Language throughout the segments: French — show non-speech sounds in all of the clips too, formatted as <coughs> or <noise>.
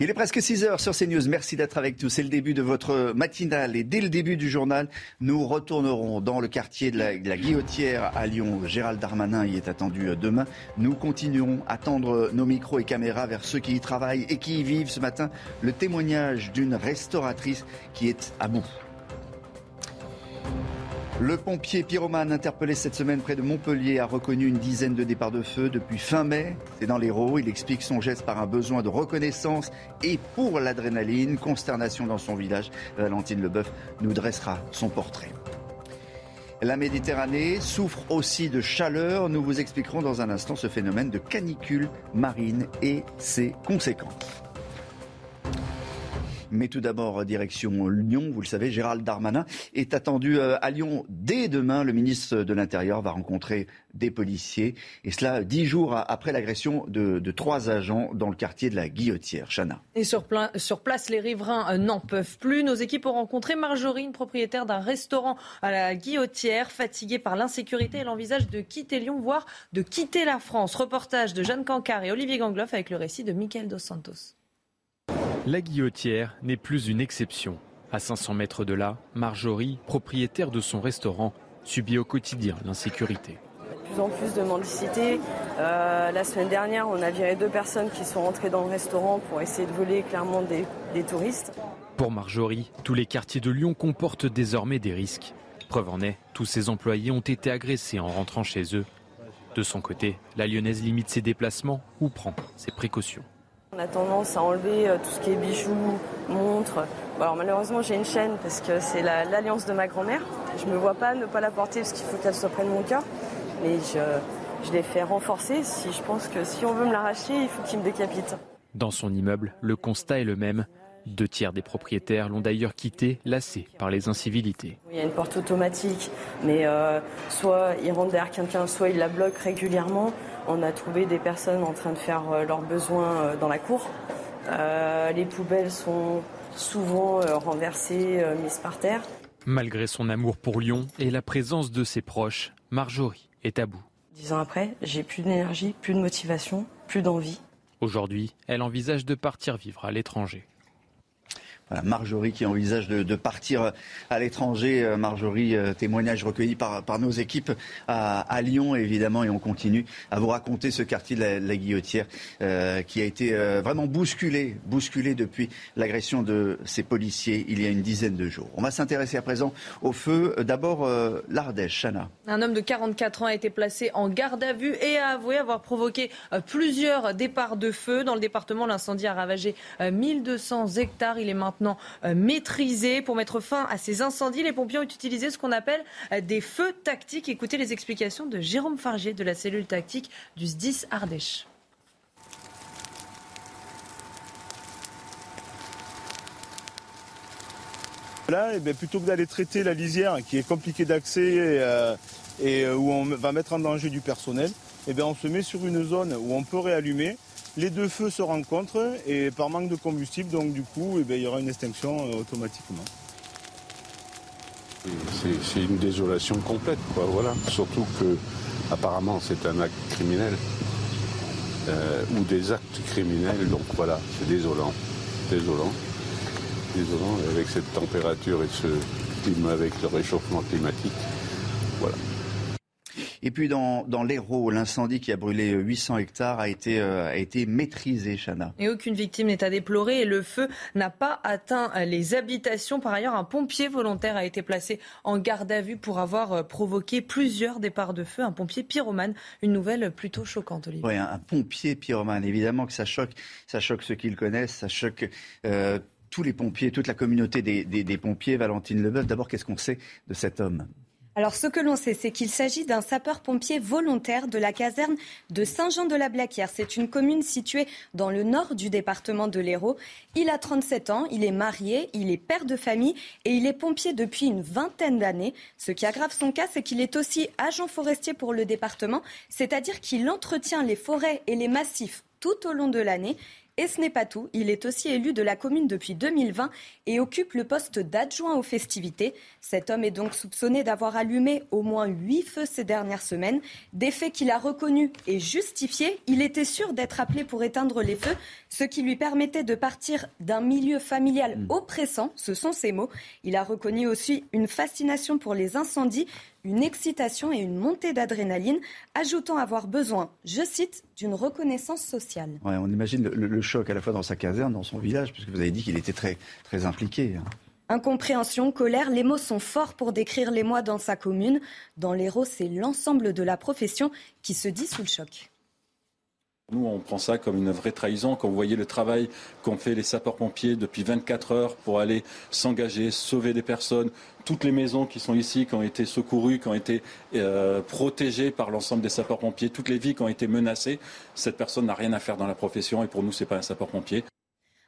Il est presque 6 heures sur CNews. Merci d'être avec nous. C'est le début de votre matinale. Et dès le début du journal, nous retournerons dans le quartier de la, de la Guillotière à Lyon. Gérald Darmanin y est attendu euh, demain. Nous continuerons à tendre nos micros et caméras vers ceux qui y travaillent et qui y vivent ce matin. Le témoignage d'une restauratrice qui est à bout. Le pompier pyromane interpellé cette semaine près de Montpellier a reconnu une dizaine de départs de feu depuis fin mai. C'est dans l'Hérault. Il explique son geste par un besoin de reconnaissance et pour l'adrénaline. Consternation dans son village. Valentine Leboeuf nous dressera son portrait. La Méditerranée souffre aussi de chaleur. Nous vous expliquerons dans un instant ce phénomène de canicule marine et ses conséquences. Mais tout d'abord, direction Lyon. Vous le savez, Gérald Darmanin est attendu euh, à Lyon dès demain. Le ministre de l'Intérieur va rencontrer des policiers. Et cela dix jours après l'agression de, trois agents dans le quartier de la Guillotière. Chana. Et sur place, les riverains euh, n'en peuvent plus. Nos équipes ont rencontré Marjorie, une propriétaire d'un restaurant à la Guillotière, fatiguée par l'insécurité. Elle envisage de quitter Lyon, voire de quitter la France. Reportage de Jeanne Cancard et Olivier Gangloff avec le récit de Michael Dos Santos. La guillotière n'est plus une exception. À 500 mètres de là, Marjorie, propriétaire de son restaurant, subit au quotidien l'insécurité. De plus en plus de mendicité. Euh, la semaine dernière, on a viré deux personnes qui sont rentrées dans le restaurant pour essayer de voler clairement des, des touristes. Pour Marjorie, tous les quartiers de Lyon comportent désormais des risques. Preuve en est, tous ses employés ont été agressés en rentrant chez eux. De son côté, la lyonnaise limite ses déplacements ou prend ses précautions. On a tendance à enlever euh, tout ce qui est bijoux, montres. Alors malheureusement j'ai une chaîne parce que c'est l'alliance la, de ma grand-mère. Je ne me vois pas ne pas la porter parce qu'il faut qu'elle soit près de mon cœur. Mais je, je l'ai fait renforcer. Si je pense que si on veut me l'arracher, il faut qu'il me décapite. Dans son immeuble, le constat est le même. Deux tiers des propriétaires l'ont d'ailleurs quitté, lassés par les incivilités. Il y a une porte automatique, mais euh, soit ils rentrent derrière quelqu'un, soit ils la bloquent régulièrement. On a trouvé des personnes en train de faire euh, leurs besoins euh, dans la cour. Euh, les poubelles sont souvent renversées, mises par terre. Malgré son amour pour Lyon et la présence de ses proches, Marjorie est à bout. Dix ans après, j'ai plus d'énergie, plus de motivation, plus d'envie. Aujourd'hui, elle envisage de partir vivre à l'étranger. Marjorie qui envisage de, partir à l'étranger. Marjorie, euh, témoignage recueilli par, nos équipes à, Lyon, évidemment, et on continue à vous raconter ce quartier de la, Guillotière euh, qui a été euh, vraiment bousculé, bousculé depuis l'agression de ces policiers il y a une dizaine de jours. On va s'intéresser à présent au feu. D'abord, euh, l'Ardèche, Chana. Un homme de 44 ans a été placé en garde à vue et a avoué avoir provoqué euh, plusieurs départs de feu. Dans le département, l'incendie a ravagé 1200 hectares. Il est maintenant maintenant maîtrisé. Pour mettre fin à ces incendies, les pompiers ont utilisé ce qu'on appelle des feux tactiques. Écoutez les explications de Jérôme Fargier de la cellule tactique du SDIS Ardèche. Là, eh plutôt que d'aller traiter la lisière qui est compliquée d'accès euh, et euh, où on va mettre en danger du personnel, eh bien, on se met sur une zone où on peut réallumer les deux feux se rencontrent et par manque de combustible, donc du coup, eh bien, il y aura une extinction euh, automatiquement. C'est une désolation complète, voilà. Surtout que, apparemment, c'est un acte criminel euh, ou des actes criminels, donc voilà, c'est désolant, désolant, désolant avec cette température et ce climat, avec le réchauffement climatique. Et puis dans, dans l'Hérault, l'incendie qui a brûlé 800 hectares a été, euh, a été maîtrisé, Chana. Et aucune victime n'est à déplorer et le feu n'a pas atteint les habitations. Par ailleurs, un pompier volontaire a été placé en garde à vue pour avoir provoqué plusieurs départs de feu. Un pompier pyromane, une nouvelle plutôt choquante, Olivier. Oui, un, un pompier pyromane. Évidemment que ça choque, ça choque ceux qui le connaissent, ça choque... Euh, tous les pompiers, toute la communauté des, des, des pompiers, Valentine Leboeuf. D'abord, qu'est-ce qu'on sait de cet homme? Alors ce que l'on sait, c'est qu'il s'agit d'un sapeur-pompier volontaire de la caserne de Saint-Jean-de-la-Blaquière. C'est une commune située dans le nord du département de l'Hérault. Il a 37 ans, il est marié, il est père de famille et il est pompier depuis une vingtaine d'années. Ce qui aggrave son cas, c'est qu'il est aussi agent forestier pour le département, c'est-à-dire qu'il entretient les forêts et les massifs tout au long de l'année et ce n'est pas tout, il est aussi élu de la commune depuis 2020 et occupe le poste d'adjoint aux festivités. Cet homme est donc soupçonné d'avoir allumé au moins huit feux ces dernières semaines, des faits qu'il a reconnus et justifiés. Il était sûr d'être appelé pour éteindre les feux, ce qui lui permettait de partir d'un milieu familial hmm. oppressant, ce sont ses mots. Il a reconnu aussi une fascination pour les incendies, une excitation et une montée d'adrénaline, ajoutant avoir besoin, je cite, d'une reconnaissance sociale. on imagine le, choc à la fois dans sa caserne, dans son village, puisque vous avez dit qu'il était très, très impliqué. Hein. Incompréhension, colère, les mots sont forts pour décrire les mois dans sa commune. Dans l'Hérault, c'est l'ensemble de la profession qui se dit sous le choc. Nous, on prend ça comme une vraie trahison. Quand vous voyez le travail qu'ont fait les sapeurs-pompiers depuis 24 heures pour aller s'engager, sauver des personnes, toutes les maisons qui sont ici, qui ont été secourues, qui ont été euh, protégées par l'ensemble des sapeurs-pompiers, toutes les vies qui ont été menacées, cette personne n'a rien à faire dans la profession et pour nous, ce n'est pas un sapeur-pompier.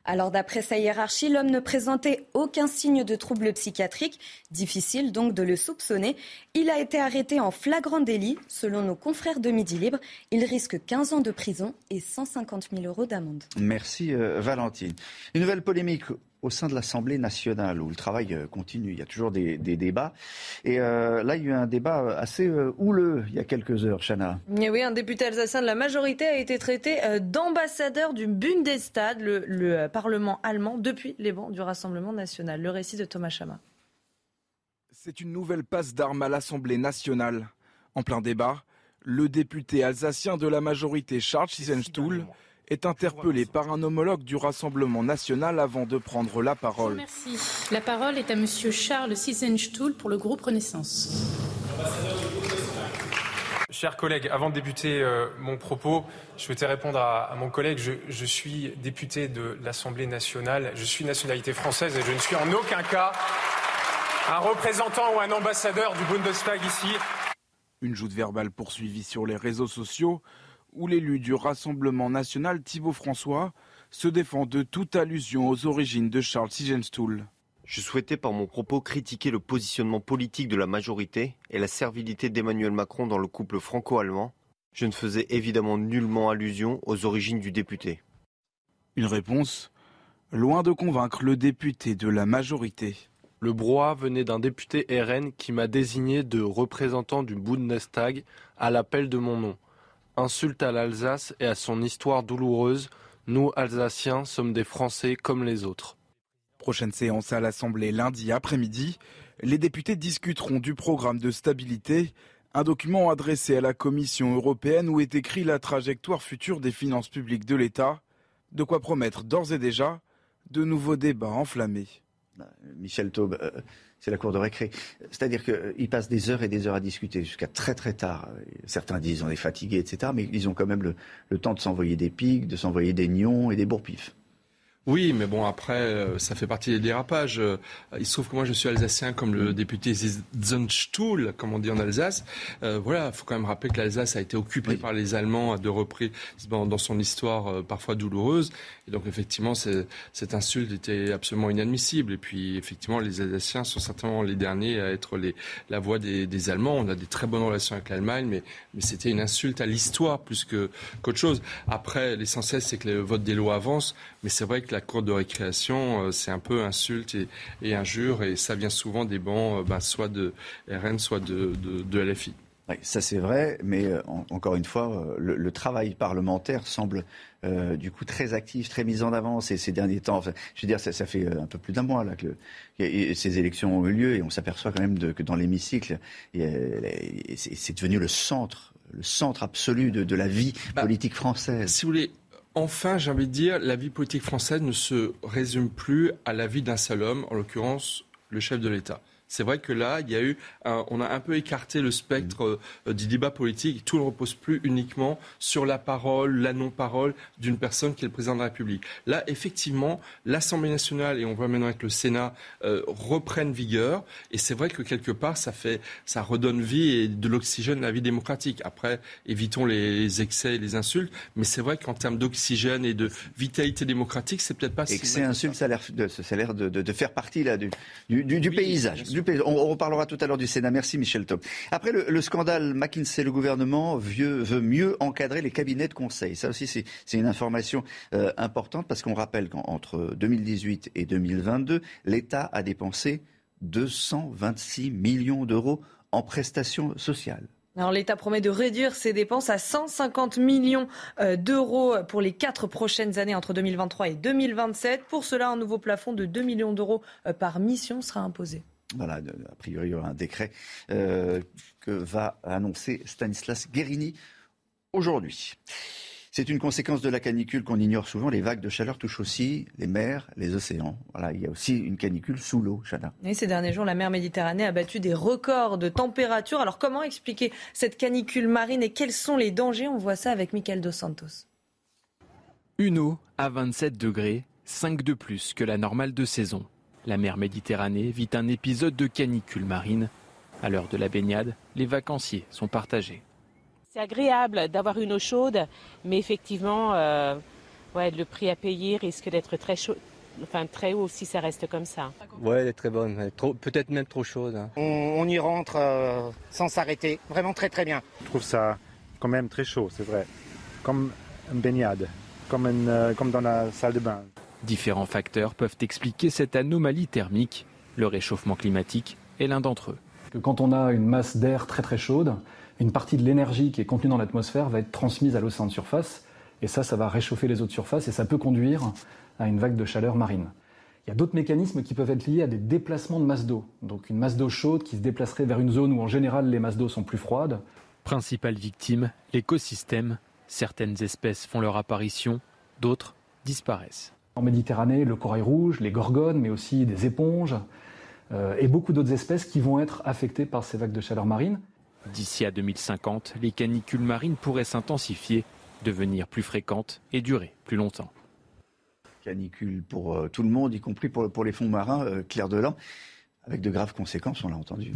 Alors d'après sa hiérarchie, l'homme ne présentait aucun signe de trouble psychiatrique. Difficile donc de le soupçonner. Il a été arrêté en flagrant délit. Selon nos confrères de Midi Libre, il risque 15 ans de prison et 150 000 euros d'amende. Merci euh, Valentine. Une nouvelle polémique au sein de l'Assemblée nationale où le travail euh, continue. Il y a toujours des, débats. Et euh, là, il y a eu un débat assez euh, houleux il y a quelques heures, Chana. oui, un député alsacien de la majorité a été traité d'ambassadeur du Bundestag, le, Parlement allemand, depuis les bancs du Rassemblement national. Le récit de Thomas Chama. C'est une nouvelle passe d'armes à l'Assemblée nationale. En plein débat, le député alsacien de la majorité Charles Sissenstuhl est interpellé par un homologue du Rassemblement national avant de prendre la parole. Merci. La parole est à Monsieur Charles Sissenstuhl pour le groupe Renaissance. Chers collègues, avant de débuter euh, mon propos, je souhaitais répondre à, mon collègue. Je, je, suis député de l'Assemblée nationale, je suis nationalité française et je ne suis en aucun cas un représentant ou un ambassadeur du Bundestag ici. Une joute verbale poursuivie sur les réseaux sociaux où l'élu du Rassemblement national Thibault François se défend de toute allusion aux origines de Charles Sigenstuhl. Je souhaitais par mon propos critiquer le positionnement politique de la majorité et la servilité d'Emmanuel Macron dans le couple franco-allemand. Je ne faisais évidemment nullement allusion aux origines du député. Une réponse loin de convaincre le député de la majorité. Le brouhaha venait d'un député RN qui m'a désigné de représentant du Bundestag à l'appel de mon nom insulte à l'Alsace et à son histoire douloureuse. Nous, Alsaciens, sommes des Français comme les autres. Prochaine séance à l'Assemblée lundi après-midi. Les députés discuteront du programme de stabilité, un document adressé à la Commission européenne où est écrit la trajectoire future des finances publiques de l'État. De quoi promettre d'ores et déjà de nouveaux débats enflammés. Michel Taube, euh, c'est la cour de récré. C'est-à-dire qu'ils passent des heures et des heures à discuter jusqu'à très très tard. Certains disent on est fatigué, etc. Mais ils ont quand même le, le temps de s'envoyer des pics, de s'envoyer des nions et des bourpifs. Oui, mais bon, après, euh, ça fait partie des dérapages. Euh, il se trouve que moi, je suis alsacien comme le député Zunstuhl, comme on dit en Alsace. Euh, voilà, il faut quand même rappeler que l'Alsace a été occupée par les Allemands à deux reprises dans, son histoire parfois douloureuse. Et donc, effectivement, cette insulte était absolument inadmissible. Et puis, effectivement, les Alsaciens sont certainement les derniers à être les, la voix des, Allemands. On a des très bonnes relations avec l'Allemagne, mais, mais c'était une insulte à l'histoire plus qu'autre chose. Après, l'essentiel, c'est que le vote des lois avance. Mais c'est vrai que la cour de récréation, euh, c'est un peu insulte et, injure, et ça vient souvent des bancs, euh, ben, soit de RN, soit de, LFI. ça c'est vrai, mais euh, encore une fois, le, travail parlementaire semble du coup très actif, très mis en avant ces, ces derniers temps. je veux dire, ça, fait un peu plus d'un mois là que ces élections ont eu lieu et on s'aperçoit quand même que dans l'hémicycle, c'est devenu le centre, le centre absolu de, la vie bah, politique française. Si vous voulez, enfin, j'ai envie de dire, la vie politique française ne se résume plus à la vie d'un seul homme, en l'occurrence le chef de l'État. C'est vrai que là, il y a eu, on a un peu écarté le spectre euh, du débat politique. Tout ne repose plus uniquement sur la parole, la non-parole d'une personne qui est le président de la République. Là, effectivement, l'Assemblée nationale et on voit maintenant avec le Sénat euh, reprennent vigueur. Et c'est vrai que quelque part, ça fait, ça redonne vie et de l'oxygène à la vie démocratique. Après, évitons les excès et les insultes, mais c'est vrai qu'en termes d'oxygène et de vitalité démocratique, c'est peut-être pas. Excès, insultes, ça a l'air de, de, de, faire partie là du, du, du paysage. On, reparlera tout à l'heure du Sénat. Merci Michel Top. Après le, scandale McKinsey, le gouvernement veut, mieux encadrer les cabinets de conseil. Ça aussi, c'est une information euh, importante parce qu'on rappelle qu'entre 2018 et 2022, l'État a dépensé 226 millions d'euros en prestations sociales. Alors l'État promet de réduire ses dépenses à 150 millions euh, d'euros pour les quatre prochaines années entre 2023 et 2027. Pour cela, un nouveau plafond de 2 millions d'euros euh, par mission sera imposé. Voilà, a priori, il y aura un décret euh, que va annoncer Stanislas Guérini aujourd'hui. C'est une conséquence de la canicule qu'on ignore souvent. Les vagues de chaleur touchent aussi les mers, les océans. Voilà, il y a aussi une canicule sous l'eau, Chana. Et ces derniers jours, la mer Méditerranée a battu des records de température. Alors comment expliquer cette canicule marine et quels sont les dangers? On voit ça avec Michael Dos Santos. Une eau à 27 degrés, 5 de plus que la normale de saison. La mer Méditerranée vit un épisode de canicule marine. À l'heure de la baignade, les vacanciers sont partagés. C'est agréable d'avoir une eau chaude, mais effectivement, euh, ouais, le prix à payer risque d'être très chaud. Enfin, très haut si ça reste comme ça. Ouais, elle est très bonne, peut-être même trop chaude. Hein. On, y rentre euh, sans s'arrêter, vraiment très très bien. Je trouve ça quand même très chaud, c'est vrai. Comme une baignade, comme, euh, comme dans la salle de bain. Différents facteurs peuvent expliquer cette anomalie thermique. Le réchauffement climatique est l'un d'entre eux. quand on a une masse d'air très très chaude, une partie de l'énergie qui est contenue dans l'atmosphère va être transmise à l'océan de surface. Et ça, ça va réchauffer les eaux de surface et ça peut conduire à une vague de chaleur marine. Il y a d'autres mécanismes qui peuvent être liés à des déplacements de masse d'eau. Donc une masse d'eau chaude qui se déplacerait vers une zone où en général les masses d'eau sont plus froides. Principale victime, l'écosystème. Certaines espèces font leur apparition, d'autres disparaissent. En Méditerranée, le corail rouge, les gorgones, mais aussi des éponges euh, et beaucoup d'autres espèces qui vont être affectées par ces vagues de chaleur marine. D'ici à 2050, les canicules marines pourraient s'intensifier, devenir plus fréquentes et durer plus longtemps. Canicule pour euh, tout le monde, y compris pour, pour les fonds marins, euh, Claire Delan, avec de graves conséquences, on l'a entendu.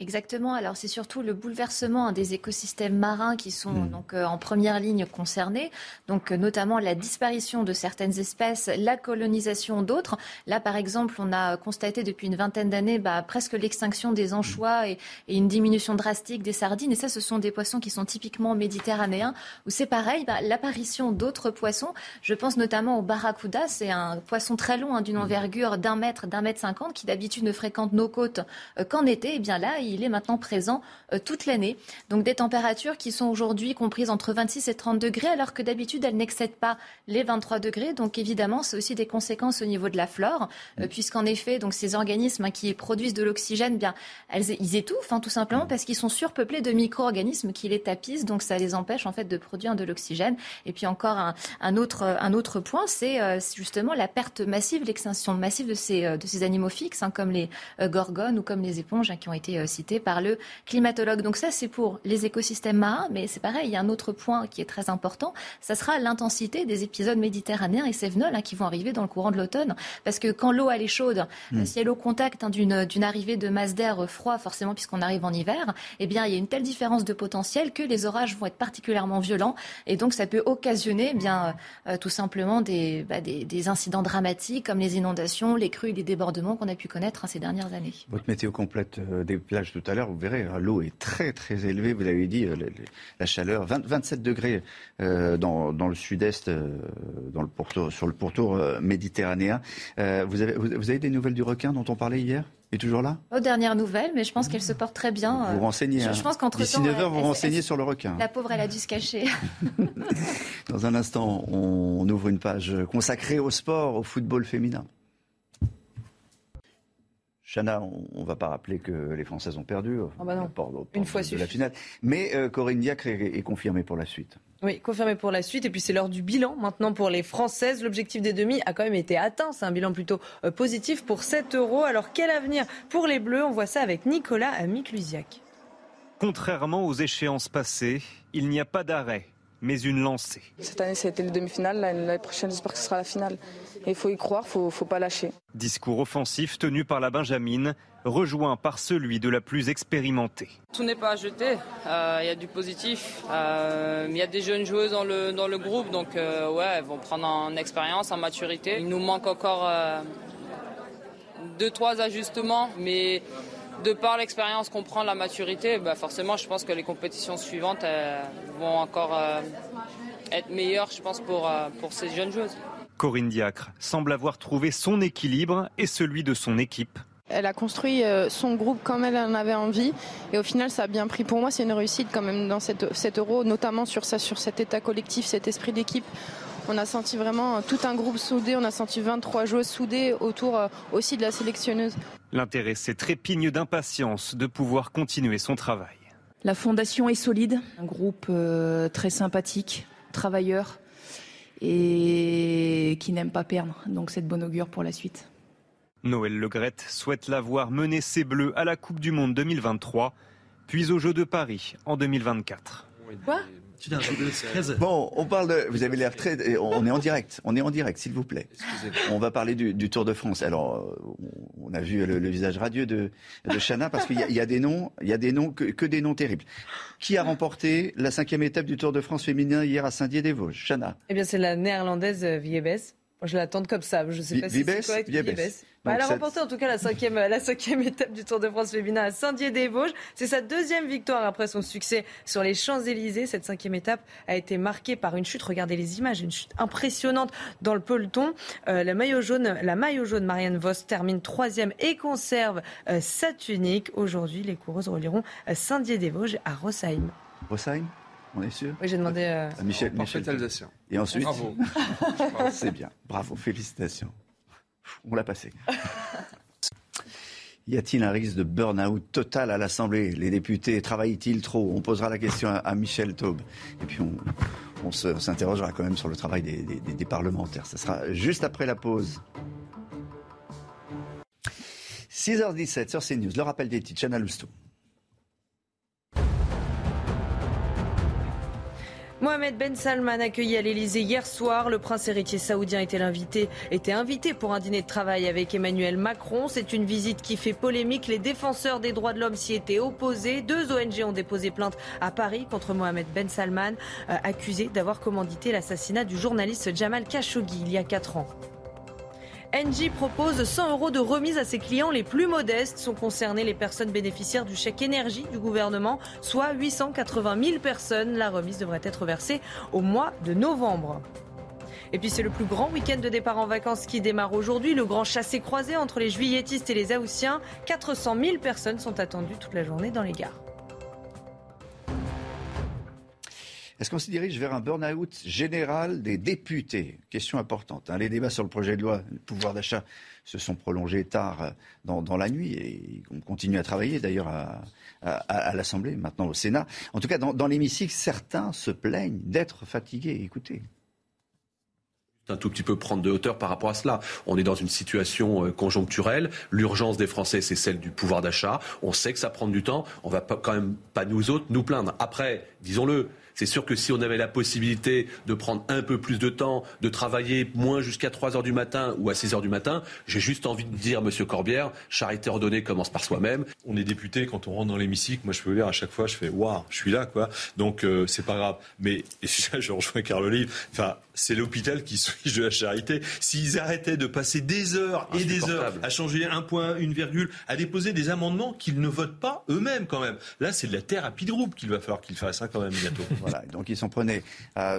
Exactement. Alors c'est surtout le bouleversement des écosystèmes marins qui sont hmm. donc euh, en première ligne concernés. Donc euh, notamment la disparition de certaines espèces, la colonisation d'autres. Là par exemple, on a constaté depuis une vingtaine d'années bah, presque l'extinction des anchois et, une diminution drastique des sardines. Et ça, ce sont des poissons qui sont typiquement méditerranéens. Où c'est pareil, bah, l'apparition d'autres poissons. Je pense notamment au barracuda. C'est un poisson très long, hein, d'une hmm. envergure d'un mètre, d'un mètre cinquante, qui d'habitude ne fréquente nos côtes euh, qu'en été. Et eh bien là, il est maintenant présent euh, toute l'année. Donc des températures qui sont aujourd'hui comprises entre 26 et 30 degrés, alors que d'habitude elles n'excèdent pas les 23 degrés. Donc évidemment, c'est aussi des conséquences au niveau de la flore, euh, puisqu'en effet, donc ces organismes hein, qui produisent de l'oxygène, bien, elles, ils étouffent, hein, tout simplement parce qu'ils sont surpeuplés de micro-organismes qui les tapissent, donc ça les empêche en fait de produire de l'oxygène. Et puis encore un, autre, un autre point, c'est euh, justement la perte massive, l'extinction massive de ces, de ces animaux fixes, hein, comme les gorgones ou comme les éponges qui ont été cités par le climatologue. Donc ça, c'est pour les écosystèmes marins, mais c'est pareil, il y a un autre point qui est très important, ça sera l'intensité des épisodes méditerranéens et cévenols hein, qui vont arriver dans le courant de l'automne. Parce que quand l'eau, elle est chaude, hmm. si elle est au contact hein, d'une arrivée de masse d'air froid, forcément, puisqu'on arrive en hiver, eh bien, il y a une telle différence de potentiel que les orages vont être particulièrement violents. Et donc, ça peut occasionner, eh bien, euh, tout simplement des, bah, des, des, incidents dramatiques comme les inondations, les crues et les débordements qu'on a pu connaître hein, ces dernières années. Votre météo complète euh, des plages tout à l'heure, vous verrez, hein, l'eau est très très élevée, vous l'avez dit, euh, la chaleur, 27 degrés euh, dans, le sud-est, euh, dans le pourtour, sur le pourtour méditerranéen. vous, avez, vous avez des nouvelles du requin dont on parlait hier? Est toujours là? Aux dernières nouvelles, mais je pense qu'elle se porte très bien. Vous vous renseignez. Je, hein. pense qu'entre D'ici 9 heures, vous renseignez sur le requin. La pauvre, elle a dû se cacher. <laughs> Dans un instant, on ouvre une page consacrée au sport, au football féminin. Chana, on ne va pas rappeler que les Françaises ont perdu. Ah bah non. Une fois de la finale. Mais euh, Corinne Diacre est, est confirmée pour la suite. Oui, confirmé pour la suite. Et puis c'est l'heure du bilan maintenant pour les Françaises. L'objectif des demi a quand même été atteint. C'est un bilan plutôt euh, positif pour 7 euros. Alors quel avenir pour les Bleus? On voit ça avec Nicolas Miklusiak. Contrairement aux échéances passées, il n'y a pas d'arrêt mais une lancée. Cette année, c'était les demi-finales. L'année prochaine, j'espère que ce sera la finale. Et il faut y croire, il ne faut pas lâcher. Discours offensif tenu par la Benjamine, rejoint par celui de la plus expérimentée. Tout n'est pas à jeter. Euh, il y a du positif. Euh, il y a des jeunes joueuses dans le, dans le groupe. Donc, euh, ouais, elles vont prendre en expérience, en maturité. Il nous manque encore deux, trois ajustements. Mais de par l'expérience qu'on prend, la maturité, bah forcément, je pense que les compétitions suivantes vont encore euh, être meilleures, je pense, pour, euh, pour ces jeunes joueuses. Corinne Diacre semble avoir trouvé son équilibre et celui de son équipe. Elle a construit euh, son groupe comme elle en avait envie et au final ça a bien pris. Pour moi c'est une réussite quand même dans cette, cet euro, notamment sur, ça, sur cet état collectif, cet esprit d'équipe. On a senti vraiment tout un groupe soudé, on a senti 23 joueuses soudées autour aussi de la sélectionneuse. L'intéressé trépigne d'impatience de pouvoir continuer son travail. La fondation est solide, un groupe euh, très sympathique, travailleur et qui n'aime pas perdre. Donc c'est de bon augure pour la suite. Noël Legrette souhaite la voir mener ses Bleus à la Coupe du Monde 2023, puis aux Jeux de Paris en 2024. Quoi? Bon, on parle de. Vous avez l'air très. On est en direct. On est en direct, s'il vous plaît. On va parler du, Tour de France. Alors, euh, on a vu le, visage radieux de, de Chana parce qu'il y, a des noms, il y a des noms que, des noms terribles. Qui a remporté la cinquième étape du Tour de France féminin hier à Saint-Dié-des-Vosges? Chana. Eh bien, c'est la néerlandaise euh, Je l'attends comme ça. Je sais pas si c'est correct. Bah, elle a remporté en tout cas la cinquième, la cinquième étape du Tour de France féminin à Saint-Dié-des-Vosges. C'est sa deuxième victoire après son succès sur les Champs-Élysées. Cette cinquième étape a été marquée par une chute. Regardez les images, une chute impressionnante dans le peloton. Euh, la maillot jaune, la maillot jaune Marianne Vos termine troisième et conserve euh, sa tunique. Aujourd'hui, les coureuses relieront euh, Saint-Dié-des-Vosges à Rossheim. Rossheim? On est sûr Oui, j'ai demandé à Michel. Michel Alsacien. Et ensuite <laughs> Bravo. C'est bien. Bravo, félicitations. On l'a passé. <laughs> Y a-t-il un risque de burn-out total à l'Assemblée? Les députés travaillent-ils trop? On posera la question à, Michel Taube. Et puis on, s'interrogera quand même sur le travail des, parlementaires. Ce sera juste après la pause. 6h17 sur CNews, le rappel des titres, Chana Lousteau. Mohamed Ben Salman accueilli à l'Elysée hier soir. Le prince héritier saoudien était, invité, était invité pour un dîner de travail avec Emmanuel Macron. C'est une visite qui fait polémique. Les défenseurs des droits de l'homme s'y étaient opposés. Deux ONG ont déposé plainte à Paris contre Mohamed Ben Salman, euh, accusé d'avoir commandité l'assassinat du journaliste Jamal Khashoggi il y a quatre ans. Engie propose 100 euros de remise à ses clients les plus modestes. Sont concernées les personnes bénéficiaires du chèque énergie du gouvernement, soit 880 000 personnes. La remise devrait être versée au mois de novembre. Et puis c'est le plus grand week-end de départ en vacances qui démarre aujourd'hui. Le grand chassé-croisé entre les juilletistes et les haussiens. 400 000 personnes sont attendues toute la journée dans les gares. Est-ce qu'on se dirige vers un burn-out général des députés? Question importante. Hein. Les débats sur le projet de loi le pouvoir d'achat se sont prolongés tard euh, dans, la nuit et on continue à travailler d'ailleurs à, l'Assemblée, maintenant au Sénat. En tout cas, dans, l'hémicycle, certains se plaignent d'être fatigués. Écoutez un tout petit peu prendre de hauteur par rapport à cela. On est dans une situation euh, conjoncturelle. L'urgence des Français, c'est celle du pouvoir d'achat. On sait que ça prend du temps. On va quand même pas nous autres nous plaindre. Après, disons-le, c'est sûr que si on avait la possibilité de prendre un peu plus de temps, de travailler moins jusqu'à 3 heures du matin ou à 6 heures du matin, j'ai juste envie de dire, Monsieur Corbière, charité ordonnée commence par soi-même. On est député, quand on rentre dans l'hémicycle, moi je peux vous dire à chaque fois, je fais waouh, je suis là, quoi. Donc euh, c'est pas grave. Mais et je rejoins Carl Olive. Enfin, c'est l'hôpital qui switch de la charité. S'ils arrêtaient de passer des heures et des heures à changer un point, une virgule, à déposer des amendements qu'ils ne votent pas eux-mêmes quand même. Là, c'est de la thérapie de groupe qu'il va falloir qu'ils fassent hein, quand même bientôt. Voilà. Donc ils s'en prenaient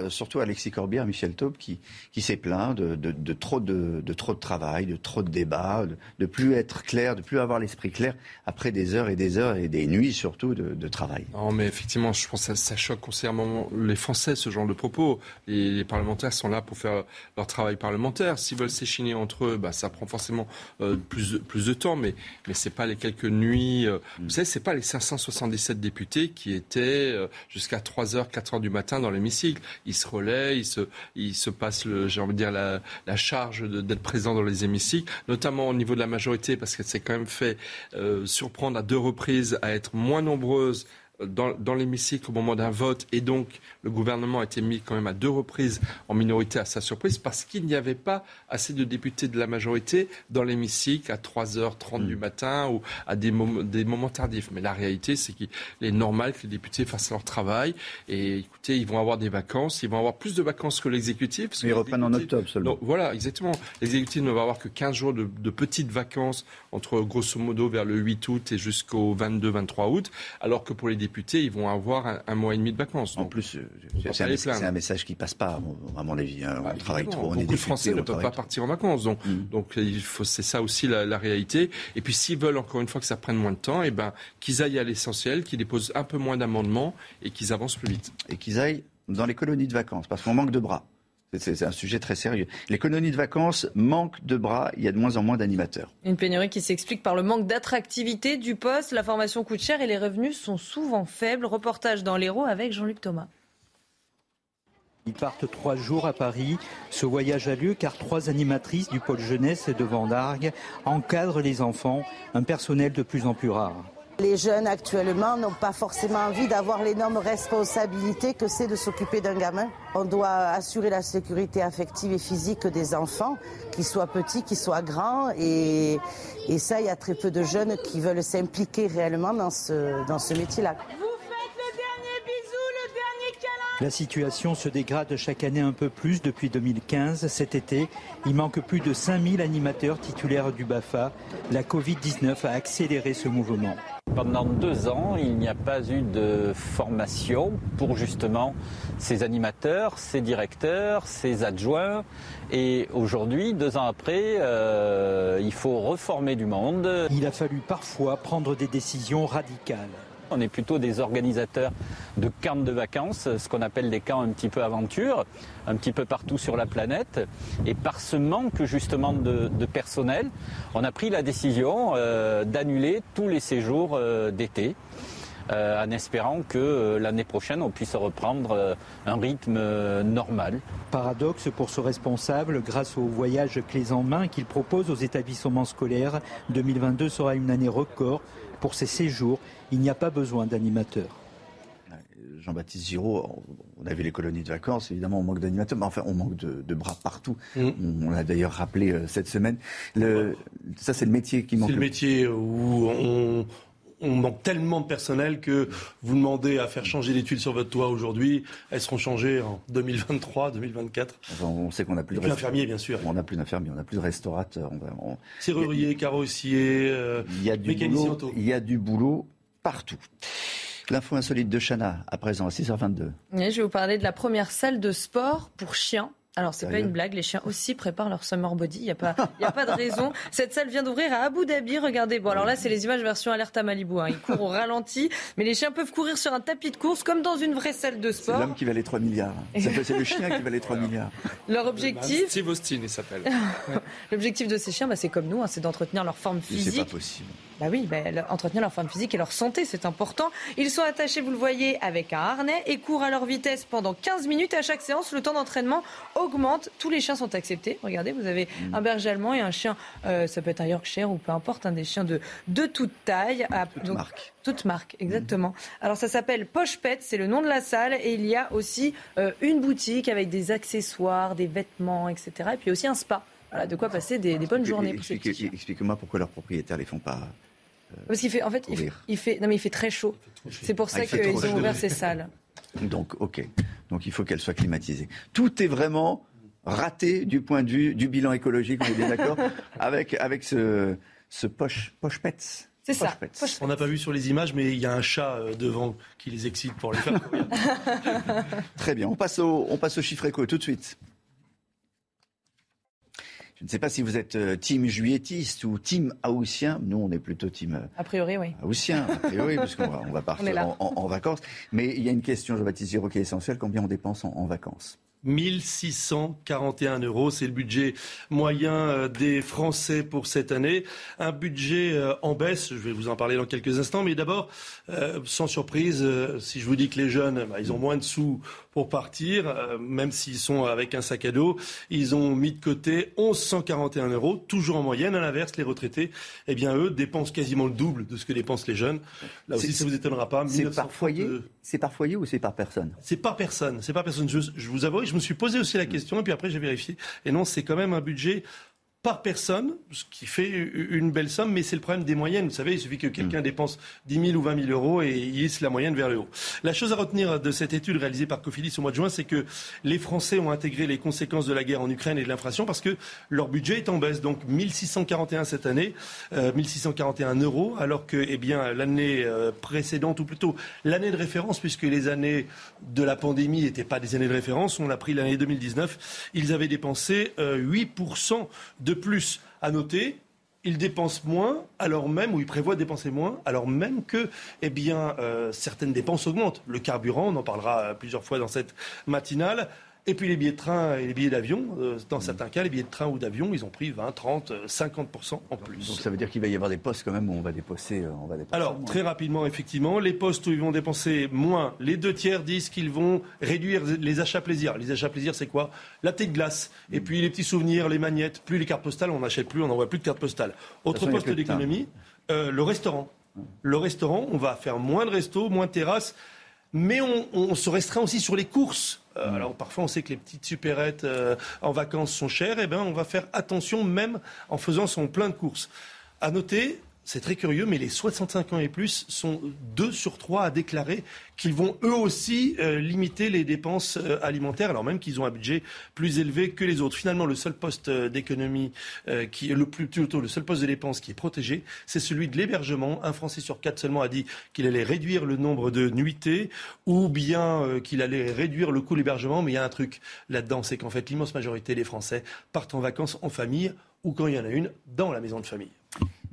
surtout à Alexis Corbière, Michel Taube, qui, qui s'est plaint de, de, trop de, de, trop de travail, de trop de débats, de, de plus être clair, de plus avoir l'esprit clair après des heures et des heures et des nuits surtout de, travail. Non, mais effectivement, je pense que ça, choque concernant les Français, ce genre de propos. Les, les, parlementaires sont là pour faire leur travail parlementaire. S'ils veulent s'échiner entre eux, bah, ça prend forcément euh, plus, plus de temps, mais, mais ce n'est pas les quelques nuits. Euh, mm. Vous savez, ce n'est pas les 577 députés qui étaient euh, jusqu'à 3h, 4h du matin dans l'hémicycle. Ils se relaient, ils se, ils se passent, j'ai envie de dire, la, la charge d'être présents dans les hémicycles, notamment au niveau de la majorité, parce que c'est quand même fait surprendre à deux reprises à être moins nombreuses dans, l'hémicycle au moment d'un vote et donc le gouvernement a été mis quand même à deux reprises en minorité à sa surprise parce qu'il n'y avait pas assez de députés de la majorité dans l'hémicycle à 3h30 du hmm. matin ou à des, des moments tardifs. Mais la réalité, c'est qu'il est normal que les députés fassent leur travail et écoutez, ils vont avoir des vacances, ils vont avoir plus de vacances que l'exécutif. Ils reprennent en octobre seulement. voilà, exactement. L'exécutif ne va avoir que 15 jours de, de petites vacances entre grosso modo vers le 8 août et jusqu'au 22-23 août, alors que pour les députés, députés, ils vont avoir un, mois et demi de vacances. En plus, c'est un, message qui passe pas, à mon avis. Hein. On travaille trop, on Beaucoup de Français ne peuvent pas partir en vacances. Donc, mm. donc il faut, c'est ça aussi la, réalité. Et puis, s'ils veulent encore une fois que ça prenne moins de temps, et eh ben, qu'ils aillent à l'essentiel, qu'ils déposent un peu moins d'amendements et qu'ils avancent plus vite. Et qu'ils aillent dans les colonies de vacances, parce qu'on manque de bras. C'est un sujet très sérieux. Les colonies de vacances manquent de bras. Il y a de moins en moins d'animateurs. Une pénurie qui s'explique par le manque d'attractivité du poste. La formation coûte cher et les revenus sont souvent faibles. Reportage dans l'Hérault avec Jean-Luc Thomas. Ils partent trois jours à Paris. Ce voyage a lieu car trois animatrices du pôle jeunesse de Vendargue encadrent les enfants, un personnel de plus en plus rare. Les jeunes actuellement n'ont pas forcément envie d'avoir l'énorme responsabilité que c'est de s'occuper d'un gamin. On doit assurer la sécurité affective et physique des enfants, qu'ils soient petits, qu'ils soient grands. Et, ça, il y a très peu de jeunes qui veulent s'impliquer réellement dans ce, métier-là. La situation se dégrade chaque année un peu plus depuis 2015. Cet été, il manque plus de 5000 animateurs titulaires du BAFA. La Covid-19 a accéléré ce mouvement. Pendant deux ans, il n'y a pas eu de formation pour justement ces animateurs, ces directeurs, ces adjoints. Et aujourd'hui, deux ans après, euh, il faut reformer du monde. Il a fallu parfois prendre des décisions radicales. On est plutôt des organisateurs de camps de vacances, ce qu'on appelle des camps un petit peu aventure, un petit peu partout sur la planète. Et par ce manque justement de, personnel, on a pris la décision euh, d'annuler tous les séjours euh, d'été. Euh, en espérant que l'année prochaine on puisse reprendre un rythme normal. Paradoxe pour ce responsable, grâce au voyage clés en main qu'il propose aux établissements scolaires, 2022 sera une année record pour ces séjours il n'y a pas besoin d'animateurs. Jean-Baptiste Giraud, on a vu les colonies de vacances, évidemment on manque d'animateurs, mais enfin on manque de, bras partout. Mm. On, l'a d'ailleurs rappelé euh, cette semaine. ça c'est le métier qui manque. C'est le métier où on, on manque tellement de personnel que vous demandez à faire changer les tuiles sur votre toit aujourd'hui, elles seront changées en 2023, 2024. on sait qu'on n'a plus, d'infirmiers, bien sûr. On n'a plus d'infirmiers, on n'a plus de restaurateurs. Serruriers, carrossiers, euh, il y a du boulot, Il y a du boulot partout. L'info insolite de Chana, à présent, à 6h22. je vais vous parler de la première salle de sport pour chiens alors, c'est pas une blague, les chiens aussi préparent leur summer body, il n'y a, pas, y a pas de <laughs> raison. Cette salle vient d'ouvrir à Abu Dhabi, regardez. Bon, alors là, c'est les images version alerte à Malibu. Hein. Ils courent au ralenti, mais les chiens peuvent courir sur un tapis de course comme dans une vraie salle de sport. C'est l'homme qui valait 3 milliards. C'est le chien qui valait 3 milliards. Leur objectif. Steve Austin, il s'appelle. <laughs> L'objectif de ces chiens, bah, c'est comme nous, hein, c'est d'entretenir leur forme physique. C'est pas possible. Bah oui, bah, entretenir leur forme physique et leur santé, c'est important. Ils sont attachés, vous le voyez, avec un harnais et courent à leur vitesse pendant 15 minutes à chaque séance. Le temps d'entraînement augmente. Tous les chiens sont acceptés. Regardez, vous avez mm. un berger allemand et un chien, euh, ça peut être un Yorkshire ou peu importe, un des chiens de, de toute taille. toute marque. Toute marque, exactement. Mm. Alors ça s'appelle Poche Pet, c'est le nom de la salle. Et il y a aussi euh, une boutique avec des accessoires, des vêtements, etc. Et puis aussi un spa. Voilà, de quoi passer des, bonnes journées pour Expliquez-moi pourquoi leurs propriétaires les font pas. Parce qu'il fait, en fait, il fait, non mais il fait très chaud. C'est pour ah, ça qu'ils ont ouvert ces salles. Donc, ok. Donc, il faut qu'elles soient climatisées. Tout est vraiment raté du point de vue du bilan écologique. On est bien d'accord <laughs> avec avec ce ce poche poche pets. C'est ça. On n'a pas vu sur les images, mais il y a un chat euh, devant qui les excite pour les faire courir. <laughs> Très bien, on passe au, on passe au chiffre éco tout de suite. Je ne sais pas si vous êtes euh, team juilletiste ou team haussien. Nous, on est plutôt team euh, A priori, oui. haussien, a priori, parce qu'on va, on <laughs> partir en, en- en vacances. Mais il y a une question, Jean-Baptiste Giraud, qui est essentielle. Combien on dépense en, en vacances? 1641 euros, c'est le budget moyen euh, des Français pour cette année. Un budget en baisse, je vais vous en parler dans quelques instants, mais d'abord, sans surprise, si je vous dis que les jeunes, bah, ils ont moins de sous pour partir, euh, même s'ils sont avec un sac à dos, ils ont mis de côté 1141 euros, toujours en moyenne. À l'inverse, les retraités, eh bien eux, dépensent quasiment le double de ce que dépensent les jeunes. Là aussi, ça vous étonnera pas. C'est 1900 par foyer? C'est par foyer ou c'est par personne? C'est pas personne, c'est pas personne. Je, je vous avoue, je me suis posé aussi la question et puis après j'ai vérifié. Et non, c'est quand même un budget par personne, ce qui fait une belle somme, mais c'est le problème des moyennes. Vous savez, il suffit que quelqu'un dépense 10 000 ou 20 000 euros et il hisse la moyenne vers le haut. La chose à retenir de cette étude réalisée par Cofidis au mois de juin, c'est que les Français ont intégré les conséquences de la guerre en Ukraine et de l'inflation parce que leur budget est en baisse. Donc 1641 cette année, euh, 1641 euros, alors que eh bien l'année euh, précédente, ou plutôt l'année de référence, puisque les années de la pandémie n'étaient pas des années de référence, on a pris l'année 2019, ils avaient dépensé euh, 8% de plus. À noter, ils dépensent moins, alors même, ou ils prévoient de dépenser moins, alors même que eh euh, certaines dépenses augmentent. Le carburant, on en parlera euh, plusieurs fois dans cette matinale. Et puis les billets de train et les billets d'avion, euh, dans certains cas, les billets de train ou d'avion, ils ont pris 20, 30, euh, 50% en plus. Donc ça veut dire qu'il va y avoir des postes quand même où on va dépenser. euh, On va dépenser Alors, moins. très rapidement, effectivement, les postes où ils vont dépenser moins, les deux tiers disent qu'ils vont réduire les achats plaisir. Les achats plaisir, c'est quoi? La thé de glace, et puis les petits souvenirs, les magnettes, plus les cartes postales, on n'achète plus, on n'envoie plus de cartes postales. Autre façon, poste d'économie, euh, le restaurant. Le restaurant, on va faire moins de restos, moins de terrasses, mais on, on se restreint aussi sur les courses. Euh, Alors parfois on sait que les petites supérettes euh, en vacances sont chères, et ben on va faire attention même en faisant son plein de courses. À noter, c'est très curieux, mais les 65 ans et plus sont 2 sur 3 à déclarer qu'ils vont eux aussi euh, limiter les dépenses euh, alimentaires, alors même qu'ils ont un budget plus élevé que les autres. Finalement, le seul poste euh, d'économie qui est le plus plutôt le seul poste de dépense qui est protégé, c'est celui de l'hébergement. Un Français sur quatre seulement a dit qu'il allait réduire le nombre de nuitées ou bien qu'il allait réduire le coût de l'hébergement. Mais il y a un truc là-dedans, c'est qu'en fait l'immense majorité des Français partent en vacances en famille ou quand il y en a une dans la maison de famille.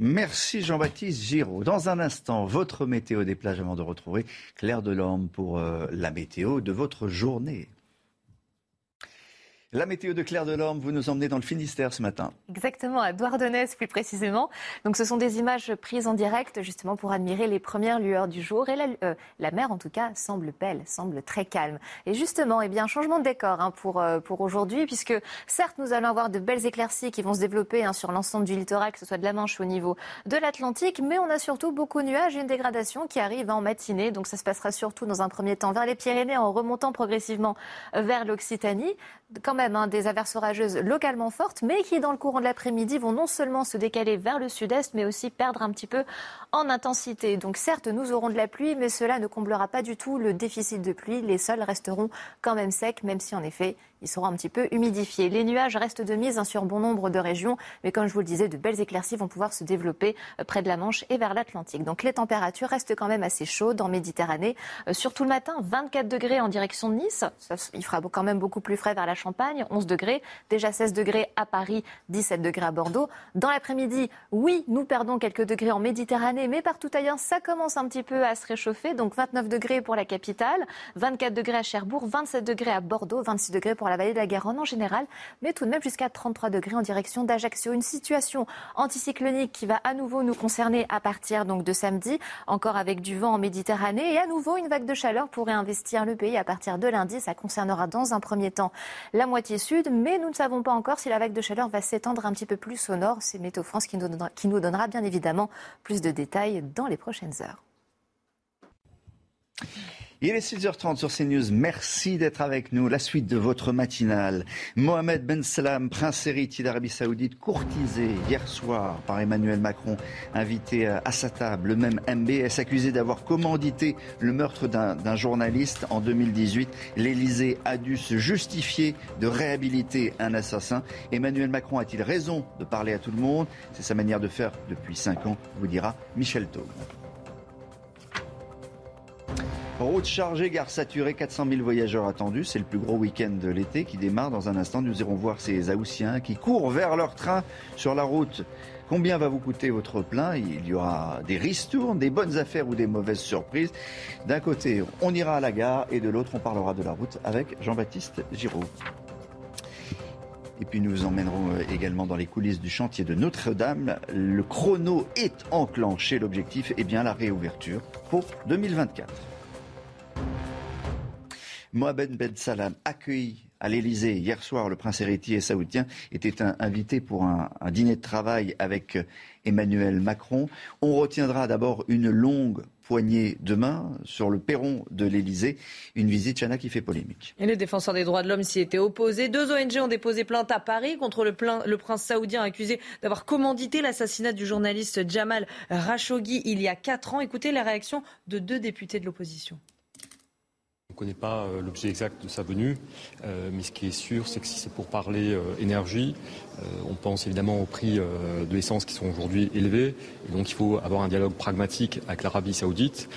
Merci Jean-Baptiste Giraud. Dans un instant, votre météo des plages avant de retrouver Claire Delorme pour euh, la météo de votre journée. La météo de Claire Delorme, vous nous emmenez dans le Finistère ce matin. Exactement, à Douarnenez plus précisément. Donc ce sont des images prises en direct justement pour admirer les premières lueurs du jour. Et la, euh, la mer en tout cas semble belle, semble très calme. Et justement, eh bien, changement de décor hein, pour, euh, pour aujourd'hui puisque certes nous allons avoir de belles éclaircies qui vont se développer hein, sur l'ensemble du littoral, que ce soit de la Manche ou au niveau de l'Atlantique, mais on a surtout beaucoup de nuages et une dégradation qui arrive en matinée. Donc ça se passera surtout dans un premier temps vers les Pyrénées en remontant progressivement vers l'Occitanie. Même hein, des averses orageuses localement fortes, mais qui dans le courant de l'après-midi vont non seulement se décaler vers le sud-est, mais aussi perdre un petit peu en intensité. Donc certes, nous aurons de la pluie, mais cela ne comblera pas du tout le déficit de pluie. Les sols resteront quand même secs, même si en effet, ils seront un petit peu humidifiés. Les nuages restent de mise hein, sur bon nombre de régions, mais comme je vous le disais, de belles éclaircies vont pouvoir se développer euh, près de la Manche et vers l'Atlantique. Donc les températures restent quand même assez chaudes en Méditerranée, Euh, surtout le matin, 24 degrés en direction de Nice. Il fera quand même beaucoup plus frais vers la Champagne, 11 degrés, déjà 16 degrés à Paris, 17 degrés à Bordeaux. Dans l'après-midi, oui, nous perdons quelques degrés en Méditerranée, mais partout ailleurs, ça commence un petit peu à se réchauffer. Donc 29 degrés pour la capitale, 24 degrés à Cherbourg, 27 degrés à Bordeaux, 26 degrés pour la vallée de la Garonne en général, mais tout de même jusqu'à 33 degrés en direction d'Ajaccio. Une situation anticyclonique qui va à nouveau nous concerner à partir donc de samedi, encore avec du vent en Méditerranée et à nouveau une vague de chaleur pourrait investir le pays à partir de lundi. Ça concernera dans un premier temps la moitié sud, mais nous ne savons pas encore si la vague de chaleur va s'étendre un petit peu plus au nord. C'est Météo France qui nous donnera, qui nous donnera bien évidemment plus de détails dans les prochaines heures. Il est 6h30 sur CNews. Merci d'être avec nous. La suite de votre matinale. Mohamed Ben Salam, prince héritier d'Arabie Saoudite, courtisé hier soir par Emmanuel Macron, invité à sa table. Le même MBS accusé d'avoir commandité le meurtre d'un journaliste en 2018. L'Elysée a dû se justifier de réhabiliter un assassin. Emmanuel Macron a-t-il raison de parler à tout le monde? C'est sa manière de faire depuis 5 ans, vous dira Michel Taub. Route chargée, gare saturée, 400 000 voyageurs attendus. C'est le plus gros week-end de l'été qui démarre. Dans un instant, nous irons voir ces Aoussiens qui courent vers leur train sur la route. Combien va vous coûter votre plein? Il y aura des ristournes, des bonnes affaires ou des mauvaises surprises. D'un côté, on ira à la gare et de l'autre, on parlera de la route avec Jean-Baptiste Giraud. Et puis nous vous emmènerons euh, également dans les coulisses du chantier de Notre-Dame. Le chrono est enclenché. L'objectif est bien la réouverture pour 2024. Mohamed Ben Salam, accueilli à l'Elysée hier soir, le prince héritier saoudien était invité pour un, dîner de travail avec Emmanuel Macron. On retiendra d'abord une longue poignée de main sur le perron de l'Elysée. Une visite, Chana, qui fait polémique. Et le défenseur des droits de l'homme s'y était opposé. Deux ONG ont déposé plainte à Paris contre le, le prince saoudien accusé d'avoir commandité l'assassinat du journaliste Jamal Khashoggi il y a quatre ans. Écoutez la réaction de deux députés de l'opposition. Connaît pas euh, l'objet exact de sa venue, euh, mais ce qui est sûr, c'est que si c'est pour parler euh, énergie, on pense évidemment aux prix de l'essence qui sont aujourd'hui élevés, et donc il faut avoir un dialogue pragmatique avec l'Arabie saoudite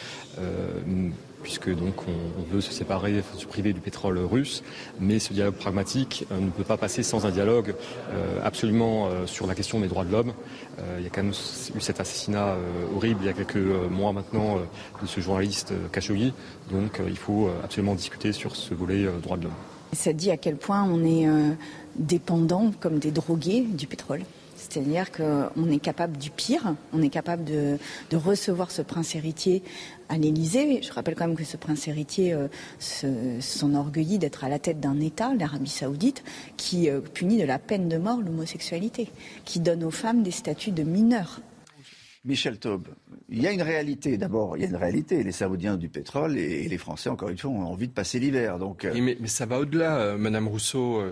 puisque donc on, veut se séparer, se priver du pétrole russe, mais ce dialogue pragmatique euh, ne peut pas passer sans un dialogue euh, absolument euh, sur la question des droits de l'homme. il y a quand même eu cet assassinat horrible il y a quelques mois maintenant de ce journaliste Khashoggi, donc il faut absolument discuter sur ce volet droits de l'homme. Ça dit à quel point on est dépendant, comme des drogués, du pétrole. C'est-à-dire qu'on est capable du pire, on est capable de, recevoir ce prince héritier à l'Élysée. Je rappelle quand même que ce prince héritier euh, s'enorgueillit d'être à la tête d'un État, l'Arabie saoudite, qui euh, punit de la peine de mort l'homosexualité, qui donne aux femmes des statuts de mineurs. Michel Taube, il y a une réalité. D'abord, il y a une réalité. Les Saoudiens ont du pétrole et les Français, encore une fois, ont envie de passer l'hiver. Donc, euh, mais, ça va au-delà, Madame Rousseau.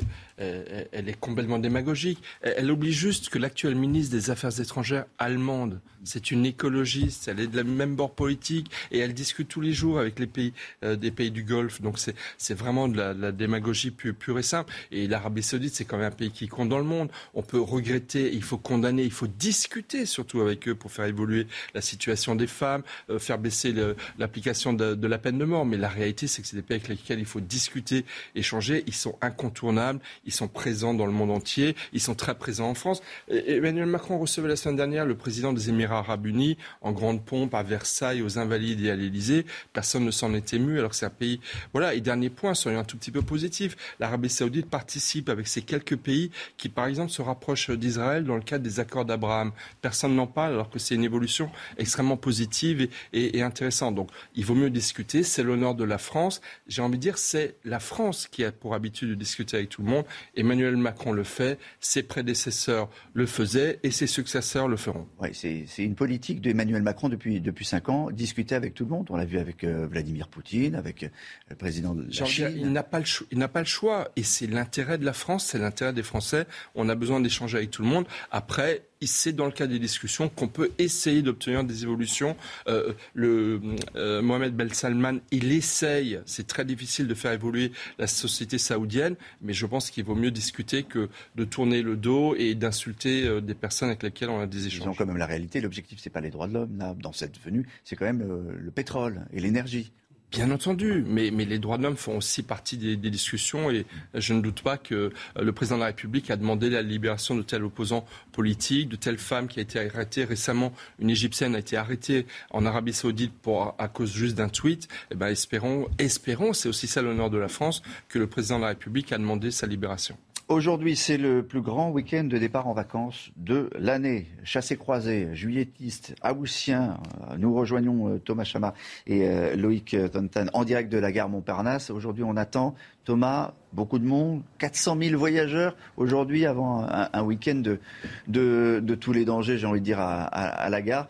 Elle est complètement démagogique. Elle oublie juste que l'actuel ministre des Affaires étrangères allemande c'est une écologiste, elle est de la même bord politique et elle discute tous les jours avec les pays euh, du Golfe. Donc c'est vraiment de la, démagogie pure, et simple. Et l'Arabie Saoudite, c'est quand même un pays qui compte dans le monde. On peut regretter, il faut condamner, il faut discuter surtout avec eux pour faire évoluer la situation des femmes, euh, faire baisser l'application de, la peine de mort. Mais la réalité, c'est que c'est des pays avec lesquels il faut discuter, échanger. Ils sont incontournables, sont présents dans le monde entier, ils sont très présents en France. Emmanuel Macron recevait la semaine dernière le président des Émirats arabes unis en grande pompe à Versailles, aux Invalides et à l'Élysée. Personne ne s'en est ému alors que c'est un pays. Voilà. Et dernier point, soyons un tout petit peu positif. L'Arabie Saoudite participe avec ces quelques pays qui, par exemple, se rapprochent d'Israël dans le cadre des accords d'Abraham. Personne n'en parle alors que c'est une évolution extrêmement positive et, et intéressante. Donc, il vaut mieux discuter. C'est l'honneur de la France. J'ai envie de dire, c'est la France qui a pour habitude de discuter avec tout le monde. Emmanuel Macron le fait, ses prédécesseurs le faisaient et ses successeurs le feront. Oui, c'est une politique d'Emmanuel Macron depuis, depuis cinq ans, discuter avec tout le monde. On l'a vu avec euh, Vladimir Poutine, avec euh, le président de la Chine. Il n'a pas, pas, le choix. Et c'est l'intérêt de la France, c'est l'intérêt des Français. On a besoin d'échanger avec tout le monde. Après, c'est dans le cadre des discussions qu'on peut essayer d'obtenir des évolutions. Euh, le, euh, Mohamed Ben Salman, il essaye, c'est très difficile de faire évoluer la société saoudienne, mais je pense qu'il vaut mieux discuter que de tourner le dos et d'insulter euh, des personnes avec lesquelles on a des échanges. Disons quand même la réalité, l'objectif c'est pas les droits de l'homme, dans cette venue, c'est quand même le pétrole et l'énergie. Bien entendu, mais, les droits de l'homme font aussi partie des, discussions et je ne doute pas que euh, le président de la République a demandé la libération de tels opposants politiques, de telle femme qui a été arrêtée récemment. Une Égyptienne a été arrêtée en Arabie Saoudite pour, à cause juste d'un tweet. Eh ben, espérons, espérons, c'est aussi ça l'honneur de la France, que le président de la République a demandé sa libération. Aujourd'hui, c'est le plus grand week-end de départ en vacances de l'année. Chassé croisé, juilletistes, haussiens. Euh, nous rejoignons euh, Thomas Chama et euh, Loïc Tontan en direct de la gare Montparnasse. Aujourd'hui, on attend, Thomas, beaucoup de monde, 400 000 voyageurs aujourd'hui avant un, week-end de, de, tous les dangers, j'ai envie de dire, à, la gare.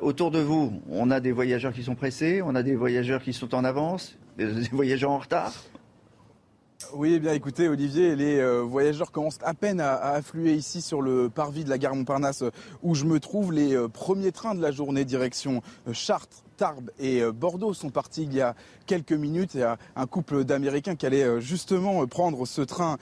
autour de vous, on a des voyageurs qui sont pressés, on a des voyageurs qui sont en avance, des voyageurs en retard oui, eh bien écoutez Olivier, les euh, voyageurs commencent à peine à, affluer ici sur le parvis de la gare Montparnasse où je me trouve. Les euh, premiers trains de la journée direction euh, Chartres, Tarbes et Bordeaux sont partis il y a quelques minutes. Il y a un couple d'Américains qui allait justement prendre ce train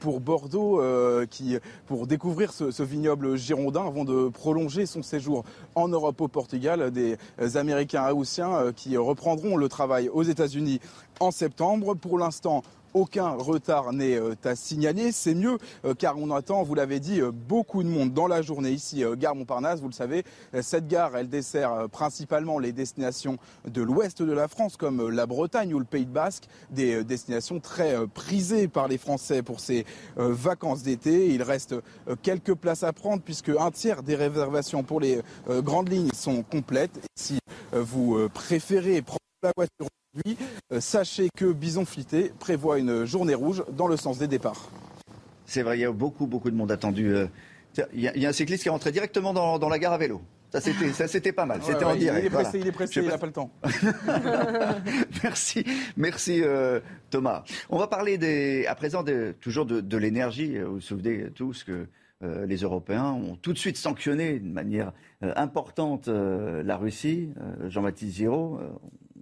pour Bordeaux qui, pour découvrir ce, vignoble girondin avant de prolonger son séjour en Europe au Portugal. Des Américains haussiens qui reprendront le travail aux États-Unis en septembre. Pour l'instant, aucun retard n'est euh, à signaler. C'est mieux euh, car on attend, vous l'avez dit, euh, beaucoup de monde dans la journée ici, gare Montparnasse. Vous le savez, cette gare, elle dessert principalement les destinations de l'ouest de la France comme la Bretagne ou le Pays de Basque, des destinations très prisées par les Français pour ces vacances d'été. Il reste quelques places à prendre puisque un tiers des réservations pour les grandes lignes sont complètes. Si vous préférez prendre la voiture aujourd'hui, euh, sachez que Bison Flité prévoit une journée rouge dans le sens des départs. C'est vrai, il y a beaucoup, beaucoup de monde attendu. Euh, il y, a un cycliste qui est rentré directement dans, la gare à vélo. Ça c'était, ça c'était pas mal. C'était en direct. Il est pressé, il est pressé, il n'a pas le temps. <laughs> merci, merci euh, Thomas. On va parler des, à présent toujours de, l'énergie. Vous vous souvenez tous que les Européens ont tout de suite sanctionné de manière importante la Russie. Jean-Baptiste Giraud,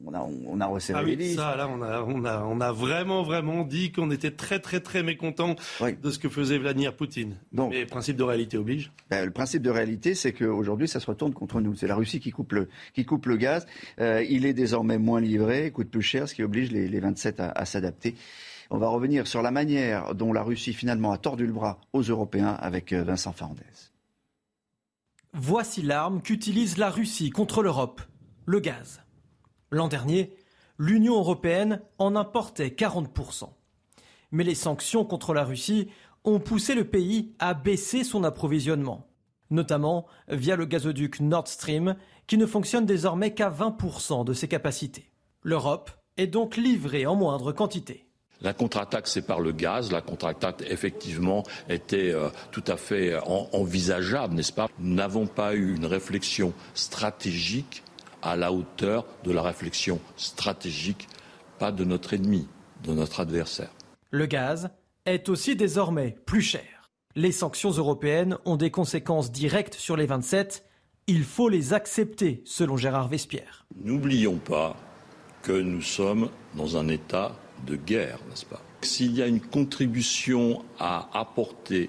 on a, on a resserré ah oui, Ça, là, on a, on, a, on a vraiment, vraiment dit qu'on était très, très, très mécontent de ce que faisait Vladimir Poutine. Donc, Mais le principe de réalité oblige. Ben, le principe de réalité, c'est qu'aujourd'hui, ça se retourne contre nous. C'est la Russie qui coupe le, qui coupe le gaz. Euh, il est désormais moins livré, coûte plus cher, ce qui oblige les, les 27 à, à s'adapter. On va revenir sur la manière dont la Russie finalement a tordu le bras aux Européens avec euh, Vincent Fernandez. Voici l'arme qu'utilise la Russie contre l'Europe, le gaz. L'an dernier, l'Union européenne en importait 40%. Mais les sanctions contre la Russie ont poussé le pays à baisser son approvisionnement, notamment via le gazoduc Nord Stream qui ne fonctionne désormais qu'à 20% de ses capacités. L'Europe est donc livrée en moindre quantité. La contre-attaque, c'est par le gaz. La contre-attaque, effectivement, était euh, tout à fait envisageable, n'est-ce pas? Nous n'avons pas eu une réflexion stratégique à la hauteur de la réflexion stratégique, pas de notre ennemi, de notre adversaire. Le gaz est aussi désormais plus cher. Les sanctions européennes ont des conséquences directes sur les 27. Il faut les accepter, selon Gérard Vespierre. N'oublions pas que nous sommes dans un état de guerre, n'est-ce pas? S'il y a une contribution à apporter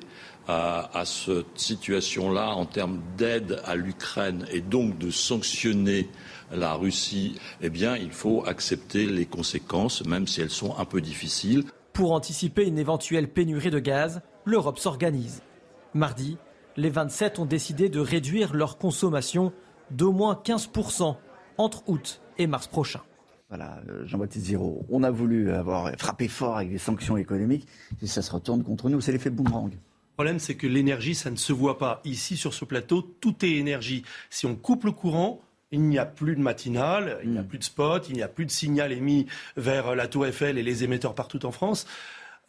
à, cette situation-là en termes d'aide à l'Ukraine et donc de sanctionner la Russie, eh bien, il faut accepter les conséquences, même si elles sont un peu difficiles. Pour anticiper une éventuelle pénurie de gaz, l'Europe s'organise. Mardi, les 27 ont décidé de réduire leur consommation d'au moins 15% entre août et mars prochain. Voilà, euh, Jean-Baptiste Ziraud, on a voulu avoir frappé fort avec des sanctions économiques, et ça se retourne contre nous. C'est l'effet boomerang. Le problème, c'est que l'énergie, ça ne se voit pas. Ici, sur ce plateau, tout est énergie. Si on coupe le courant, il n'y a plus de matinale, il n'y a mm. plus de spot, il n'y a plus de signal émis vers la Tour Eiffel et les émetteurs partout en France.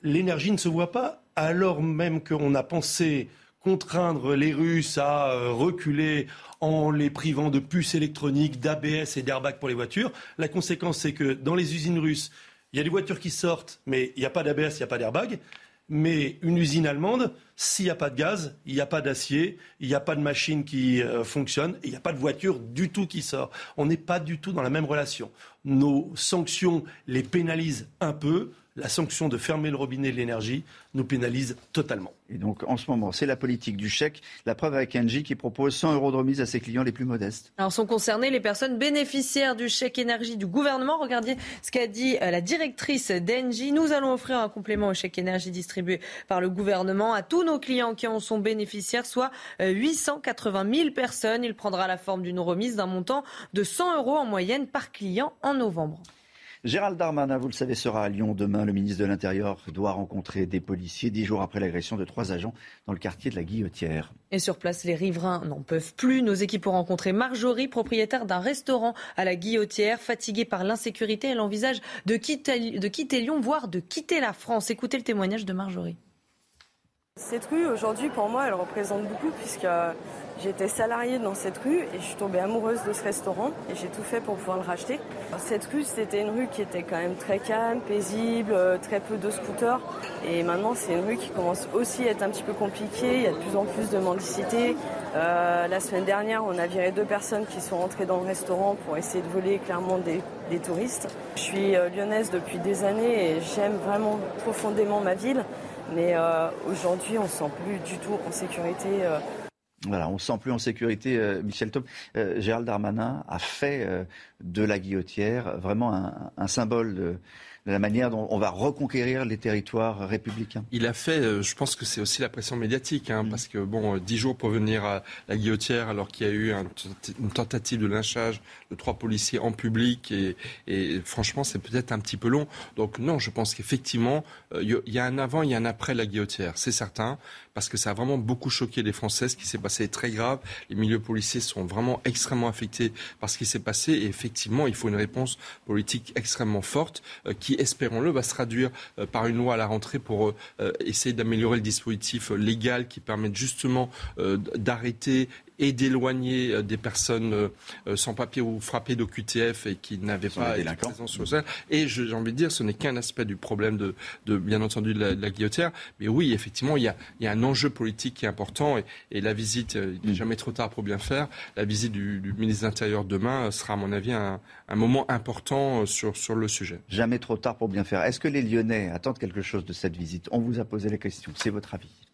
L'énergie ne se voit pas, alors même qu'on a pensé contraindre les Russes à euh, reculer en les privant de puces électroniques, d'ABS et d'airbags pour les voitures. La conséquence, c'est que dans les usines russes, il y a des voitures qui sortent, mais il n'y a pas d'ABS, il n'y a pas d'airbag. Mais une usine allemande, s'il n'y a pas de gaz, il n'y a pas d'acier, il n'y a pas de machine qui euh, fonctionne, il n'y a pas de voiture du tout qui sort. On n'est pas du tout dans la même relation. Nos sanctions les pénalisent un peu. La sanction de fermer le robinet de l'énergie nous pénalise totalement. Et donc en ce moment, c'est la politique du chèque. La preuve avec Engie qui propose 100 euros de remise à ses clients les plus modestes. Alors sont concernées les personnes bénéficiaires du chèque énergie du gouvernement. Regardez ce qu'a dit euh, la directrice d'Engie. Nous allons offrir un complément au chèque énergie distribué par le gouvernement à tous nos clients qui en sont bénéficiaires, soit 880 euh, 000 personnes. Il prendra la forme d'une remise d'un montant de 100 euros en moyenne par client en novembre. Gérald Darmanin, vous le savez, sera à Lyon demain. Le ministre de l'Intérieur doit rencontrer des policiers dix jours après l'agression de trois agents dans le quartier de la Guillotière. Et sur place, les riverains n'en peuvent plus. Nos équipes ont rencontré Marjorie, propriétaire d'un restaurant à la Guillotière. Fatiguée par l'insécurité, elle envisage de quitter, de quitter Lyon, voire de quitter la France. Écoutez le témoignage de Marjorie. Cette rue, aujourd'hui, pour moi, elle représente beaucoup puisque J'étais salariée dans cette rue et je suis tombée amoureuse de ce restaurant et j'ai tout fait pour pouvoir le racheter. Cette rue, c'était une rue qui était quand même très calme, paisible, euh, très peu de scooters. Et maintenant, c'est une rue qui commence aussi à être un petit peu compliquée. Il y a de plus en plus de mendicité. Euh, la semaine dernière, on a viré deux personnes qui sont rentrées dans le restaurant pour essayer de voler clairement des, touristes. Je suis euh, lyonnaise depuis des années et j'aime vraiment profondément ma ville. Mais aujourd'hui, on ne se sent plus du tout en sécurité. Voilà, on ne se sent plus en sécurité. Euh, Michel Top, euh, Gérald Darmanin a fait euh, de la guillotière vraiment un, un symbole de, de la manière dont on va reconquérir les territoires républicains. Il a fait, je pense que c'est aussi la pression médiatique, hein, mm. parce que bon, dix jours pour venir à la guillotière, alors qu'il y a eu une tentative de lynchage de trois policiers en public, et, franchement, c'est peut-être un petit peu long. Donc non, je pense qu'effectivement, il y a un avant, il y a un après la guillotière, c'est certain, parce que ça a vraiment beaucoup choqué les Français. Ce qui s'est passé est très grave. Les milieux policiers sont vraiment extrêmement affectés par ce qui s'est passé, et effectivement, il faut une réponse politique extrêmement forte qui qui, espérons-le, va se traduire euh, par une loi à la rentrée pour euh, euh, essayer d'améliorer le dispositif légal qui permette justement d'arrêter et d'éloigner euh, des personnes euh, euh, sans papier ou frappées d'OQTF et qui n'avaient pas de présence sociale. Et j'ai envie de dire, ce n'est qu'un aspect du problème de, de bien entendu de la, de guillotière. Mais oui, effectivement, il y, a, il y a un enjeu politique qui est important et, et la visite, il n'est mm. jamais trop tard pour bien faire. La visite du, du ministre de l'Intérieur demain sera, à mon avis, un, un moment important sur, sur le sujet. Jamais trop tard pour bien faire. Est-ce que les Lyonnais attendent quelque chose de cette visite? On vous a posé la question. C'est votre avis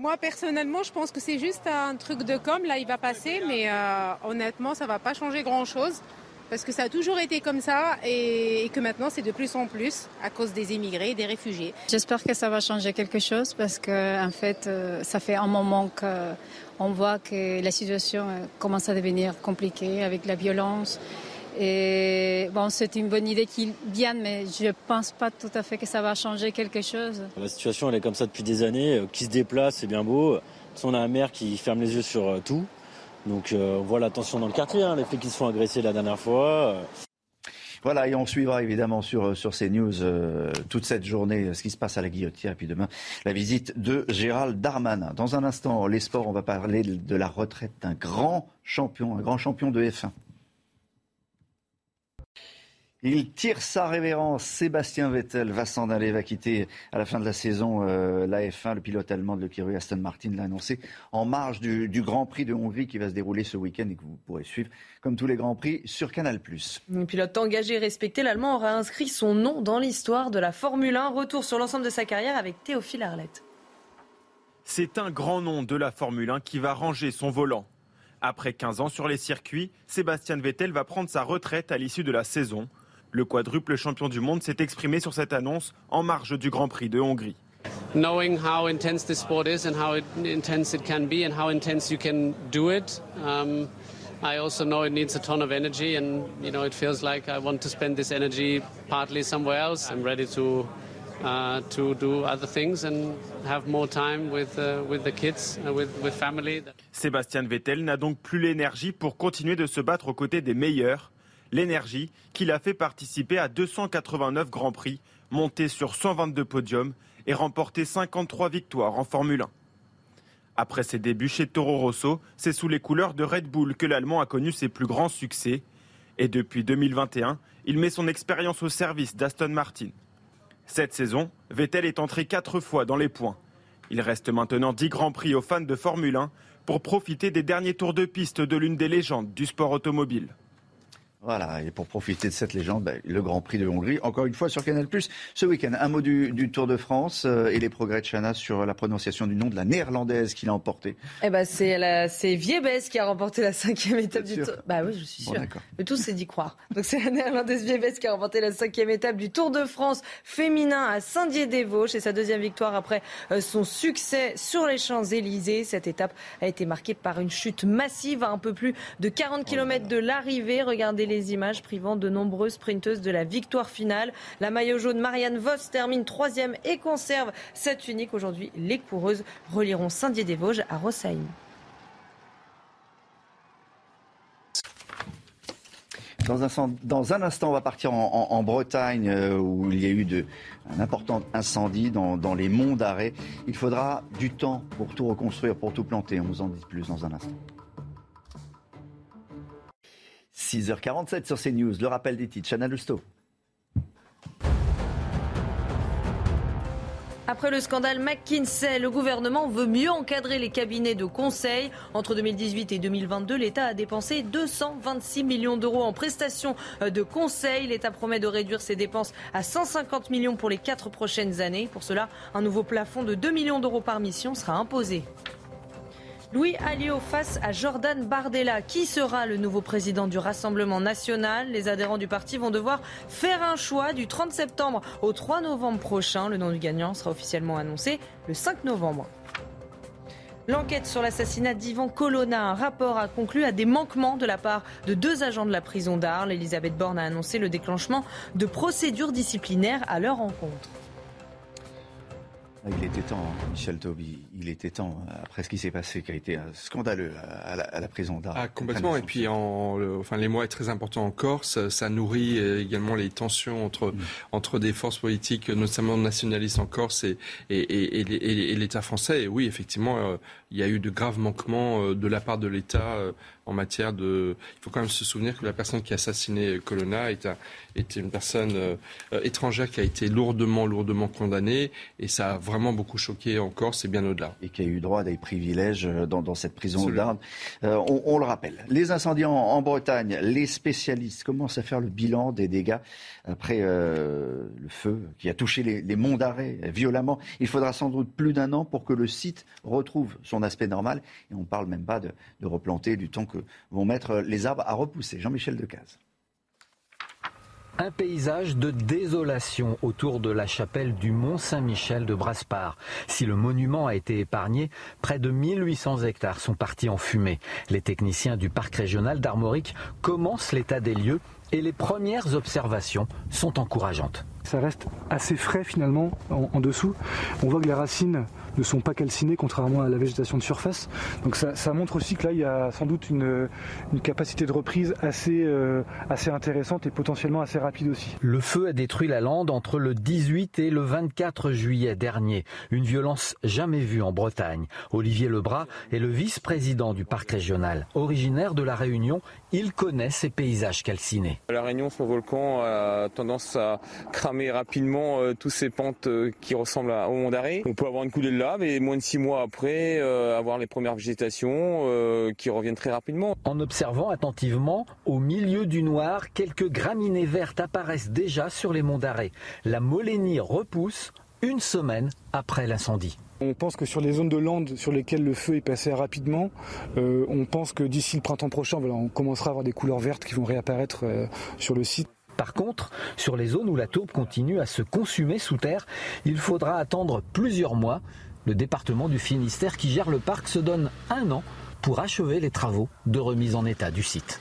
moi, personnellement, je pense que c'est juste un truc de com. Là, il va passer, mais euh, honnêtement, ça va pas changer grand-chose. Parce que ça a toujours été comme ça et, que maintenant, c'est de plus en plus à cause des immigrés, des réfugiés. J'espère que ça va changer quelque chose parce que, en fait, euh, ça fait un moment qu'on voit que la situation euh, commence à devenir compliquée avec la violence et bon, c'est une bonne idée qu'ils viennent, mais je ne pense pas tout à fait que ça va changer quelque chose. La situation, elle est comme ça depuis des années. Euh, qui se déplace, c'est bien beau. On a un maire qui ferme les yeux sur euh, tout. Donc euh, on voit la tension dans le quartier, hein, les faits qui se font agresser la dernière fois. Voilà, et on suivra évidemment sur, sur CNews toute cette journée ce qui se passe à la Guillotière, et puis demain la visite de Gérald Darmanin. Dans un instant, les sports, on va parler de la retraite d'un grand champion, un grand champion de F1. Il tire sa révérence. Sébastien Vettel va s'en aller, va quitter à la fin de la saison euh, la F1. Le pilote allemand de l'écurie Aston Martin l'a annoncé en marge du, Grand Prix de Hongrie qui va se dérouler ce week-end et que vous pourrez suivre, comme tous les Grands Prix, sur Canal+. Un pilote engagé et respecté, l'Allemand aura inscrit son nom dans l'histoire de la Formule 1. Retour sur l'ensemble de sa carrière avec Théophile Arlette. C'est un grand nom de la Formule 1 qui va ranger son volant. Après 15 ans sur les circuits, Sébastien Vettel va prendre sa retraite à l'issue de la saison. Le quadruple champion du monde s'est exprimé sur cette annonce en marge du Grand Prix de Hongrie. Knowing how intense this sport is and how intense it can be and how intense you can do it, um, I also know it needs a ton of energy and you know it feels like I want to spend this energy partly somewhere else. I'm ready to uh, to do other things and have more time with uh, with the kids, uh, with with family. Sébastien Vettel n'a donc plus l'énergie pour continuer de se battre aux côtés des meilleurs l'énergie qui l'a fait participer à 289 Grands Prix, monter sur 122 podiums et remporter 53 victoires en Formule 1. Après ses débuts chez Toro Rosso, c'est sous les couleurs de Red Bull que l'Allemand a connu ses plus grands succès. Et depuis 2021, il met son expérience au service d'Aston Martin. Cette saison, Vettel est entré quatre fois dans les points. Il reste maintenant 10 grands prix aux fans de Formule 1 pour profiter des derniers tours de piste de l'une des légendes du sport automobile. Voilà, et pour profiter de cette légende, ben, le Grand Prix de Hongrie, encore une fois sur Canal+. Ce week-end, un mot du, Tour de France euh, et les progrès de Chana sur la prononciation du nom de la néerlandaise qui l'a emporté. Eh ben, c'est, c'est Viebes qui a remporté la cinquième étape du Tour. Bah oui, je suis sûr. Le tout, c'est d'y croire. Donc c'est la néerlandaise Viebes qui a remporté la cinquième étape du Tour de France féminin à Saint-Dié-des-Vosges. C'est sa deuxième victoire après euh, son succès sur les Champs-Élysées. Cette étape a été marquée par une chute massive à un peu plus de 40 km de l'arrivée. Regardez les images privant de nombreuses sprinteuses de la victoire finale. La maillot jaune Marianne Vos termine troisième et conserve cette unique. Aujourd'hui, les coureuses relieront Saint-Dié-des-Vosges à Rossaïm. Dans un, instant, on va partir en, Bretagne euh, où il y a eu un important incendie dans, dans les monts d'arrêt. Il faudra du temps pour tout reconstruire, pour tout planter. On vous en dit plus dans un instant. 6h47 sur CNews, le rappel des titres. Chana Lousteau. Après le scandale McKinsey, le gouvernement veut mieux encadrer les cabinets de conseil. Entre 2018 et 2022, l'État a dépensé 226 millions d'euros en prestations de conseil. L'État promet de réduire ses dépenses à 150 millions pour les quatre prochaines années. Pour cela, un nouveau plafond de 2 millions d'euros par mission sera imposé. Louis Alliot face à Jordan Bardella. Qui sera le nouveau président du Rassemblement national? Les adhérents du parti vont devoir faire un choix du 30 septembre au 3 novembre prochain. Le nom du gagnant sera officiellement annoncé le 5 novembre. L'enquête sur l'assassinat d'Ivan Colonna, un rapport a conclu à des manquements de la part de deux agents de la prison d'Arles. Elisabeth Borne a annoncé le déclenchement de procédures disciplinaires à leur encontre. Il était temps, hein, Michel. Il était temps, après ce qui s'est passé, qui a été scandaleux à la, à la prison d'Arles. Ah, complètement. Et puis, en, le, enfin, les mois est très important en Corse. Ça nourrit également les tensions entre, mmh. entre des forces politiques, notamment nationalistes en Corse et, et, et, et l'État français. Et oui, effectivement, euh, il y a eu de graves manquements euh, de la part de l'État euh, en matière de. Il faut quand même se souvenir que la personne qui a assassiné Colonna est, un, est une personne euh, étrangère qui a été lourdement, lourdement condamnée et ça a vraiment beaucoup choqué en Corse et bien au-delà. Et qui a eu droit à des privilèges dans, dans cette prison. Euh, on, on, le rappelle. Les incendies en, en, Bretagne, les spécialistes commencent à faire le bilan des dégâts après euh, le feu qui a touché les, les monts d'arrêt violemment. Il faudra sans doute plus d'un an pour que le site retrouve son aspect normal. Et on ne parle même pas de, de replanter du temps que vont mettre les arbres à repousser. Jean-Michel Decaze. Un paysage de désolation autour de la chapelle du Mont Saint-Michel de Braspar. Si le monument a été épargné, près de 1800 hectares sont partis en fumée. Les techniciens du parc régional d'Armorique commencent l'état des lieux et les premières observations sont encourageantes. Ça reste assez frais finalement en, en dessous. On voit que les racines ne sont pas calcinés contrairement à la végétation de surface. Donc ça, montre aussi que là il y a sans doute une, une capacité de reprise assez, euh, assez intéressante et potentiellement assez rapide aussi. Le feu a détruit la lande entre le 18 et le 24 juillet dernier. Une violence jamais vue en Bretagne. Olivier Lebras est le vice-président du parc régional. Originaire de la Réunion, il connaît ces paysages calcinés. La Réunion, son volcan a tendance à cramer rapidement euh, tous ces pentes euh, qui ressemblent à, au Mont d'Arrêt. On peut avoir une coulée de lave et moins de six mois après euh, avoir les premières végétations qui reviennent très rapidement. En observant attentivement, au milieu du noir, quelques graminées vertes apparaissent déjà sur les monts d'Arrêt. La molénie repousse une semaine après l'incendie. On pense que sur les zones de lande sur lesquelles le feu est passé rapidement, euh, on pense que d'ici le printemps prochain, voilà, on commencera à avoir des couleurs vertes qui vont réapparaître euh, sur le site. Par contre, sur les zones où la taupe continue à se consumer sous terre, il faudra attendre plusieurs mois. Le département du Finistère qui gère le parc se donne un an pour achever les travaux de remise en état du site.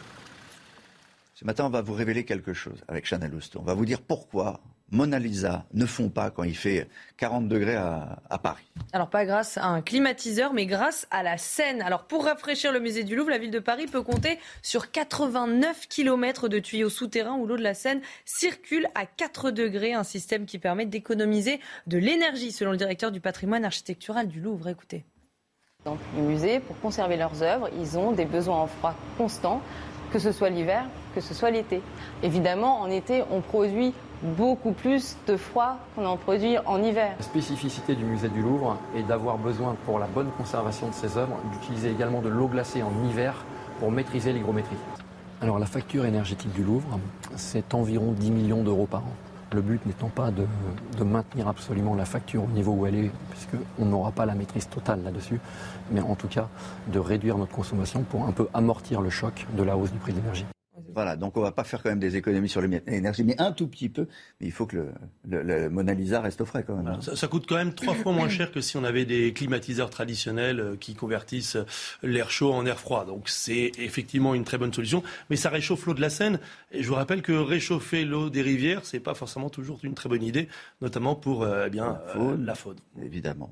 Ce matin, on va vous révéler quelque chose avec Chanel Housteau. On va vous dire pourquoi Mona Lisa ne font pas quand il fait 40 degrés à, à, Paris Alors pas grâce à un climatiseur, mais grâce à la Seine. Alors pour rafraîchir le musée du Louvre, la ville de Paris peut compter sur 89 km de tuyaux souterrains où l'eau de la Seine circule à 4 degrés, un système qui permet d'économiser de l'énergie, selon le directeur du patrimoine architectural du Louvre. Écoutez. Dans les musées, pour conserver leurs œuvres, ils ont des besoins en froid constants, que ce soit l'hiver, que ce soit l'été. Évidemment, en été, on produit beaucoup plus de froid qu'on en produit en hiver. La spécificité du musée du Louvre est d'avoir besoin, pour la bonne conservation de ses œuvres, d'utiliser également de l'eau glacée en hiver pour maîtriser l'hygrométrie. Alors la facture énergétique du Louvre, c'est environ 10 millions d'euros par an. Le but n'étant pas de, de, maintenir absolument la facture au niveau où elle est, puisqu'on n'aura pas la maîtrise totale là-dessus, mais en tout cas de réduire notre consommation pour un peu amortir le choc de la hausse du prix de l'énergie. Voilà, donc on va pas faire quand même des économies sur l'énergie, mais un tout petit peu. Mais il faut que le, le, Mona Lisa reste au frais quand même. ça, coûte quand même trois fois moins cher que si on avait des climatiseurs traditionnels euh, qui convertissent l'air chaud en air froid. Donc c'est effectivement une très bonne solution, mais ça réchauffe l'eau de la Seine. Et je vous rappelle que réchauffer l'eau des rivières, c'est pas forcément toujours une très bonne idée, notamment pour euh, eh bien euh, la faune. Évidemment,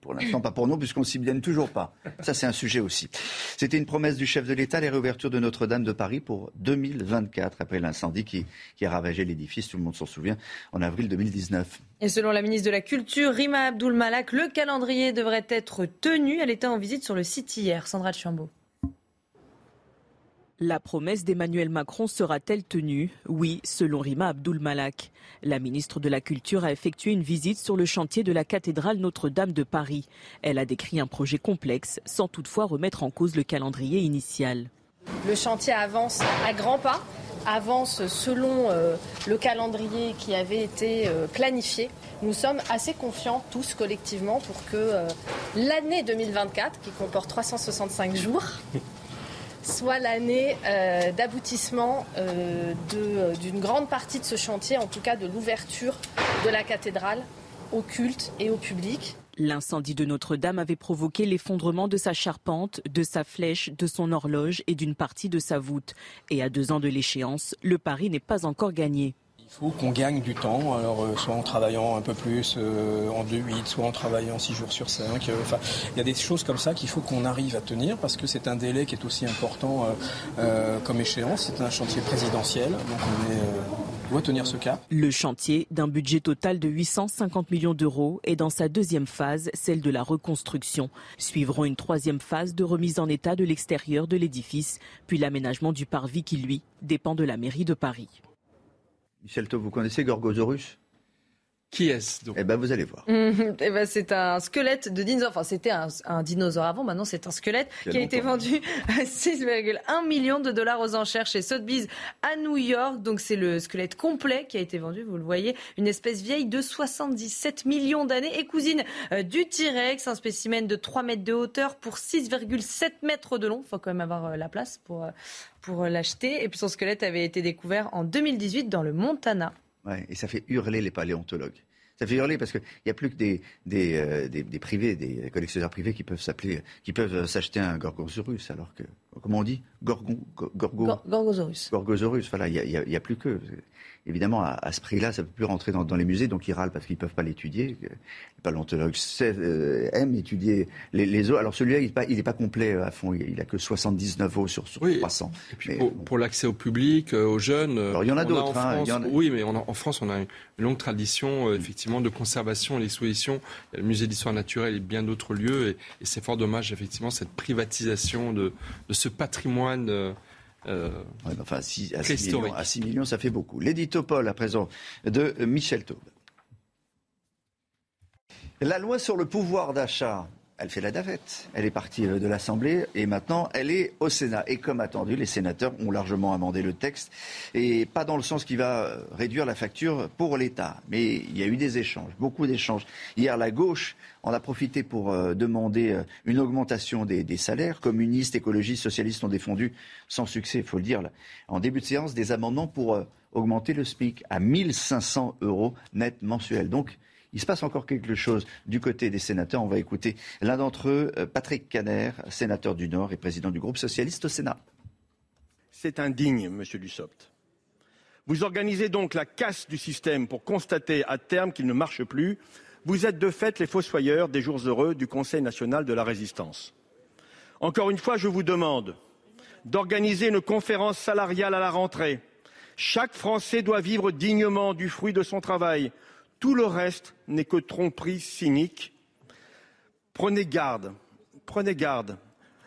pour l'instant pas pour nous puisqu'on s'y vienne toujours pas. Ça c'est un sujet aussi. C'était une promesse du chef de l'État, les réouvertures de Notre-Dame de Paris pour 2024 après l'incendie qui, qui a ravagé l'édifice, tout le monde s'en souvient, en avril 2019. Et selon la ministre de la Culture, Rima Abdul Malak, le calendrier devrait être tenu. Elle était en visite sur le site hier. Sandra Chambaud. La promesse d'Emmanuel Macron sera-t-elle tenue? Oui, selon Rima Abdul Malak. La ministre de la Culture a effectué une visite sur le chantier de la cathédrale Notre-Dame de Paris. Elle a décrit un projet complexe, sans toutefois remettre en cause le calendrier initial. Le chantier avance à grands pas, avance selon euh, le calendrier qui avait été euh, planifié. Nous sommes assez confiants tous collectivement pour que euh, l'année 2024, qui comporte 365 jours, <laughs> soit l'année d'aboutissement d'une grande partie de ce chantier, en tout cas de l'ouverture de la cathédrale au culte et au public. L'incendie de Notre-Dame avait provoqué l'effondrement de sa charpente, de sa flèche, de son horloge et d'une partie de sa voûte. Et à deux ans de l'échéance, le pari n'est pas encore gagné. Il faut qu'on gagne du temps, alors euh, soit en travaillant un peu plus euh, en 2-8, soit en travaillant 6 jours sur 5. Euh, enfin, il y a des choses comme ça qu'il faut qu'on arrive à tenir parce que c'est un délai qui est aussi important comme échéance. C'est un chantier présidentiel, donc on est tenir ce cas. Le chantier, d'un budget total de 850 millions d'euros, est dans sa deuxième phase, celle de la reconstruction. Suivront une troisième phase de remise en état de l'extérieur de l'édifice, puis l'aménagement du parvis qui, lui, dépend de la mairie de Paris. Michel vous connaissez Gorgosaurus qui est-ce Eh ben, vous allez voir. <laughs> eh ben, c'est un squelette de dinosaure. Enfin, c'était un, dinosaure avant. Maintenant, c'est un squelette qui a été vendu à <laughs> 6,1 millions de dollars aux enchères chez Sotheby's à New York. Donc, c'est le squelette complet qui a été vendu. Vous le voyez, une espèce vieille de 77 millions d'années et cousine euh, du T-Rex, un spécimen de 3 mètres de hauteur pour 6,7 mètres de long. Il faut quand même avoir euh, la place pour, euh, pour l'acheter. Et puis, son squelette avait été découvert en 2018 dans le Montana. Ouais, et ça fait hurler les paléontologues. Ça fait hurler parce qu'il n'y a plus que des, des, euh, des, des, privés, des collectionneurs privés qui peuvent s'appeler, qui peuvent euh, s'acheter un Gorgosaurus, alors que, comment on dit? Gorgon, Gorgo, Gorgosaurus. Gorgosaurus, voilà, il n'y a, y a, plus que évidemment, à, ce prix-là, ça ne peut plus rentrer dans, les musées, donc ils râlent parce qu'ils ne peuvent pas l'étudier. Les paléontologues euh, aiment étudier les, os. Alors celui-là, il n'est pas, complet euh, à fond, il n'a que 79 os sur, 300. Et puis pour, l'accès au public, euh, aux jeunes... Alors il y en a d'autres. Hein, oui, mais en France, on a une longue tradition, effectivement, de conservation et d'exposition. Il y a le musée d'histoire naturelle et bien d'autres lieux, et, c'est fort dommage, effectivement, cette privatisation de, de ce patrimoine euh, enfin, à, 6 millions, ça fait beaucoup. L'édito Paul, à présent, de Michel Taube. La loi sur le pouvoir d'achat elle fait la davette. Elle est partie euh, de l'Assemblée et maintenant elle est au Sénat. Et comme attendu, les sénateurs ont largement amendé le texte et pas dans le sens qui va euh, réduire la facture pour l'État. Mais il y a eu des échanges, beaucoup d'échanges. Hier, la gauche en a profité pour euh, demander une augmentation des, salaires. Communistes, écologistes, socialistes ont défendu sans succès, il faut le dire, en début de séance, des amendements pour augmenter le SMIC à 1500 euros net mensuels. Donc, il se passe encore quelque chose du côté des sénateurs. On va écouter l'un d'entre eux, euh, Patrick Caner, sénateur du Nord et président du groupe socialiste au Sénat. C'est indigne, monsieur Dussopt. Vous organisez donc la casse du système pour constater à terme qu'il ne marche plus. Vous êtes de fait les fossoyeurs des jours heureux du Conseil national de la résistance. Encore une fois, je vous demande d'organiser une conférence salariale à la rentrée. Chaque Français doit vivre dignement du fruit de son travail. Tout le reste n'est que tromperie cynique. Prenez garde, prenez garde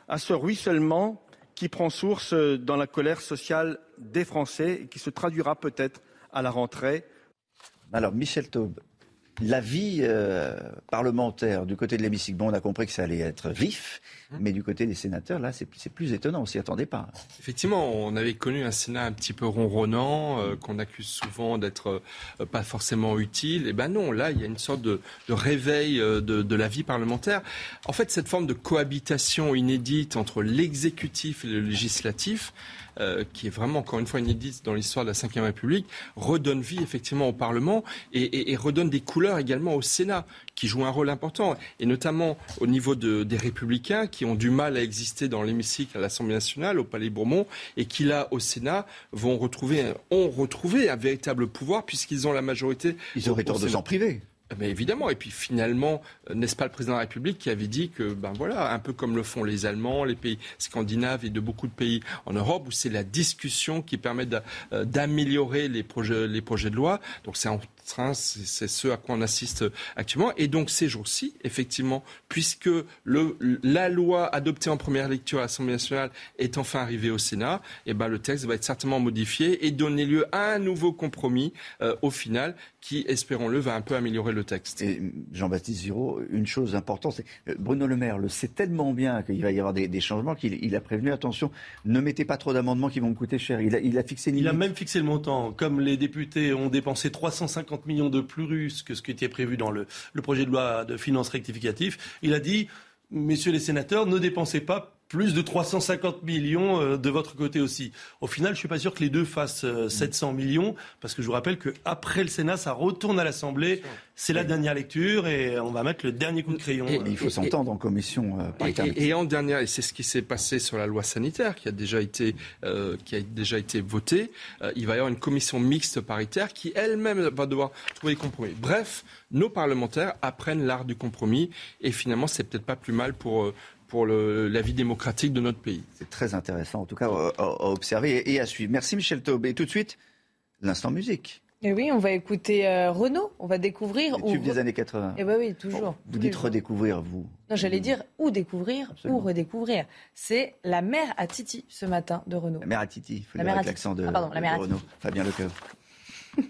à ce ruissellement qui prend source dans la colère sociale des Français et qui se traduira peut-être à la rentrée. Alors, Michel Taube, la vie euh, parlementaire du côté de l'hémicycle, bon, on a compris que ça allait être vif, mmh. mais du côté des sénateurs, là, c'est plus étonnant, on s'y attendait pas. Effectivement, on avait connu un Sénat un petit peu ronronnant, euh, qu'on accuse souvent d'être euh, pas forcément utile. Et ben non, là, il y a une sorte de, réveil de, de, la vie parlementaire. En fait, cette forme de cohabitation inédite entre l'exécutif et le législatif, euh, qui est vraiment encore une fois inédite dans l'histoire de la Ve République, redonne vie effectivement au Parlement et, redonne des couleurs également au Sénat, qui joue un rôle important, et notamment au niveau des Républicains qui ont du mal à exister dans l'hémicycle à l'Assemblée nationale, au Palais Bourbon, et qui là au Sénat vont retrouver, ont retrouvé un véritable pouvoir puisqu'ils ont la majorité. Ils auraient tort de s'en priver. Ah, mais évidemment, et puis finalement, euh, n'est-ce pas le président de la République qui avait dit que, ben voilà, un peu comme le font les Allemands, les pays scandinaves et de beaucoup de pays en Europe, où c'est la discussion qui permet euh, d'améliorer les projets, les projets de loi. Donc c'est en c'est ce à quoi on assiste actuellement. Et donc ces jours-ci, effectivement, puisque le, la loi adoptée en première lecture à l'Assemblée nationale est enfin arrivée au Sénat, et eh ben, le texte va être certainement modifié et donner lieu à un nouveau compromis euh, au final qui, espérons-le, va un peu améliorer le texte. Et Jean-Baptiste Giraud, une chose importante, c'est Bruno Le Maire le sait tellement bien qu'il va y avoir des, changements qu'il a prévenu, attention, ne mettez pas trop d'amendements qui vont me coûter cher. Il a, il a fixé Il a même fixé le montant. Comme les députés ont dépensé 350 millions de plus que ce qui était prévu dans le, le projet de loi de finances rectificatif. Il a dit, messieurs les sénateurs, ne dépensez pas plus de 350 millions euh, de votre côté aussi. Au final, je ne suis pas sûr que les deux fassent 700 euh, millions, parce que je vous rappelle qu'après le Sénat, ça retourne à l'Assemblée. C'est la dernière lecture et on va mettre le dernier coup de crayon. il faut s'entendre en commission euh, et, en dernière, et c'est ce qui s'est passé sur la loi sanitaire qui a déjà été, qui a déjà été votée, il va y avoir une commission mixte paritaire qui elle-même va devoir trouver des compromis. Bref, nos parlementaires apprennent l'art du compromis et finalement, c'est peut-être pas plus mal pour pour la vie démocratique de notre pays. C'est très intéressant, en tout cas, à, observer et à suivre. Merci Michel Taube. Et tout de suite, l'instant musique. Et eh oui, on va écouter euh, Renaud, on va découvrir. Les tubes des années 80. Eh bien oui, toujours. vous dites redécouvrir, vous. Non, j'allais dire ou découvrir ou redécouvrir. C'est La mère à Titi ce matin de Renaud. La mère à Titi, il faut la dire avec l'accent de, ah, pardon, la mère Renaud. Fabien Lecoeur. <laughs>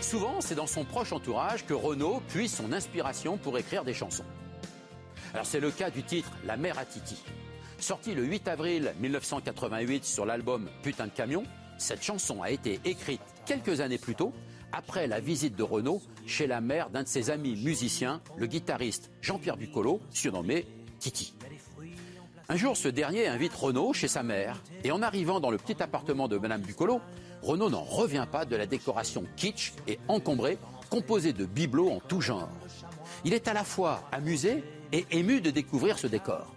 Souvent, c'est dans son proche entourage que Renaud puise son inspiration pour écrire des chansons. C'est le cas du titre La mère à Titi. Sorti le 8 avril 1988 sur l'album Putain de camion, cette chanson a été écrite quelques années plus tôt, après la visite de Renaud chez la mère d'un de ses amis musiciens, le guitariste Jean-Pierre Bucolo, surnommé Titi. Un jour, ce dernier invite Renaud chez sa mère, et en arrivant dans le petit appartement de Madame Bucolo, Renaud n'en revient pas de la décoration kitsch et encombrée, composée de bibelots en tout genre. Il est à la fois amusé et ému de découvrir ce décor.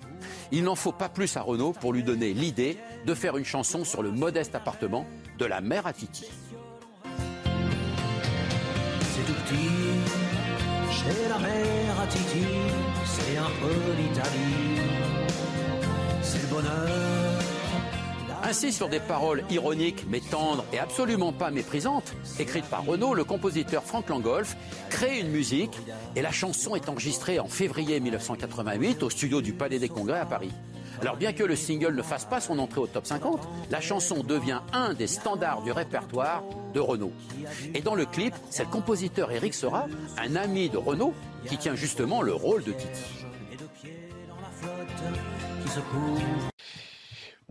Il n'en faut pas plus à Renault pour lui donner l'idée de faire une chanson sur le modeste appartement de la mère à Titi. C'est tout petit, chez la mère à Titi, c'est un peu l'Italie, c'est le bonheur ainsi, sur des paroles ironiques mais tendres et absolument pas méprisantes, écrites par Renaud, le compositeur Frank Langolf crée une musique et la chanson est enregistrée en février 1988 au studio du Palais des Congrès à Paris. Alors bien que le single ne fasse pas son entrée au top 50, la chanson devient un des standards du répertoire de Renaud. Et dans le clip, c'est le compositeur Eric Sera, un ami de Renaud, qui tient justement le rôle de Titi.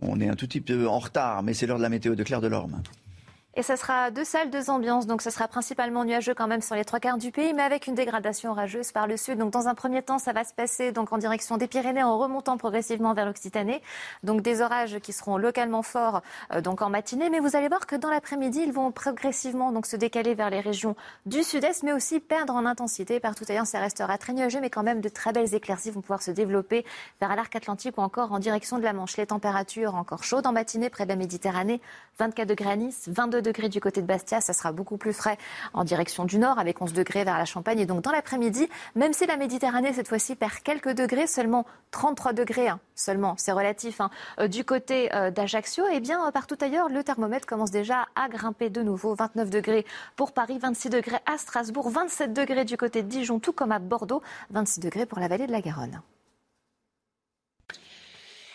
On est un tout petit peu en retard, mais c'est l'heure de la météo de Claire Delorme. Et ce sera deux salles, deux ambiances. Donc ce sera principalement nuageux quand même sur les trois quarts du pays, mais avec une dégradation orageuse par le sud. Donc dans un premier temps, ça va se passer donc en direction des Pyrénées en remontant progressivement vers l'Occitanie. Donc des orages qui seront localement forts euh, donc en matinée, mais vous allez voir que dans l'après-midi, ils vont progressivement donc se décaler vers les régions du sud-est, mais aussi perdre en intensité. Partout ailleurs, ça restera très nuageux, mais quand même de très belles éclaircies vont pouvoir se développer vers l'arc atlantique ou encore en direction de la Manche. Les températures encore chaudes en matinée près de la Méditerranée, 24 degrés à Nice, 22 degrés du côté de Bastia. Ça sera beaucoup plus frais en direction du nord avec 11 degrés vers la Champagne. Et donc dans l'après-midi, même si la Méditerranée cette fois-ci perd quelques degrés, seulement 33 degrés hein, seulement, c'est relatif, hein, euh, du côté euh, d'Ajaccio, et eh bien euh, partout ailleurs, le thermomètre commence déjà à grimper de nouveau. 29 degrés pour Paris, 26 degrés à Strasbourg, 27 degrés du côté de Dijon, tout comme à Bordeaux, 26 degrés pour la vallée de la Garonne.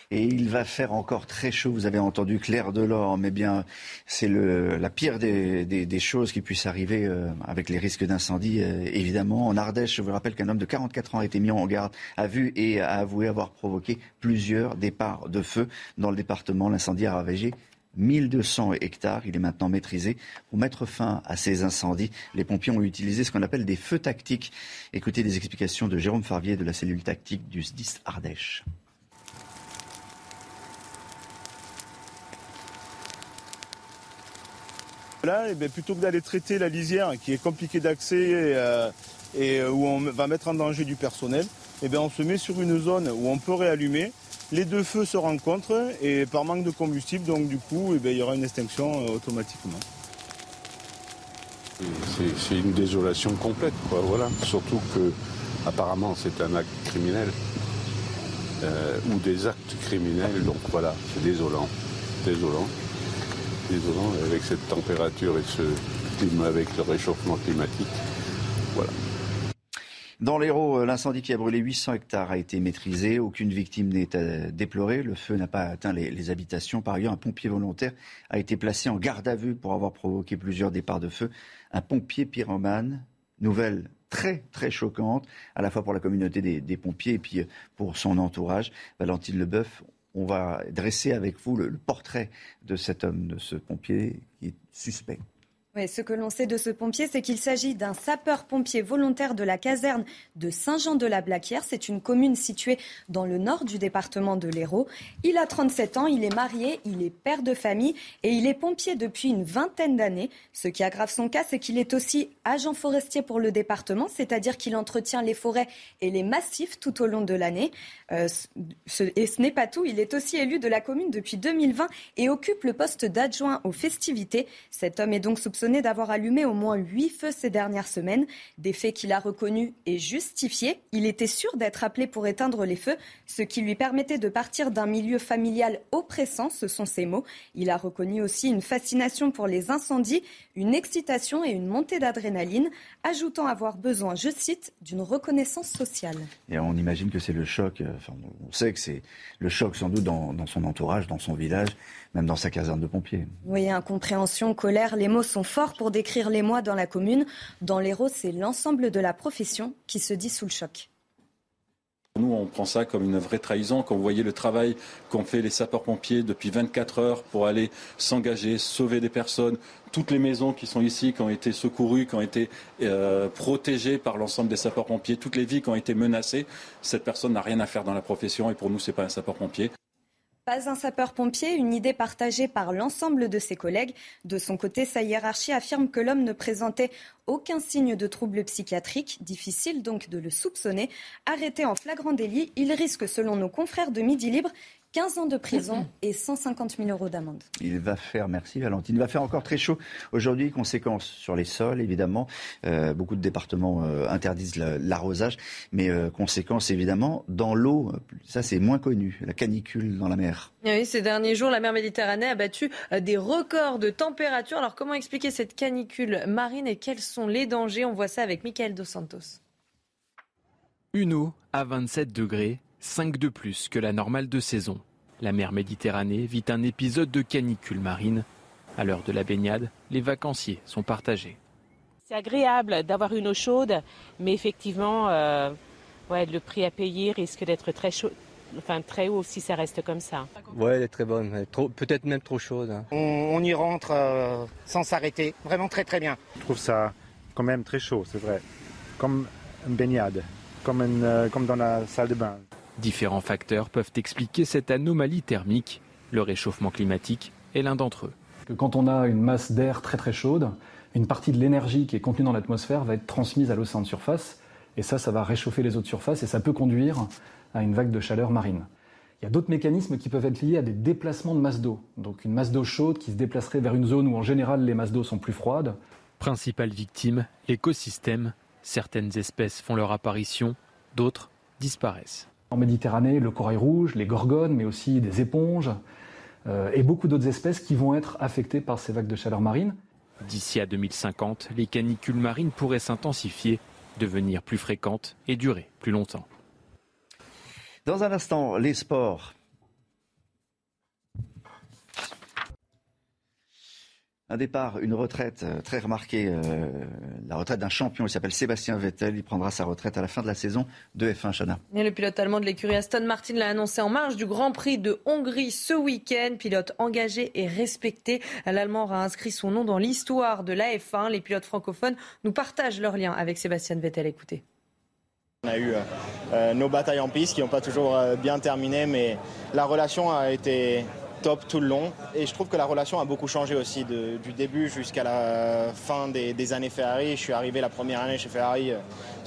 Et il va faire encore très chaud. Vous avez entendu Claire Delorme. mais bien, c'est la pire des, choses qui puissent arriver euh, avec les risques d'incendie, euh, évidemment. En Ardèche, je vous rappelle qu'un homme de 44 ans a été mis en garde, a vu et a avoué avoir provoqué plusieurs départs de feu dans le département. L'incendie a ravagé 1200 hectares. Il est maintenant maîtrisé. Pour mettre fin à ces incendies, les pompiers ont utilisé ce qu'on appelle des feux tactiques. Écoutez des explications de Jérôme Farvier de la cellule tactique du SDIS Ardèche. Eh plutôt que d'aller traiter la lisière qui est compliquée d'accès et, euh, euh, où on va mettre en danger du personnel, eh on se met sur une zone où on peut réallumer les deux feux se rencontrent et par manque de combustible, donc du coup, eh il y aura une extinction euh, automatiquement. C'est une désolation complète, quoi, voilà. Surtout que, apparemment, c'est un acte criminel ou des actes criminels, donc voilà, c'est désolant, désolant, avec cette température et ce climat, avec le réchauffement climatique, voilà. Dans l'Hérault, euh, l'incendie qui a brûlé 800 hectares a été maîtrisé. Aucune victime n'est à déplorer. Le feu n'a pas atteint les, habitations. Par ailleurs, un pompier volontaire a été placé en garde à vue pour avoir provoqué plusieurs départs de feu. Un pompier pyromane. Nouvelle très très choquante, à la fois pour la communauté des, pompiers et puis euh, pour son entourage. Valentine Leboeuf, on va dresser avec vous le portrait de cet homme, de ce pompier qui est suspect ce que l'on sait de ce pompier, c'est qu'il s'agit d'un sapeur-pompier volontaire de la caserne de Saint-Jean-de-la-Blaquière. C'est une commune située dans le nord du département de l'Hérault. Il a 37 ans, il est marié, il est père de famille et il est pompier depuis une vingtaine d'années. Ce qui aggrave son cas, c'est qu'il est aussi agent forestier pour le département, c'est-à-dire qu'il entretient les forêts et les massifs tout au long de l'année. Euh, et ce n'est pas tout, il est aussi élu de la commune depuis 2020 et occupe le poste d'adjoint aux festivités. Cet homme est donc soupçonné d'avoir allumé au moins huit feux ces dernières semaines, des faits qu'il a reconnus et justifiés. Il était sûr d'être appelé pour éteindre les feux, ce qui lui permettait de partir d'un milieu familial oppressant, ce sont ses mots. Il a reconnu aussi une fascination pour les incendies, une excitation et une montée d'adrénaline, ajoutant avoir besoin, je cite, d'une reconnaissance sociale. Et on imagine que c'est le choc, euh, on sait que c'est le choc sans doute dans, dans son entourage, dans son village, même dans sa caserne de pompiers. Oui, incompréhension, colère, les mots sont forts pour décrire les mois dans la commune. Dans l'Hérault, c'est l'ensemble de la profession qui se dit sous le choc. Nous, on prend ça comme une vraie trahison. Quand vous voyez le travail qu'ont fait les sapeurs-pompiers depuis 24 heures pour aller s'engager, sauver des personnes, toutes les maisons qui sont ici, qui ont été secourues, qui ont été euh, protégées par l'ensemble des sapeurs-pompiers, toutes les vies qui ont été menacées, cette personne n'a rien à faire dans la profession et pour nous, ce n'est pas un sapeur-pompier. Pas un sapeur-pompier, une idée partagée par l'ensemble de ses collègues. De son côté, sa hiérarchie affirme que l'homme ne présentait aucun signe de trouble psychiatrique. Difficile donc de le soupçonner. Arrêté en flagrant délit, il risque, selon nos confrères de Midi Libre, 15 ans de prison et 150 000 euros d'amende. Il va faire, merci Valentine, il va faire encore très chaud aujourd'hui. Conséquences sur les sols, évidemment. Euh, beaucoup de départements euh, interdisent l'arrosage, mais euh, conséquences évidemment dans l'eau. Ça, c'est moins connu, la canicule dans la mer. Oui, ces derniers jours, la mer Méditerranée a battu des records de température. Alors, comment expliquer cette canicule marine et quels sont les dangers? On voit ça avec Michael Dos Santos. Une eau à 27 degrés 5 de plus que la normale de saison. La mer Méditerranée vit un épisode de canicule marine. À l'heure de la baignade, les vacanciers sont partagés. C'est agréable d'avoir une eau chaude, mais effectivement, euh, ouais, le prix à payer risque d'être très chaud. Enfin, très haut si ça reste comme ça. Ouais, elle est très bonne, peut-être même trop chaude. Hein. On, y rentre euh, sans s'arrêter, vraiment très très bien. Je trouve ça quand même très chaud, c'est vrai, comme une baignade, comme, euh, comme dans la salle de bain. Différents facteurs peuvent expliquer cette anomalie thermique. Le réchauffement climatique est l'un d'entre eux. Quand on a une masse d'air très très chaude, une partie de l'énergie qui est contenue dans l'atmosphère va être transmise à l'océan de surface. Et ça, ça va réchauffer les eaux de surface et ça peut conduire à une vague de chaleur marine. Il y a d'autres mécanismes qui peuvent être liés à des déplacements de masse d'eau. Donc une masse d'eau chaude qui se déplacerait vers une zone où en général les masses d'eau sont plus froides. Principale victime, l'écosystème. Certaines espèces font leur apparition, d'autres disparaissent. En Méditerranée, le corail rouge, les gorgones, mais aussi des éponges euh, et beaucoup d'autres espèces qui vont être affectées par ces vagues de chaleur marine. D'ici à 2050, les canicules marines pourraient s'intensifier, devenir plus fréquentes et durer plus longtemps. Dans un instant, les sports. Un départ, une retraite euh, très remarquée, euh, la retraite d'un champion. Il s'appelle Sébastien Vettel. Il prendra sa retraite à la fin de la saison de F1 Chana. Et le pilote allemand de l'écurie Aston Martin l'a annoncé en marge du Grand Prix de Hongrie ce week-end. Pilote engagé et respecté. L'Allemand aura inscrit son nom dans l'histoire de la F1. Les pilotes francophones nous partagent leur lien avec Sébastien Vettel. Écoutez. On a eu euh, nos batailles en piste qui n'ont pas toujours bien terminé, mais la relation a été tout le long. Et je trouve que la relation a beaucoup changé aussi du début jusqu'à la fin des, années Ferrari. Je suis arrivé la première année chez Ferrari euh,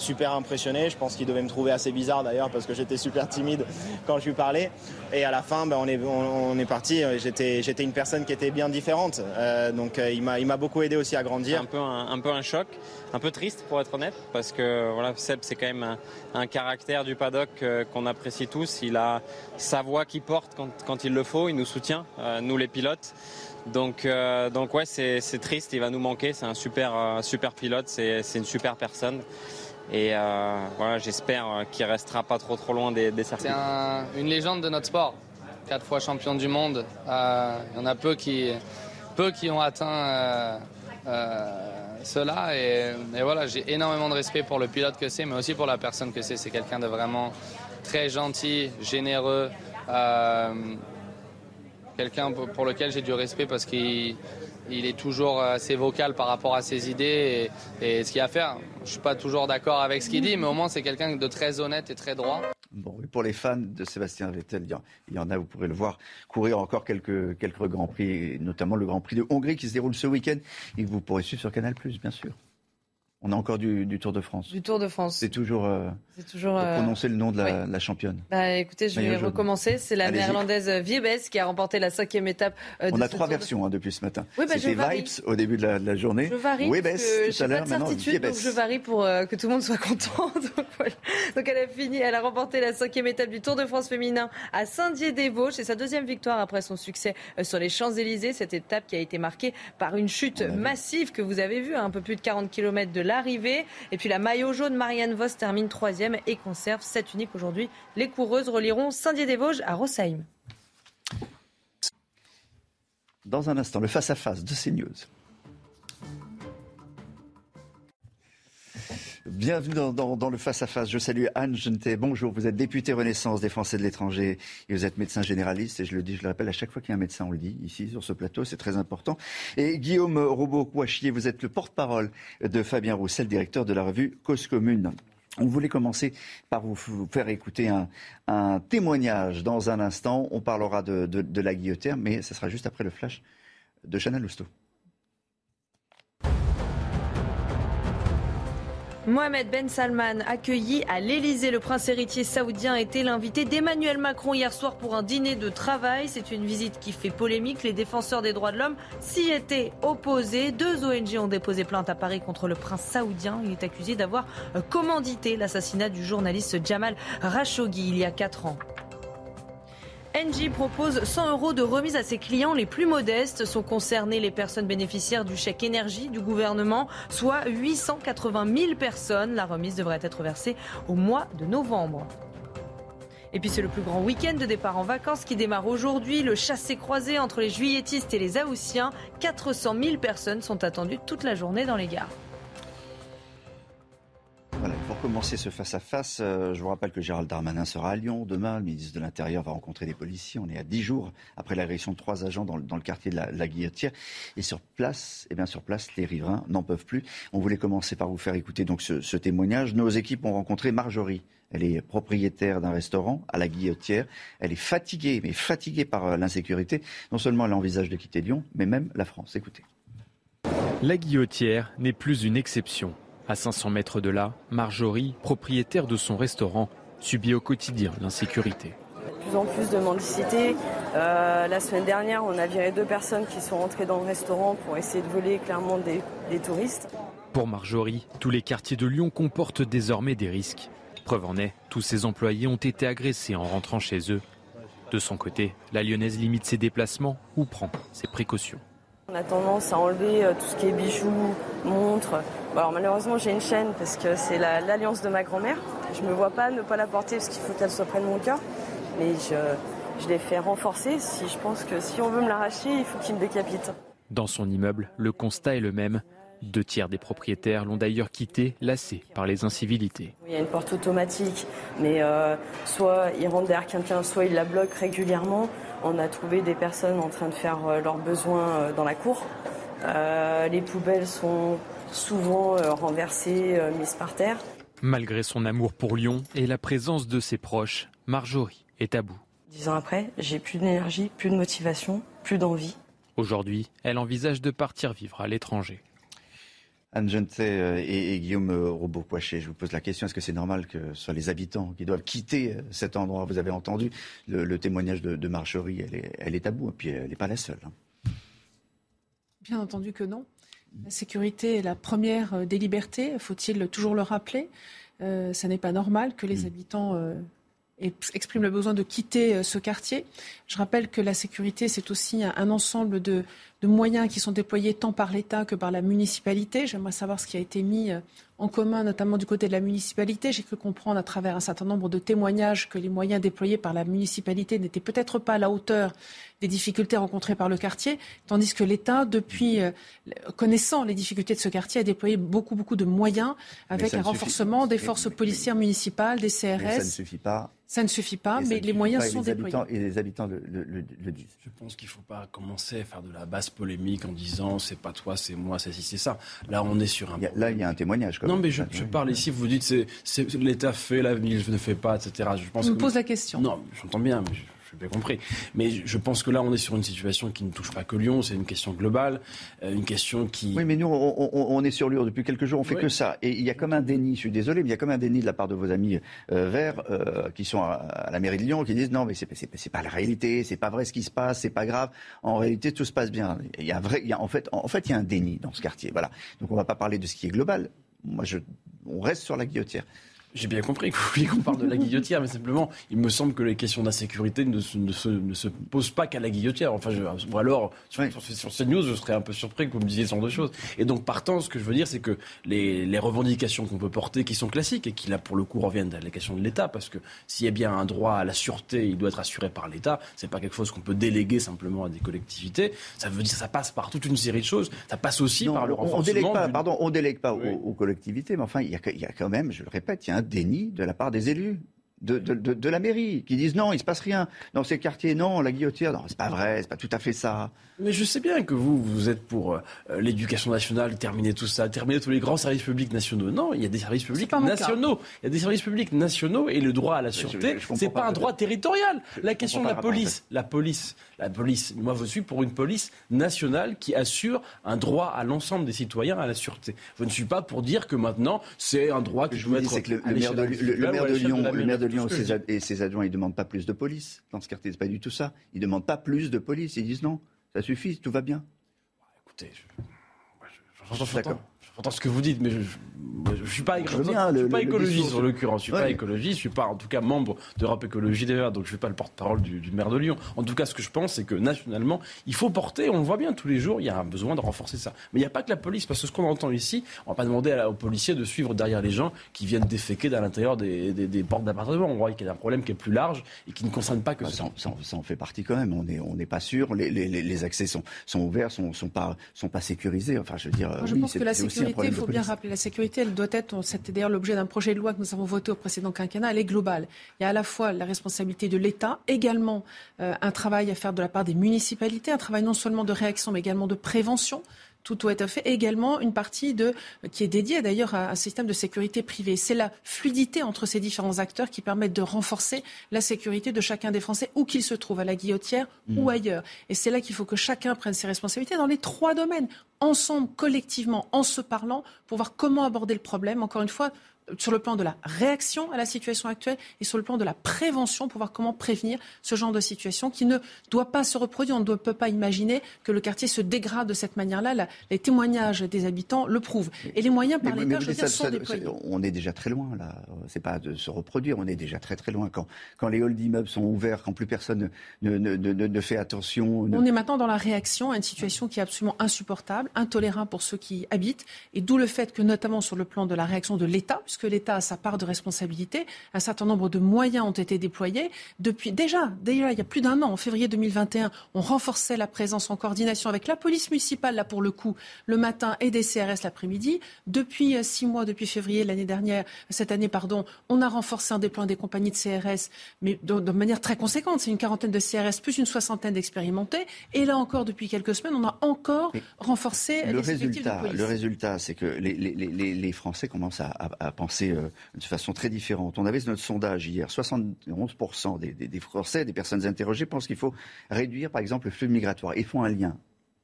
super impressionné. Je pense qu'il devait me trouver assez bizarre d'ailleurs parce que j'étais super timide quand je lui parlais. Et à la fin, ben, on, est, on, est parti. J'étais, j'étais une personne qui était bien différente. Euh, donc euh, il, m'a, il m'a beaucoup aidé aussi à grandir. Un peu un, peu un choc, un peu triste pour être honnête parce que voilà, Seb c'est quand même un, caractère du paddock qu'on apprécie tous. Il a sa voix qui porte quand, quand il le faut. Il nous soutient euh, nous les pilotes. Donc, euh, donc ouais, c'est triste, il va nous manquer. C'est un super, euh, super pilote, c'est une super personne. Et voilà, j'espère qu'il restera pas trop trop loin des, des C'est une légende de notre sport. Quatre fois champion du monde. Il y en a peu qui, peu qui ont atteint cela. Et voilà, j'ai énormément de respect pour le pilote que c'est, mais aussi pour la personne que c'est. C'est quelqu'un de vraiment très gentil, généreux quelqu'un pour lequel j'ai du respect parce qu'il est toujours assez vocal par rapport à ses idées et, ce qu'il a à faire. Je ne suis pas toujours d'accord avec ce qu'il dit, mais au moins c'est quelqu'un de très honnête et très droit. Bon, pour les fans de Sébastien Vettel, il y en a, vous pourrez le voir, courir encore quelques, quelques grands prix, notamment le Grand Prix de Hongrie qui se déroule ce week-end et que vous pourrez suivre sur Canal+, bien sûr. On a encore du, Tour de France. Du Tour de France. C'est toujours, euh, c'est toujours euh, prononcer le nom de la, championne. Bah, écoutez, je vais recommencer. C'est la néerlandaise Viebes qui a remporté la cinquième étape. Euh, On a trois versions hein, depuis ce matin. Oui, bah, C'était Vibes au début de la, journée. Je varie. Viebes tout à l'heure. Maintenant, donc je varie pour que tout le monde soit <laughs> content. donc, voilà. donc, elle a fini, elle a remporté la cinquième étape du Tour de France féminin à Saint-Dié-des-Vosges. C'est sa deuxième victoire après son succès sur les Champs-Élysées. Cette étape qui a été marquée par une chute massive que vous avez vue, à un peu plus de 40 km de l'arrivée. Et puis la maillot jaune Marianne Vos termine troisième et conserve 7 unique aujourd'hui. Les coureuses relieront Saint-Dié-des-Vosges à Rossheim. Dans un instant, le face-à-face de CNews. Bienvenue dans, le face-à-face. Je salue Anne Genetet. Bonjour, vous êtes députée Renaissance des Français de l'étranger et vous êtes médecin généraliste. Et je le dis, je le rappelle, à chaque fois qu'il y a un médecin, on le dit ici sur ce plateau, c'est très important. Et Guillaume Robot-Kouachier, vous êtes le porte-parole de Fabien Roussel, directeur de la revue Cause Commune. On voulait commencer par vous faire écouter un, témoignage dans un instant. On parlera de, la guillotière, mais ce sera juste après le flash de Chanel Lousteau. Mohamed Ben Salman, accueilli à l'Elysée, le prince héritier saoudien était l'invité d'Emmanuel Macron hier soir pour un dîner de travail. C'est une visite qui fait polémique. Les défenseurs des droits de l'homme s'y étaient opposés. Deux ONG ont déposé plainte à Paris contre le prince saoudien. Il est accusé d'avoir commandité l'assassinat du journaliste Jamal Khashoggi il y a quatre ans. Engie propose 100 euros de remise à ses clients les plus modestes. Sont concernées les personnes bénéficiaires du chèque énergie du gouvernement, soit 880 000 personnes. La remise devrait être versée au mois de novembre. Et puis c'est le plus grand week-end de départ en vacances qui démarre aujourd'hui. Le chassé-croisé entre les juilletistes et les Haussiens. 400 000 personnes sont attendues toute la journée dans les gares. Pour commencer ce face-à-face, euh, je vous rappelle que Gérald Darmanin sera à Lyon demain. Le ministre de l'Intérieur va rencontrer des policiers. On est à 10 jours après l'agression de trois agents dans, le quartier de la, Guillotière. Et sur place, eh bien sur place, les riverains n'en peuvent plus. On voulait commencer par vous faire écouter donc ce, témoignage. Nos équipes ont rencontré Marjorie. Elle est propriétaire d'un restaurant à la Guillotière. Elle est fatiguée, mais fatiguée par euh, l'insécurité. Non seulement elle envisage de quitter Lyon, mais même la France. Écoutez. La Guillotière n'est plus une exception. À 500 mètres de là, Marjorie, propriétaire de son restaurant, subit au quotidien l'insécurité. De plus en plus de mendicité. Euh, la semaine dernière, on a viré deux personnes qui sont rentrées dans le restaurant pour essayer de voler clairement des, des touristes. Pour Marjorie, tous les quartiers de Lyon comportent désormais des risques. Preuve en est, tous ses employés ont été agressés en rentrant chez eux. De son côté, la lyonnaise limite ses déplacements ou prend ses précautions. On a tendance à enlever euh, tout ce qui est bijoux, montres. alors malheureusement j'ai une chaîne parce que c'est l'alliance de ma grand-mère. Je ne me vois pas ne pas la porter parce qu'il faut qu'elle soit près de mon cœur. Mais je, je l'ai fait renforcer. Si je pense que si on veut me l'arracher, il faut qu'il me décapite. Dans son immeuble, le constat est le même. Deux tiers des propriétaires l'ont d'ailleurs quitté, lassés par les incivilités. Il y a une porte automatique, mais euh, soit ils rentrent derrière quelqu'un, soit ils la bloquent régulièrement. On a trouvé des personnes en train de faire euh, leurs besoins euh, dans la cour. les poubelles sont souvent renversées, mises par terre. Malgré son amour pour Lyon et la présence de ses proches, Marjorie est à bout. Dix ans après, j'ai plus d'énergie, plus de motivation, plus d'envie. Aujourd'hui, elle envisage de partir vivre à l'étranger. Anne Jenté euh, et, Guillaume euh, Robot-Poichet, je vous pose la question, est-ce que c'est normal que ce soit les habitants qui doivent quitter euh, cet endroit? Vous avez entendu le, témoignage de, Marjorie, elle est, elle est à bout, et puis elle n'est pas la seule. Hein. Bien entendu que non. La sécurité est la première des libertés, faut-il toujours le rappeler? Euh, ça n'est pas normal que les mm. habitants expriment le besoin de quitter ce quartier. Je rappelle que la sécurité, c'est aussi un ensemble de, de moyens qui sont déployés tant par l'État que par la municipalité. J'aimerais savoir ce qui a été mis euh, en commun, notamment du côté de la municipalité. J'ai cru comprendre à travers un certain nombre de témoignages que les moyens déployés par la municipalité n'étaient peut-être pas à la hauteur des difficultés rencontrées par le quartier, tandis que l'État, depuis euh, connaissant les difficultés de ce quartier, a déployé beaucoup, beaucoup de moyens avec un renforcement des forces policières municipales, des CRS. ça ne suffit pas. Ça ne suffit pas, mais les moyens sont déployés. et les habitants le, le disent. Je pense qu'il ne faut pas commencer à faire de la basse polémique en disant c'est pas toi, c'est moi, c'est si, c'est ça. Là, on est sur un. là, il y a un témoignage. non, mais je, parle ici, vous dites c'est, l'État fait, la ville ne fait pas, etc. Je pense. me pose la question. Non, j'entends bien. Mais j'ai bien compris. Mais je pense que là, on est sur une situation qui ne touche pas que Lyon, c'est une question globale, euh, une question qui... Oui, mais nous, on, est sur Lyon depuis quelques jours, on fait que ça. Et il y a comme un déni, je suis désolé, mais il y a comme un déni de la part de vos amis euh, verts euh, qui sont à, la mairie de Lyon, qui disent non, mais c'est, c'est, pas la réalité, c'est pas vrai ce qui se passe, c'est pas grave. En réalité, tout se passe bien. Il y a vrai, il y a, en fait, en, fait, il y a un déni dans ce quartier. Voilà. Donc on va pas parler de ce qui est global. Moi, je, on reste sur la guillotière. J'ai bien compris que vous qu'on parle de la guillotière, mais simplement, il me semble que les questions d'insécurité ne, ne, se, ne se posent pas qu'à la guillotière. Enfin, je, ou alors, sur, sur, sur, CNews, je serais un peu surpris que vous me disiez ce genre de choses. Et donc, partant, ce que je veux dire, c'est que les, les revendications qu'on peut porter, qui sont classiques et qui, là, pour le coup, reviennent à la question de l'État, parce que s'il y a bien un droit à la sûreté, il doit être assuré par l'État. C'est pas quelque chose qu'on peut déléguer simplement à des collectivités. Ça veut dire, ça passe par toute une série de choses. Ça passe aussi par le renforcement. On délègue pas, pardon, on délègue pas aux, aux, collectivités, mais enfin, il y, a, il y a quand même, je le répète, il y a un déni de la part des élus. De, de, la mairie qui disent non, il se passe rien dans ces quartiers, non, la guillotière, non, c'est pas vrai, c'est pas tout à fait ça. Mais je sais bien que vous, vous êtes pour euh, l'éducation nationale, terminer tout ça, terminer tous les grands services publics nationaux. Non, il y a des services publics nationaux. Il y a des services publics nationaux et le droit à la sûreté, c'est pas, pas un droit territorial. la question de la police, la police, la police. Moi, je suis pour une police nationale qui assure un droit à l'ensemble des citoyens à la sûreté. Je ne suis pas pour dire que maintenant c'est un droit que je être. Que le, maire de, le, maire de Lyon, le maire de Et ses adjoints, ils demandent pas plus de police dans ce quartier. C'est pas du tout ça. Ils demandent pas plus de police. Ils disent non. Ça suffit, tout va bien. Écoutez, j'entends ce que vous dites, mais je ne suis pas, pas écologiste en l'occurrence. Je suis pas écologiste, je suis pas en tout cas membre d'Europe Écologie des Verts, donc je ne suis pas le porte-parole du, maire de Lyon. En tout cas, ce que je pense, c'est que nationalement, il faut porter, on le voit bien tous les jours, il y a un besoin de renforcer ça. Mais il n'y a pas que la police, parce que ce qu'on entend ici, on ne va pas demander aux policiers de suivre derrière les gens qui viennent déféquer à l'intérieur des, portes d'appartements. On voit qu'il y a un problème qui est plus large et qui ne concerne pas que bah, ça. Ça, en fait partie quand même. On n'est on pas sûr. Les, accès sont, sont ouverts, sont, sont pas, sont pas sécurisés. Enfin, je veux dire, je pense que la sécurité il faut bien rappeler, la sécurité, elle doit être, c'était d'ailleurs l'objet d'un projet de loi que nous avons voté au précédent quinquennat, elle est globale. Il y a à la fois la responsabilité de l'État, également euh, un travail à faire de la part des municipalités, un travail non seulement de réaction, mais également de prévention tout doit être fait. également une partie de, qui est dédiée d'ailleurs à un système de sécurité privée. C'est la fluidité entre ces différents acteurs qui permettent de renforcer la sécurité de chacun des Français, où qu'il se trouve, à la guillotière ou mmh. ailleurs. Et c'est là qu'il faut que chacun prenne ses responsabilités dans les trois domaines, ensemble, collectivement, en se parlant, pour voir comment aborder le problème. Encore une fois, sur le plan de la réaction à la situation actuelle et sur le plan de la prévention pour voir comment prévenir ce genre de situation qui ne doit pas se reproduire. On ne peut pas imaginer que le quartier se dégrade de cette manière-là. Les témoignages des habitants le prouvent. Et les moyens par l'État, je veux dire, sont déployés. On est déjà très loin, là. C'est pas de se reproduire, on est déjà très très loin. Quand, quand les halls d'immeubles sont ouverts, quand plus personne ne, ne, ne, ne fait attention. On est maintenant dans la réaction à une situation qui est absolument insupportable, intolérable pour ceux qui habitent. Et d'où le fait que, notamment sur le plan de la réaction de l'État, puisque que l'État a sa part de responsabilité. Un certain nombre de moyens ont été déployés. Depuis déjà, déjà il y a plus d'un an, en février 2021, on renforçait la présence en coordination avec la police municipale, là pour le coup, le matin et des CRS l'après-midi. Depuis euh, six mois, depuis février l'année dernière, cette année, pardon, on a renforcé en déploiement des compagnies de CRS, mais de, de manière très conséquente. C'est une quarantaine de CRS plus une soixantaine d'expérimentés. Et là encore, depuis quelques semaines, on a encore renforcé le les effectifs de résultat, police. le résultat, c'est que les, les- les- les Français commencent à, à- à penser euh, de façon très différente. On avait notre sondage hier, 71% des, Français, des personnes interrogées, pensent qu'il faut réduire, par exemple, le flux migratoire. Ils font un lien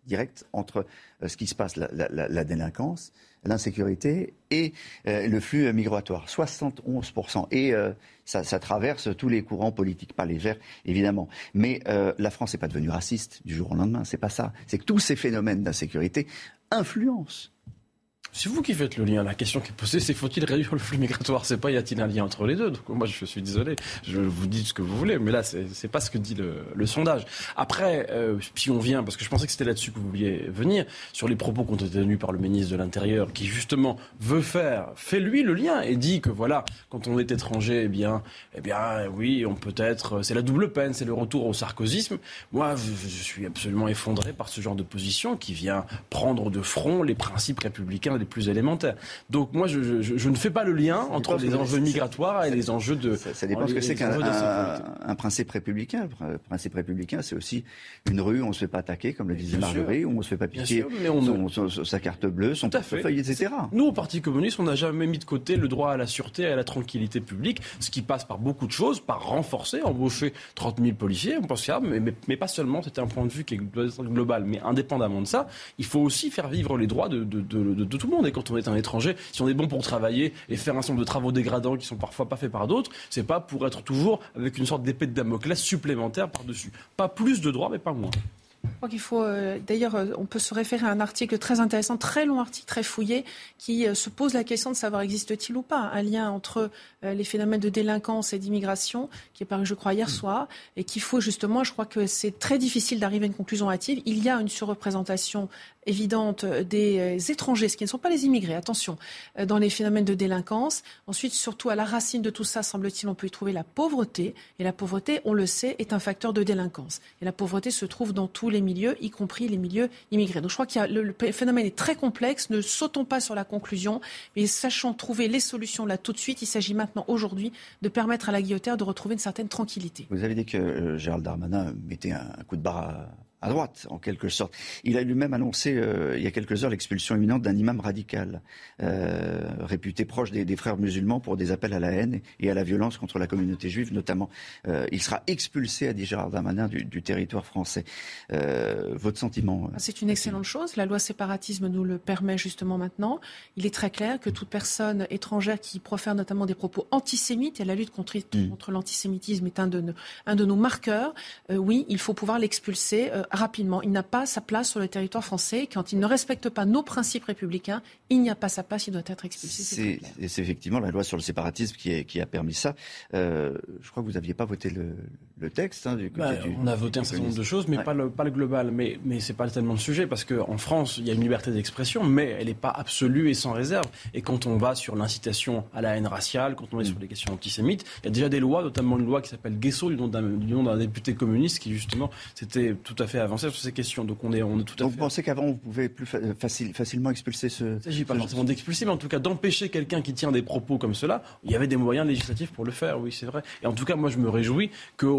direct entre euh, ce qui se passe, la, délinquance, l'insécurité et euh, le flux migratoire. 71%. Et euh, ça, traverse tous les courants politiques, pas les verts, évidemment. Mais euh, la France n'est pas devenue raciste du jour au lendemain, c'est pas ça. C'est que tous ces phénomènes d'insécurité influencent C'est vous qui faites le lien. La question qui est posée, c'est faut-il réduire le flux migratoire? C'est pas y a-t-il un lien entre les deux? Donc moi, je suis désolé. Je vous dis ce que vous voulez, mais là, c'est pas ce que dit le, sondage. Après, euh, si on vient, parce que je pensais que c'était là-dessus que vous vouliez venir, sur les propos qui ont été tenus par le ministre de l'Intérieur, qui justement veut faire, fait lui le lien et dit que voilà, quand on est étranger, eh bien, eh bien, oui, on peut être, c'est la double peine, c'est le retour au sarkozysme. Moi, je, suis absolument effondré par ce genre de position qui vient prendre de front les principes républicains plus élémentaires. Donc moi, je, je- je ne fais pas le lien entre les enjeux migratoires et les enjeux de. Ça dépend ce que c'est qu'un un, un principe républicain. Le principe républicain, c'est aussi une rue où on ne se fait pas attaquer, comme le disait. Marguerite, où on ne se fait pas piquer sûr, mais on son- son- son- sa carte bleue, son portefeuille, etc. Nous, au Parti communiste, on n'a jamais mis de côté le droit à la sûreté et à la tranquillité publique, ce qui passe par beaucoup de choses, par renforcer, embaucher 30 000 policiers, on pense qu'il y a, mais, mais, mais pas seulement, c'était un point de vue qui doit être global, mais indépendamment de ça, il faut aussi faire vivre les droits de, de, de- de- de tout le monde. Et quand on est un étranger, si on est bon pour travailler et faire un certain nombre de travaux dégradants qui sont parfois pas faits par d'autres, c'est pas pour être toujours avec une sorte d'épée de Damoclès supplémentaire par-dessus. Pas plus de droits, mais pas moins. Je crois qu'il faut. euh, D'ailleurs, euh, on peut se référer à un article très intéressant, très long article, très fouillé, qui euh, se pose la question de savoir existe-t-il ou pas un lien entre les phénomènes de délinquance et d'immigration, qui est paru, je crois, hier soir, et qu'il faut justement. Je crois que c'est très difficile d'arriver à une conclusion hâtive. Il y a une surreprésentation évidente des euh, étrangers, ce qui ne sont pas les immigrés, attention, euh, dans les phénomènes de délinquance. Ensuite, surtout à la racine de tout ça, semble-t-il, on peut y trouver la pauvreté. Et la pauvreté, on le sait, est un facteur de délinquance. Et la pauvreté se trouve dans tous les milieux, y compris les milieux immigrés. Donc je crois que le, le phénomène est très complexe. Ne sautons pas sur la conclusion, mais sachons trouver les solutions là tout de suite. Il s'agit maintenant, aujourd'hui, de permettre à la guillotière de retrouver une certaine tranquillité. Vous avez dit que euh, Gérald Darmanin mettait un, un coup de barre à, à droite, en quelque sorte. Il a lui-même annoncé euh, il y a quelques heures l'expulsion imminente d'un imam radical, euh, réputé proche des, des frères musulmans pour des appels à la haine et à la violence contre la communauté juive, notamment. Euh, il sera expulsé, a dit Gérald Darmanin, du, du territoire français. Votre sentiment C'est une excellente chose. La loi séparatisme nous le permet justement maintenant. Il est très clair que toute personne étrangère qui profère notamment des propos antisémites, et la lutte contre, contre l'antisémitisme est un de nos, un de nos marqueurs, oui, il faut pouvoir l'expulser rapidement. Il n'a pas sa place sur le territoire français. Quand il ne respecte pas nos principes républicains, il n'y a pas sa place, il doit être expulsé. c'est effectivement la loi sur le séparatisme qui, est- qui a permis ça. Euh, je crois que vous n'aviez pas voté le, le texte hein, du Bah, on a voté un certain nombre de choses, mais Ouais. pas, le, pas le global. Mais, mais c'est pas tellement le sujet, parce qu'en France, il y a une liberté d'expression, mais elle n'est pas absolue et sans réserve. Et quand on va sur l'incitation à la haine raciale, quand on est Mm. sur les questions antisémites, il y a déjà des lois, notamment une loi qui s'appelle Guesso, du nom d'un député communiste, qui justement s'était tout à fait avancé sur ces questions. Donc on est, on est tout à Donc fait. vous pensez qu'avant on pouvait plus fa- facile- facilement expulser ce. Il ne s'agit pas ce- forcément d'expulser, mais en tout cas d'empêcher quelqu'un qui tient des propos comme cela. Il y avait des moyens législatifs pour le faire, oui, c'est vrai. Et en tout cas, moi, je me réjouis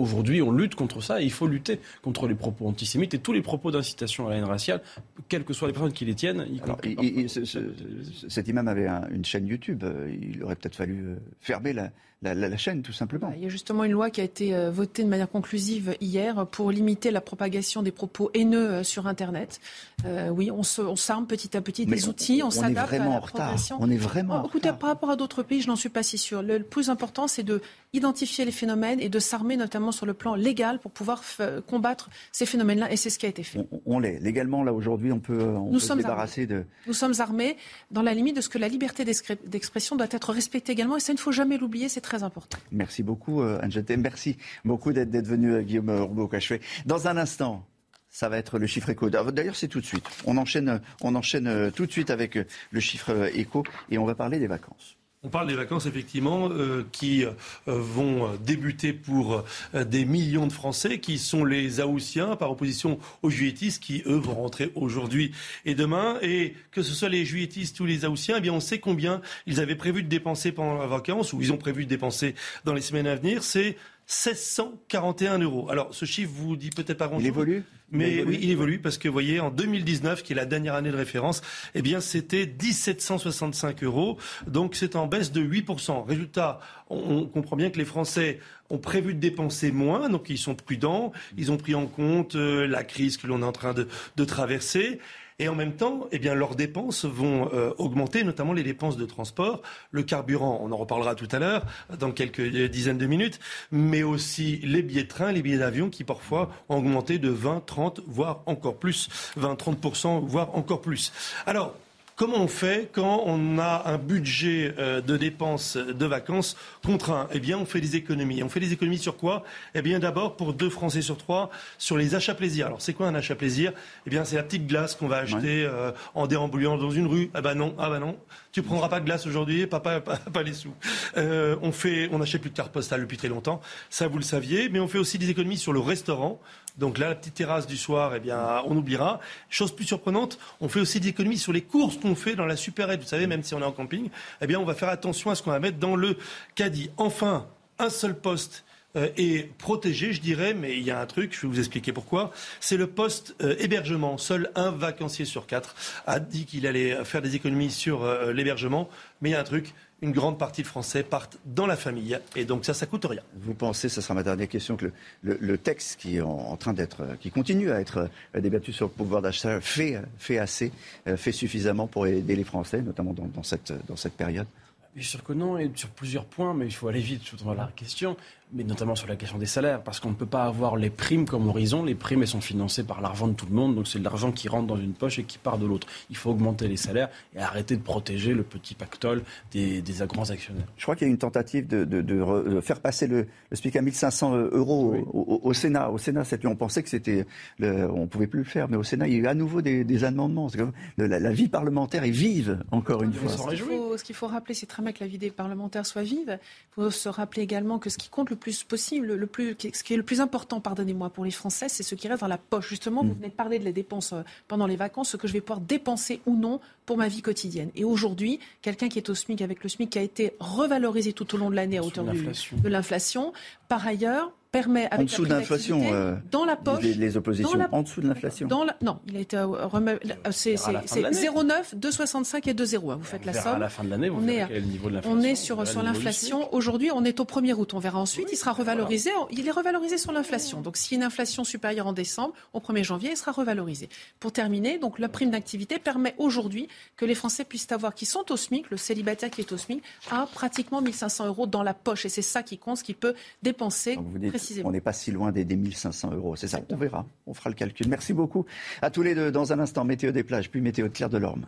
qu'aujourd'hui, on lutte contre ça. Et il faut lutter contre les propos antisémites et tous les propos d'incitation à la haine raciale, quelles que soient les personnes qui les tiennent. y Alors, ce- ce- cet imam avait un- une chaîne YouTube. euh, Il aurait peut-être fallu euh, fermer la, la- la- la chaîne, tout simplement. Il y a justement une loi qui a été euh, votée de manière conclusive hier pour limiter la propagation des propos haineux euh, sur Internet. Euh, oui, on se- on s'arme petit à petit des outils, on, on est s'adapte à la en retard. progression. On est vraiment en Oh, écoutez, par rapport à d'autres pays, je n'en suis pas si sûr. Le, le plus important, c'est de identifier les phénomènes et de s'armer notamment sur le plan légal pour pouvoir f- combattre ces phénomènes-là. Et c'est ce qui a été fait. On, on l'est. Légalement, là, aujourd'hui, on peut, on Nous peut se sommes débarrasser de. Nous sommes armés dans la limite de ce que la liberté d'expression doit être respectée également. Et ça, il ne faut jamais l'oublier, c'est très important. Merci beaucoup, euh, Anne Jeté. Merci beaucoup d'être venu, euh, Guillaume Roubaud-Cachuet. Dans un instant, ça va être le chiffre éco. D'ailleurs, c'est tout de suite. On enchaîne, on enchaîne euh, tout de suite avec euh, le chiffre euh, éco et on va parler des vacances. On parle des vacances effectivement euh, qui euh, vont débuter pour euh, des millions de Français qui sont les Aoussiens par opposition aux Juilletistes qui eux vont rentrer aujourd'hui et demain. Et que ce soit les Juilletistes ou les Aoussiens, eh bien on sait combien ils avaient prévu de dépenser pendant la vacance ou ils ont prévu de dépenser dans les semaines à venir, c'est 1641 euros. Alors, ce chiffre vous dit peut-être pas grand-chose. Il évolue mais il évolue. oui, il évolue parce que, vous voyez, en 2019, qui est la dernière année de référence, eh bien, c'était 1765 euros. Donc, c'est en baisse de 8%. Résultat, on, comprend bien que les Français ont prévu de dépenser moins, donc ils sont prudents. Ils ont pris en compte euh, la crise que l'on est en train de, de traverser. Et en même temps, eh bien, leurs dépenses vont euh, augmenter, notamment les dépenses de transport, le carburant, on en reparlera tout à l'heure, dans quelques euh, dizaines de minutes, mais aussi les billets de train, les billets d'avion qui parfois ont augmenté de 20, 30, voire encore plus, 20, 30%, voire encore plus. Alors, Comment on fait quand on a un budget euh, de dépenses de vacances contraint? Eh bien, on fait des économies. On fait des économies sur quoi? Eh bien, d'abord, pour deux Français sur trois, sur les achats plaisir. Alors, c'est quoi un achat plaisir? Eh bien, c'est la petite glace qu'on va acheter euh, en déambulant dans une rue. Ah bah non, ah bah non. Tu prendras pas de glace aujourd'hui, papa, <laughs> pas, pas les sous. Euh, on fait, on n'achète plus de carte postale depuis très longtemps. Ça, vous le saviez. Mais on fait aussi des économies sur le restaurant. Donc là, la petite terrasse du soir, eh bien, on oubliera. Chose plus surprenante, on fait aussi des économies sur les courses qu'on fait dans la supérette. Vous savez, même si on est en camping, eh bien, on va faire attention à ce qu'on va mettre dans le caddie. Enfin, un seul poste euh, est protégé, je dirais, mais il y a un truc, je vais vous expliquer pourquoi. C'est le poste euh, hébergement. Seul un vacancier sur quatre a dit qu'il allait faire des économies sur euh, l'hébergement. Mais il y a un truc, une grande partie de Français partent dans la famille. Et donc ça, ça coûte rien. Vous pensez, ce sera ma dernière question, que le, le- le texte qui est en, en train d'être, qui continue à être débattu sur le pouvoir d'achat fait, fait assez, fait suffisamment pour aider les Français, notamment dans, dans cette, dans cette période? Bien sûr que non, et sur plusieurs points, mais il faut aller vite sur la question, mais notamment sur la question des salaires, parce qu'on ne peut pas avoir les primes comme horizon. Les primes, elles sont financées par l'argent de tout le monde, donc c'est de l'argent qui rentre dans une poche et qui part de l'autre. Il faut augmenter les salaires et arrêter de protéger le petit pactole des, des grands actionnaires. Je crois qu'il y a une tentative de, de- de re- de faire passer le, le SMIC à 1500 euros au, au- au Sénat. Au Sénat, cette nuit, on pensait que c'était, on pouvait plus le faire, mais au Sénat, il y a eu à nouveau des, des amendements. Comme- la, la vie parlementaire est vive, encore une fois. Ce qu'il faut, ce qu'il faut rappeler, c'est très bien que la vie des parlementaires soit vive. Il faut se rappeler également que ce qui compte le plus possible, le plus, ce qui est le plus important, pardonnez-moi, pour les Français, c'est ce qui reste dans la poche. Justement, vous venez de parler de les dépenses euh, pendant les vacances, ce que je vais pouvoir dépenser ou non pour ma vie quotidienne. Et aujourd'hui, quelqu'un qui est au SMIC avec le SMIC qui a été revalorisé tout au long de l'année à hauteur de l'inflation, par ailleurs, permet avec En dessous de la l'inflation, euh, dans la poche, les, les oppositions, la- en dessous de l'inflation. dans la- non, il a été euh, euh, c'est verra à la c'est- fin de c'est l'année. 0,9, 2,65 et 2,0 hein, Vous faites la somme. à la fin de l'année, vous on est, quel est le niveau de l'inflation, on est sur, l'inflation. Aujourd'hui, on est au 1er août. On verra ensuite. Il sera revalorisé. Il est revalorisé sur l'inflation. Donc, s'il y a une inflation supérieure en décembre, au 1er janvier, il sera revalorisé. Pour terminer, donc la prime d'activité permet aujourd'hui que les Français puissent avoir, qui sont au SMIC, le célibataire qui est au SMIC, a pratiquement 1500 euros dans la poche. Et c'est ça qui compte, ce qu'il peut dépenser Vous dites, précisément. on n'est pas si loin des, des 1500 euros. C'est ça. On verra. On fera le calcul. Merci beaucoup à tous les deux. Dans un instant, météo des plages, puis météo de Claire de Lorme.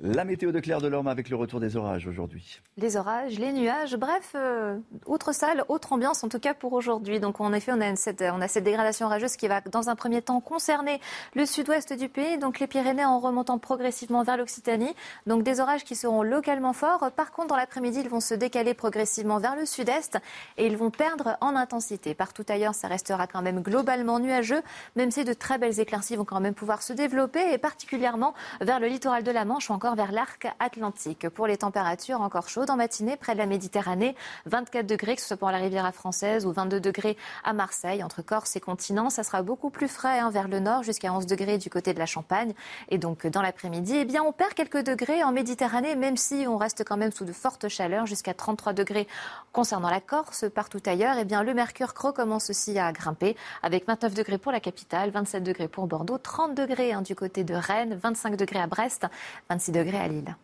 La météo de Claire de Lorme avec le retour des orages aujourd'hui. Les orages, les nuages, bref, euh, autre salle, autre ambiance en tout cas pour aujourd'hui. Donc en effet, on a, une- cette, on a cette dégradation orageuse qui va dans un premier temps concerner le sud-ouest du pays, donc les Pyrénées en remontant progressivement vers l'Occitanie. Donc des orages qui seront localement forts. Par contre, dans l'après-midi, ils vont se décaler progressivement vers le sud-est et ils vont perdre en intensité. Partout ailleurs, ça restera quand même globalement nuageux, même si de très belles éclaircies vont quand même pouvoir se développer et particulièrement vers le littoral de la Manche encore vers l'arc atlantique. Pour les températures encore chaudes en matinée près de la Méditerranée, 24 degrés que ce soit pour la Riviera française ou 22 degrés à Marseille, entre Corse et continent. Ça sera beaucoup plus frais hein, vers le nord jusqu'à 11 degrés du côté de la Champagne. Et donc dans l'après-midi, eh bien on perd quelques degrés en Méditerranée, même si on reste quand même sous de fortes chaleurs jusqu'à 33 degrés concernant la Corse. Partout ailleurs, eh bien le mercure creux commence aussi à grimper avec 29 degrés pour la capitale, 27 degrés pour Bordeaux, 30 degrés hein, du côté de Rennes, 25 degrés à Brest, 26 degrés à Lille.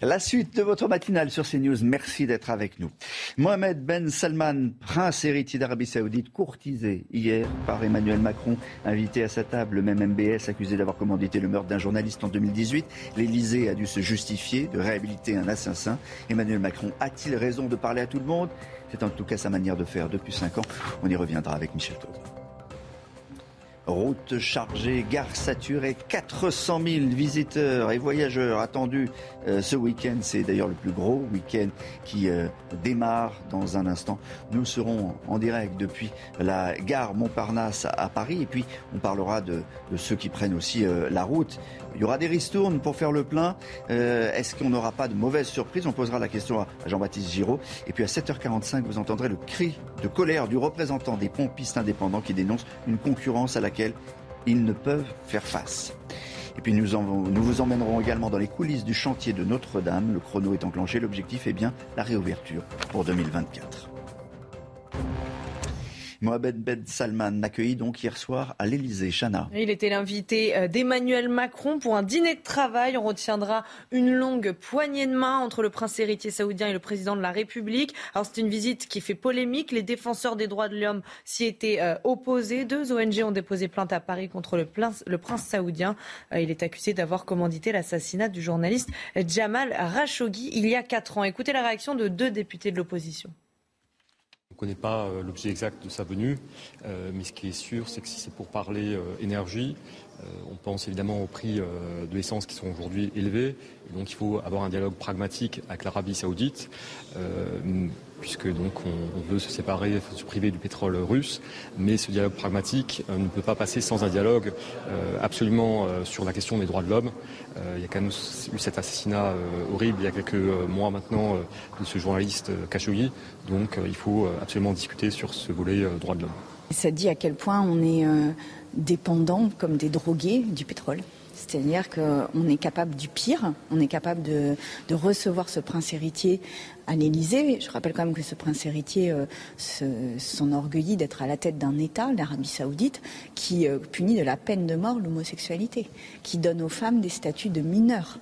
La suite de votre matinale sur CNews. Merci d'être avec nous. Mohamed Ben Salman, prince héritier d'Arabie Saoudite, courtisé hier par Emmanuel Macron, invité à sa table, le même MBS accusé d'avoir commandité le meurtre d'un journaliste en 2018. L'Élysée a dû se justifier de réhabiliter un assassin. Emmanuel Macron a-t-il raison de parler à tout le monde? C'est en tout cas sa manière de faire depuis cinq ans. On y reviendra avec Michel Taube. Route chargée, gare saturée, 400 000 visiteurs et voyageurs attendus euh, ce week-end. C'est d'ailleurs le plus gros week-end qui euh, démarre dans un instant. Nous serons en direct depuis la gare Montparnasse à Paris et puis on parlera de, ceux qui prennent aussi euh, la route. Il y aura des ristournes pour faire le plein. Est-ce qu'on n'aura pas de mauvaises surprises On posera la question à Jean-Baptiste Giraud. Et puis à 7h45, vous entendrez le cri de colère du représentant des pompistes indépendants qui dénonce une concurrence à laquelle ils ne peuvent faire face. Et puis nous, nous vous emmènerons également dans les coulisses du chantier de Notre-Dame. Le chrono est enclenché. L'objectif est bien la réouverture pour 2024. Mohamed Ben Salman accueilli donc hier soir à l'Elysée. Chana. Il était l'invité euh, d'Emmanuel Macron pour un dîner de travail. On retiendra une longue poignée de main entre le prince héritier saoudien et le président de la République. Alors c'est une visite qui fait polémique. Les défenseurs des droits de l'homme s'y étaient euh, opposés. Deux ONG ont déposé plainte à Paris contre le, prince saoudien. Euh, il est accusé d'avoir commandité l'assassinat du journaliste Jamal Khashoggi il y a quatre ans. Écoutez la réaction de deux députés de l'opposition connaît pas euh, l'objet exact de sa venue, euh, mais ce qui est sûr, c'est que si c'est pour parler euh, énergie, on pense évidemment aux prix de l'essence qui sont aujourd'hui élevés. donc il faut avoir un dialogue pragmatique avec l'Arabie saoudite puisque donc on, veut se séparer, se priver du pétrole russe, mais ce dialogue pragmatique euh, ne peut pas passer sans un dialogue euh, absolument euh, sur la question des droits de l'homme. il y a quand même eu cet assassinat horrible il y a quelques mois maintenant de ce journaliste Khashoggi, donc il faut absolument discuter sur ce volet droits de l'homme. Ça dit à quel point on est dépendant, comme des drogués, du pétrole. C'est-à-dire qu'on est capable du pire, on est capable de, recevoir ce prince héritier à l'Élysée. Je rappelle quand même que ce prince héritier euh, s'enorgueillit d'être à la tête d'un État, l'Arabie saoudite, qui euh, punit de la peine de mort l'homosexualité, qui donne aux femmes des statuts de mineurs.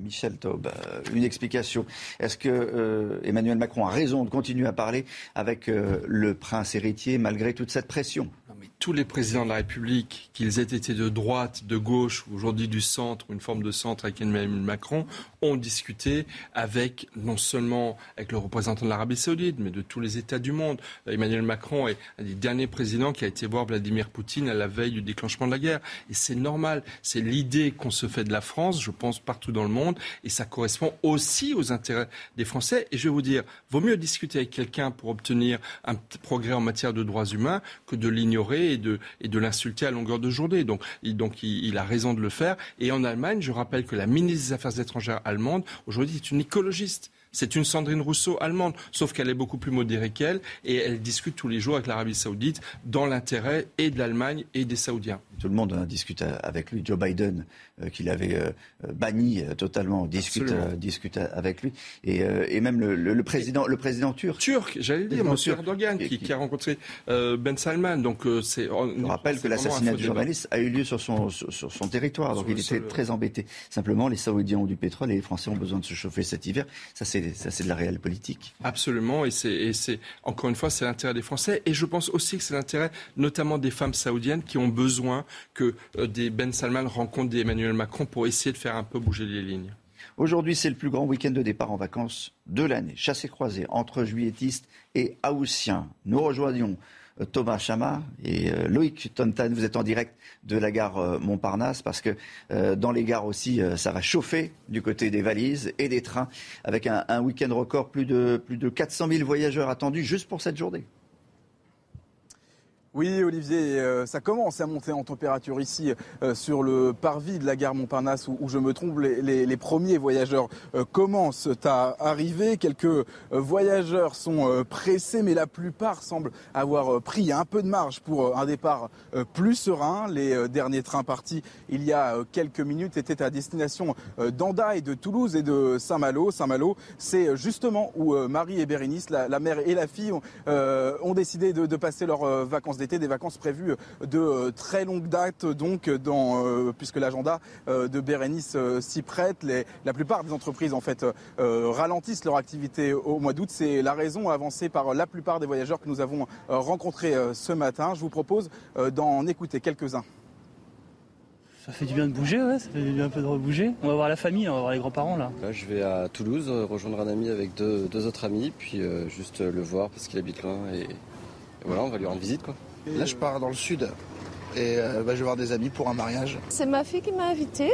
Michel Taub, euh, une explication. Est-ce que Emmanuel Macron a raison de continuer à parler avec le prince héritier malgré toute cette pression? Tous les présidents de la République, qu'ils aient été de droite, de gauche, ou aujourd'hui du centre, une forme de centre avec Emmanuel Macron, ont discuté avec, non seulement avec le représentant de l'Arabie Saoudite, mais de tous les États du monde. Emmanuel Macron est un des derniers présidents qui a été voir Vladimir Poutine à la veille du déclenchement de la guerre. Et c'est normal. C'est l'idée qu'on se fait de la France, je pense, partout dans le monde. Et ça correspond aussi aux intérêts des Français. Et je vais vous dire, vaut mieux discuter avec quelqu'un pour obtenir un progrès en matière de droits humains que de l'ignorer et de, l'insulter à longueur de journée. Donc, il, a raison de le faire. Et en Allemagne, je rappelle que la ministre des Affaires étrangères aujourd'hui, est une écologiste. C'est une Sandrine Rousseau allemande, sauf qu'elle est beaucoup plus modérée qu'elle et elle discute tous les jours avec l'Arabie saoudite dans l'intérêt et de l'Allemagne et des Saoudiens. Tout le monde discute avec lui. Joe Biden, qu'il avait euh, banni euh, totalement, discute, discute avec lui. Et, même le, président, le président turc. Turc, j'allais dire, M. Erdogan, qui, a rencontré Ben Salman. Donc, c'est, on, rappelle que l'assassinat du journaliste a eu lieu sur son, sur, son territoire. Donc, il était très embêté. Simplement, les Saoudiens ont du pétrole et les Français ont besoin de se chauffer cet hiver. Ça, c'est ça, c'est de la réelle politique. Absolument, et c'est, encore une fois, c'est l'intérêt des Français, et je pense aussi que c'est l'intérêt, notamment des femmes saoudiennes, qui ont besoin que euh, des Ben Salman rencontrent des Emmanuel Macron pour essayer de faire un peu bouger les lignes. Aujourd'hui, c'est le plus grand week-end de départ en vacances de l'année. Chassé croisé entre juilletistes et haussiens. Nous rejoignons euh, Thomas Chama et euh, Loïc Tontan. Vous êtes en direct de la gare euh, Montparnasse parce que dans les gares aussi, ça va chauffer du côté des valises et des trains avec un, un week-end record, plus de, plus de 400 000 voyageurs attendus juste pour cette journée. Oui, Olivier, euh, ça commence à monter en température ici euh, sur le parvis de la gare Montparnasse où, je me trompe. Les, premiers voyageurs euh, commencent à arriver. Quelques voyageurs sont pressés, mais la plupart semblent avoir pris un peu de marge pour un départ plus serein. Les derniers trains partis il y a quelques minutes étaient à destination d'Andaï, de Toulouse et de Saint-Malo. Saint-Malo, c'est justement où Marie et Bérénice, la, mère et la fille, ont, décidé de, de passer leurs vacances des vacances prévues de euh, très longue date, donc dans, euh, puisque l'agenda euh, de Bérénice s'y prête. la plupart des entreprises en fait ralentissent leur activité au mois d'août. C'est la raison avancée par la plupart des voyageurs que nous avons rencontrés ce matin. Je vous propose d'en écouter quelques-uns. Ça fait du bien de bouger, ouais, ça fait du bien un peu de rebouger. On va voir la famille, on va voir les grands-parents là. Là, je vais à Toulouse rejoindre un ami avec deux, autres amis, puis juste le voir parce qu'il habite loin et, et voilà, on va lui rendre visite quoi. Là, je pars dans le sud et bah, je vais voir des amis pour un mariage. C'est ma fille qui m'a invité.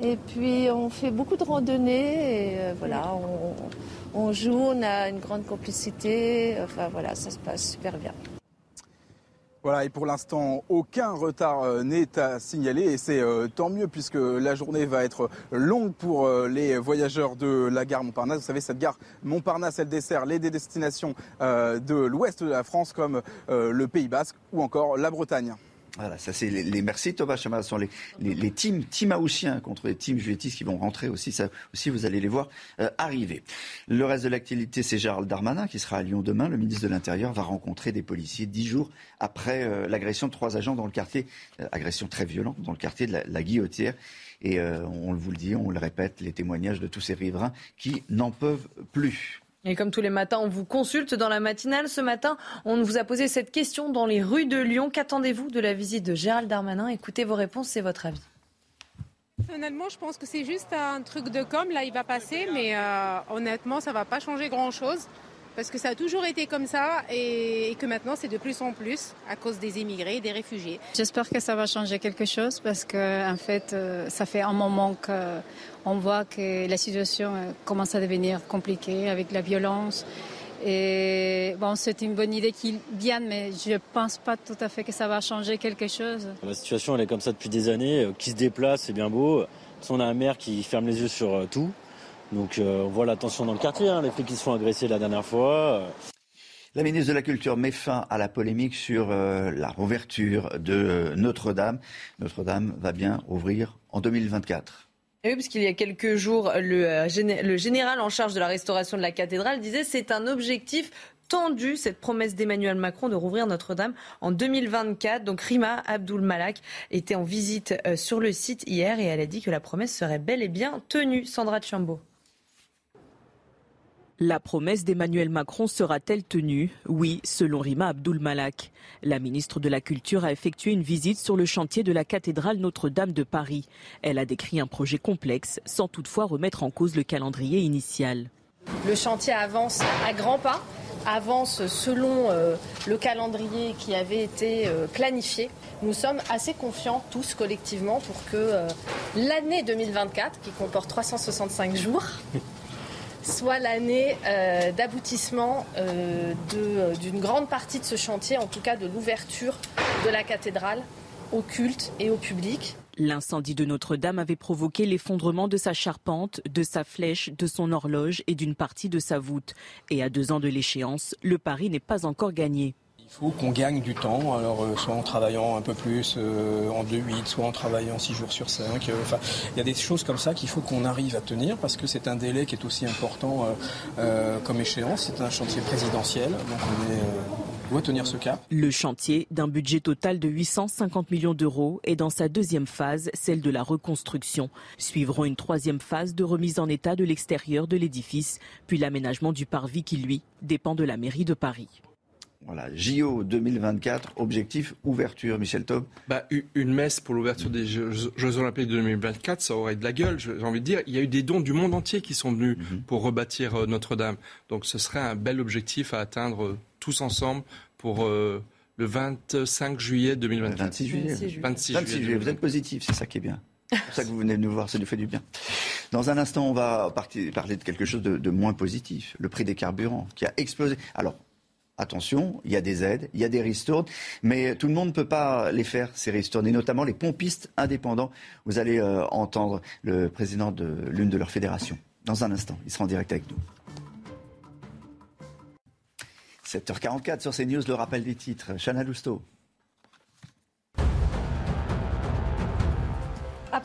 Et puis on fait beaucoup de randonnées et voilà, on, on joue, on a une grande complicité. Enfin voilà, ça se passe super bien. Voilà, et pour l'instant, aucun retard euh, n'est à signaler et c'est euh, tant mieux puisque la journée va être longue pour euh, les voyageurs de la gare Montparnasse. Vous savez, cette gare Montparnasse, elle dessert les destinations de l'ouest de la France comme le Pays Basque ou encore la Bretagne. Voilà, ça c'est les, merci Thomas Chama, ce sont les, les, les teams timaouchiens contre les teams juvétistes qui vont rentrer aussi. Ça aussi, vous allez les voir euh, arriver. Le reste de l'actualité, c'est Gérald Darmanin qui sera à Lyon demain. Le ministre de l'Intérieur va rencontrer des policiers dix jours après euh, l'agression de trois agents dans le quartier, euh, agression très violente dans le quartier de la, la Guillotière. Et on vous le dit, on le répète, les témoignages de tous ces riverains qui n'en peuvent plus. Et comme tous les matins, on vous consulte dans la matinale. Ce matin, on vous a posé cette question dans les rues de Lyon. Qu'attendez-vous de la visite de Gérald Darmanin? Écoutez vos réponses, c'est votre avis. Personnellement, je pense que c'est juste un truc de com. Là, il va passer, mais euh, honnêtement, ça ne va pas changer grand-chose parce que ça a toujours été comme ça et, que maintenant c'est de plus en plus à cause des immigrés, des réfugiés. J'espère que ça va changer quelque chose parce que en fait, euh, ça fait un moment qu'on voit que la situation euh, commence à devenir compliquée avec la violence. Et bon, c'est une bonne idée qu'il vienne, mais je ne pense pas tout à fait que ça va changer quelque chose. La situation, elle est comme ça depuis des années. Euh, qui se déplace, c'est bien beau. On a un maire qui ferme les yeux sur tout. Donc euh, on voit la tension dans le quartier, hein, les flics qui se font agresser la dernière fois. La ministre de la Culture met fin à la polémique sur euh, la rouverture de euh, Notre-Dame. Notre-Dame va bien ouvrir en 2024. Oui, parce qu'il y a quelques jours, le, le, général en charge de la restauration de la cathédrale disait c'est un objectif tendu cette promesse d'Emmanuel Macron de rouvrir Notre-Dame en 2024. Donc Rima Abdul Malak était en visite sur le site hier et elle a dit que la promesse serait bel et bien tenue. Sandra Chambaud. La promesse d'Emmanuel Macron sera-t-elle tenue? Oui, selon Rima Abdul Malak. La ministre de la Culture a effectué une visite sur le chantier de la cathédrale Notre-Dame de Paris. Elle a décrit un projet complexe, sans toutefois remettre en cause le calendrier initial. Le chantier avance à grands pas, avance selon euh, le calendrier qui avait été euh, planifié. Nous sommes assez confiants tous collectivement pour que euh, l'année 2024, qui comporte 365 jours, <laughs> soit l'année euh, d'aboutissement euh, euh, d'une grande partie de ce chantier, en tout cas de l'ouverture de la cathédrale au culte et au public. L'incendie de Notre-Dame avait provoqué l'effondrement de sa charpente, de sa flèche, de son horloge et d'une partie de sa voûte. Et à deux ans de l'échéance, le pari n'est pas encore gagné. Il faut qu'on gagne du temps, alors euh, soit en travaillant un peu plus euh, en 2-8, soit en travaillant 6 jours sur 5. Euh, enfin, il y a des choses comme ça qu'il faut qu'on arrive à tenir parce que c'est un délai qui est aussi important comme échéance. C'est un chantier présidentiel, donc on, doit tenir ce cap. Le chantier, d'un budget total de 850 millions d'euros, est dans sa deuxième phase, celle de la reconstruction. Suivront une troisième phase de remise en état de l'extérieur de l'édifice, puis l'aménagement du parvis qui, lui, dépend de la mairie de Paris. Voilà, JO 2024, objectif ouverture, Michel Taub. Bah, une messe pour l'ouverture des Jeux, Olympiques de 2024, ça aurait de la gueule, j'ai envie de dire. Il y a eu des dons du monde entier qui sont venus mhm. pour rebâtir euh, Notre-Dame. Donc ce serait un bel objectif à atteindre euh, tous ensemble pour euh, le 25 juillet 2024. 26 juillet. 26 juillet. Vous êtes positif, c'est ça qui est bien. C'est pour ça que vous venez de nous voir, ça nous fait du bien. Dans un instant, on va parler de quelque chose de, de moins positif, le prix des carburants qui a explosé. Alors, Attention, il y a des aides, il y a des ristournes, mais tout le monde ne peut pas les faire, ces ristournes, et notamment les pompistes indépendants. Vous allez euh, entendre le président de l'une de leurs fédérations. Dans un instant, il sera en direct avec nous. 7h44 sur CNews, le rappel des titres. Chana Lousteau.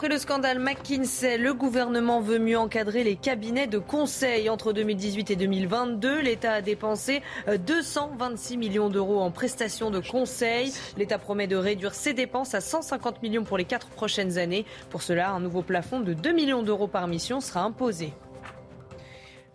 Après le scandale McKinsey, le gouvernement veut mieux encadrer les cabinets de conseil. Entre 2018 et 2022, l'État a dépensé 226 euh, millions d'euros en prestations de conseil. L'État promet de réduire ses dépenses à 150 millions pour les quatre prochaines années. Pour cela, un nouveau plafond de 2 millions d'euros par mission sera imposé.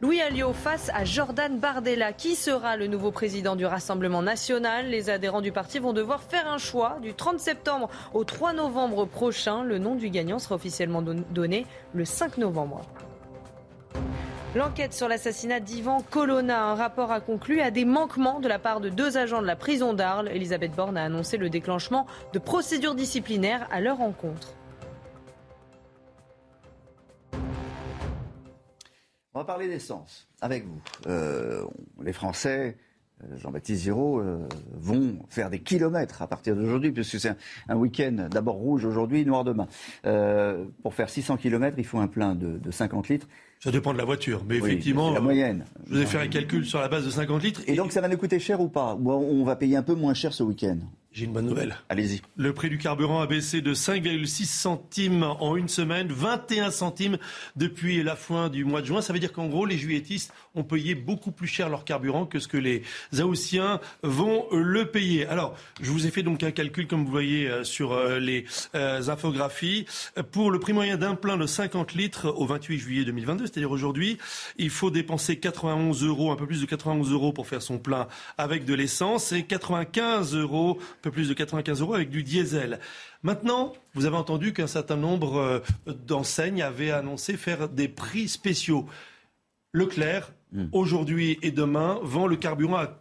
Louis Alliot face à Jordan Bardella. Qui sera le nouveau président du Rassemblement national? Les adhérents du parti vont devoir faire un choix. Du 30 septembre au 3 novembre prochain, le nom du gagnant sera officiellement donné le 5 novembre. L'enquête sur l'assassinat d'Ivan Colonna, un rapport a conclu à des manquements de la part de deux agents de la prison d'Arles. Elisabeth Borne a annoncé le déclenchement de procédures disciplinaires à leur encontre. On va parler d'essence avec vous. Euh, les Français, euh, Jean-Baptiste Giraud, euh, vont faire des kilomètres à partir d'aujourd'hui, puisque c'est un, week-end d'abord rouge aujourd'hui, noir demain. pour faire 600 kilomètres, il faut un plein de, 50 litres. Ça dépend de la voiture, mais effectivement. La moyenne. Je vous ai fait un calcul sur la base de 50 litres. Et, donc ça va nous coûter cher ou pas? Ou on va payer un peu moins cher ce week-end? J'ai une bonne nouvelle. Allez-y. Le prix du carburant a baissé de 5,6 centimes en une semaine, 21 centimes depuis la fin du mois de juin. Ça veut dire qu'en gros, les juilletistes ont payé beaucoup plus cher leur carburant que ce que les Aoussiens vont le payer. Alors, je vous ai fait donc un calcul, comme vous voyez euh, sur euh, les euh, infographies. Pour le prix moyen d'un plein de 50 litres au 28 juillet 2022, c'est-à-dire aujourd'hui, il faut dépenser 91 euros, un peu plus de 91 euros pour faire son plein avec de l'essence et 95 euros plus de 95 euros avec du diesel. Maintenant, vous avez entendu qu'un certain nombre euh, d'enseignes avaient annoncé faire des prix spéciaux. Leclerc, hmm. aujourd'hui et demain, vend le carburant à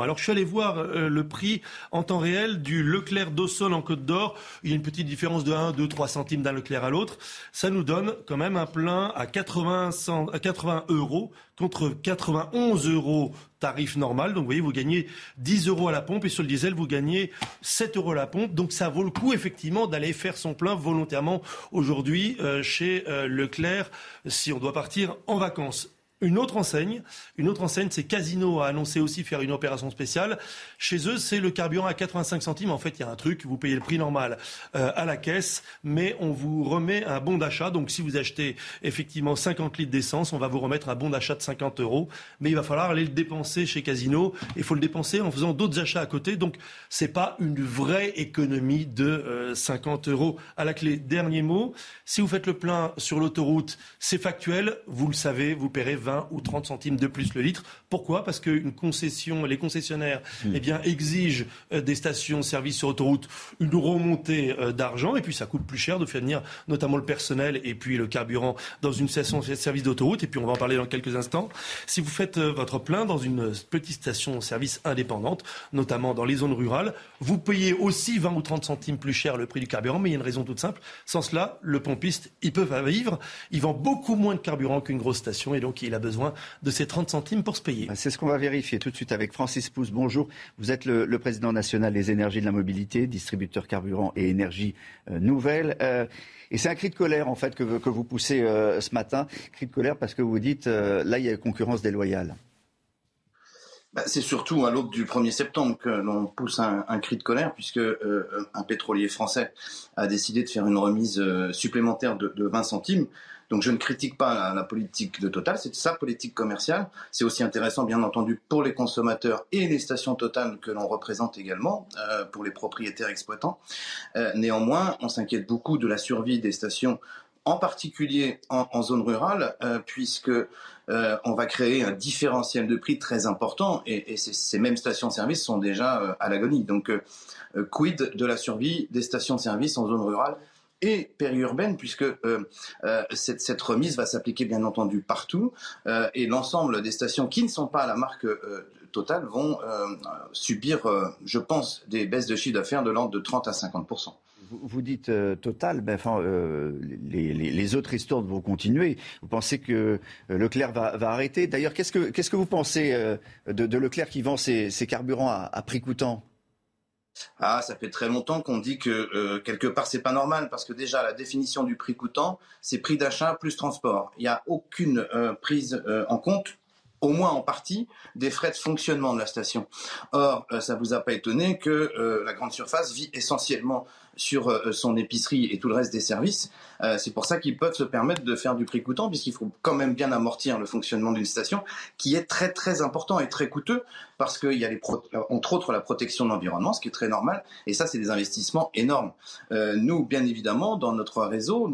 Alors je suis allé voir euh, le prix en temps réel du Leclerc d'Ossol en Côte d'Or. Il y a une petite différence de 1, 2, 3 centimes d'un Leclerc à l'autre. Ça nous donne quand même un plein à 80, à 80 euros contre 91 euros tarif normal. Donc vous voyez, vous gagnez 10 euros à la pompe et sur le diesel, vous gagnez 7 euros à la pompe. Donc ça vaut le coup effectivement d'aller faire son plein volontairement aujourd'hui euh, chez euh, Leclerc si on doit partir en vacances. Une autre enseigne, une autre enseigne, c'est Casino a annoncé aussi faire une opération spéciale. Chez eux, c'est le carburant à 85 centimes. En fait, il y a un truc, vous payez le prix normal euh, à la caisse, mais on vous remet un bon d'achat. Donc, si vous achetez effectivement 50 litres d'essence, on va vous remettre un bon d'achat de 50 euros. Mais il va falloir aller le dépenser chez Casino. Il faut le dépenser en faisant d'autres achats à côté. Donc, c'est pas une vraie économie de 50 euh, euros à la clé. Dernier mot, si vous faites le plein sur l'autoroute, c'est factuel. Vous le savez, vous paierez 20 ou 30 centimes de plus le litre. Pourquoi? Parce que concession, les concessionnaires hmm. eh bien, exigent euh, des stations-service sur autoroute une remontée euh, d'argent et puis ça coûte plus cher de faire venir notamment le personnel et puis le carburant dans une station-service d'autoroute. Et puis on va en parler dans quelques instants. Si vous faites euh, votre plein dans une petite station-service indépendante, notamment dans les zones rurales, vous payez aussi 20 ou 30 centimes plus cher le prix du carburant, mais il y a une raison toute simple. Sans cela, le pompiste, il peut pas vivre. Il vend beaucoup moins de carburant qu'une grosse station et donc il a besoin de ces 30 centimes pour se payer. C'est ce qu'on va vérifier tout de suite avec Francis Pousse. Bonjour, vous êtes le, président national des énergies de la mobilité, distributeur carburant et énergie euh, nouvelle. Euh, et c'est un cri de colère en fait que, vous poussez euh, ce matin, cri de colère parce que vous dites là il y a une concurrence déloyale. Bah, c'est surtout à l'aube du 1er septembre que l'on pousse un, cri de colère, puisque un pétrolier français a décidé de faire une remise supplémentaire de, de 20 centimes. Donc je ne critique pas la, politique de Total, c'est sa politique commerciale. C'est aussi intéressant, bien entendu, pour les consommateurs et les stations Total que l'on représente également, euh, pour les propriétaires exploitants. Euh, néanmoins, on s'inquiète beaucoup de la survie des stations en particulier en, zone rurale, euh, puisque on va créer un différentiel de prix très important et, ces, mêmes stations-service sont déjà à l'agonie. Donc, quid de la survie des stations-service en zone rurale et périurbaine, puisque euh, euh, cette, cette, remise va s'appliquer bien entendu partout, euh, et l'ensemble des stations qui ne sont pas à la marque Total vont subir, je pense, des baisses de chiffre d'affaires de l'ordre de 30 à 50% vous dites Total, ben, enfin, les, les, les, autres histoires vont continuer. Vous pensez que Leclerc va, va arrêter? D'ailleurs, qu'est-ce que, qu'est-ce que vous pensez de, de, Leclerc qui vend ses, ses carburants à, à prix coûtant? Ah, ça fait très longtemps qu'on dit que euh, quelque part c'est pas normal parce que déjà la définition du prix coûtant, c'est prix d'achat plus transport. Il n'y a aucune euh, prise euh, en compte au moins en partie, des frais de fonctionnement de la station. Or, ça vous a pas étonné que la grande surface vit essentiellement sur son épicerie et tout le reste des services. c'est pour ça qu'ils peuvent se permettre de faire du prix coûtant, puisqu'il faut quand même bien amortir le fonctionnement d'une station, qui est très très important et très coûteux, parce qu'il y a les entre autres la protection de l'environnement, ce qui est très normal, et ça c'est des investissements énormes. Euh, nous, bien évidemment, dans notre réseau,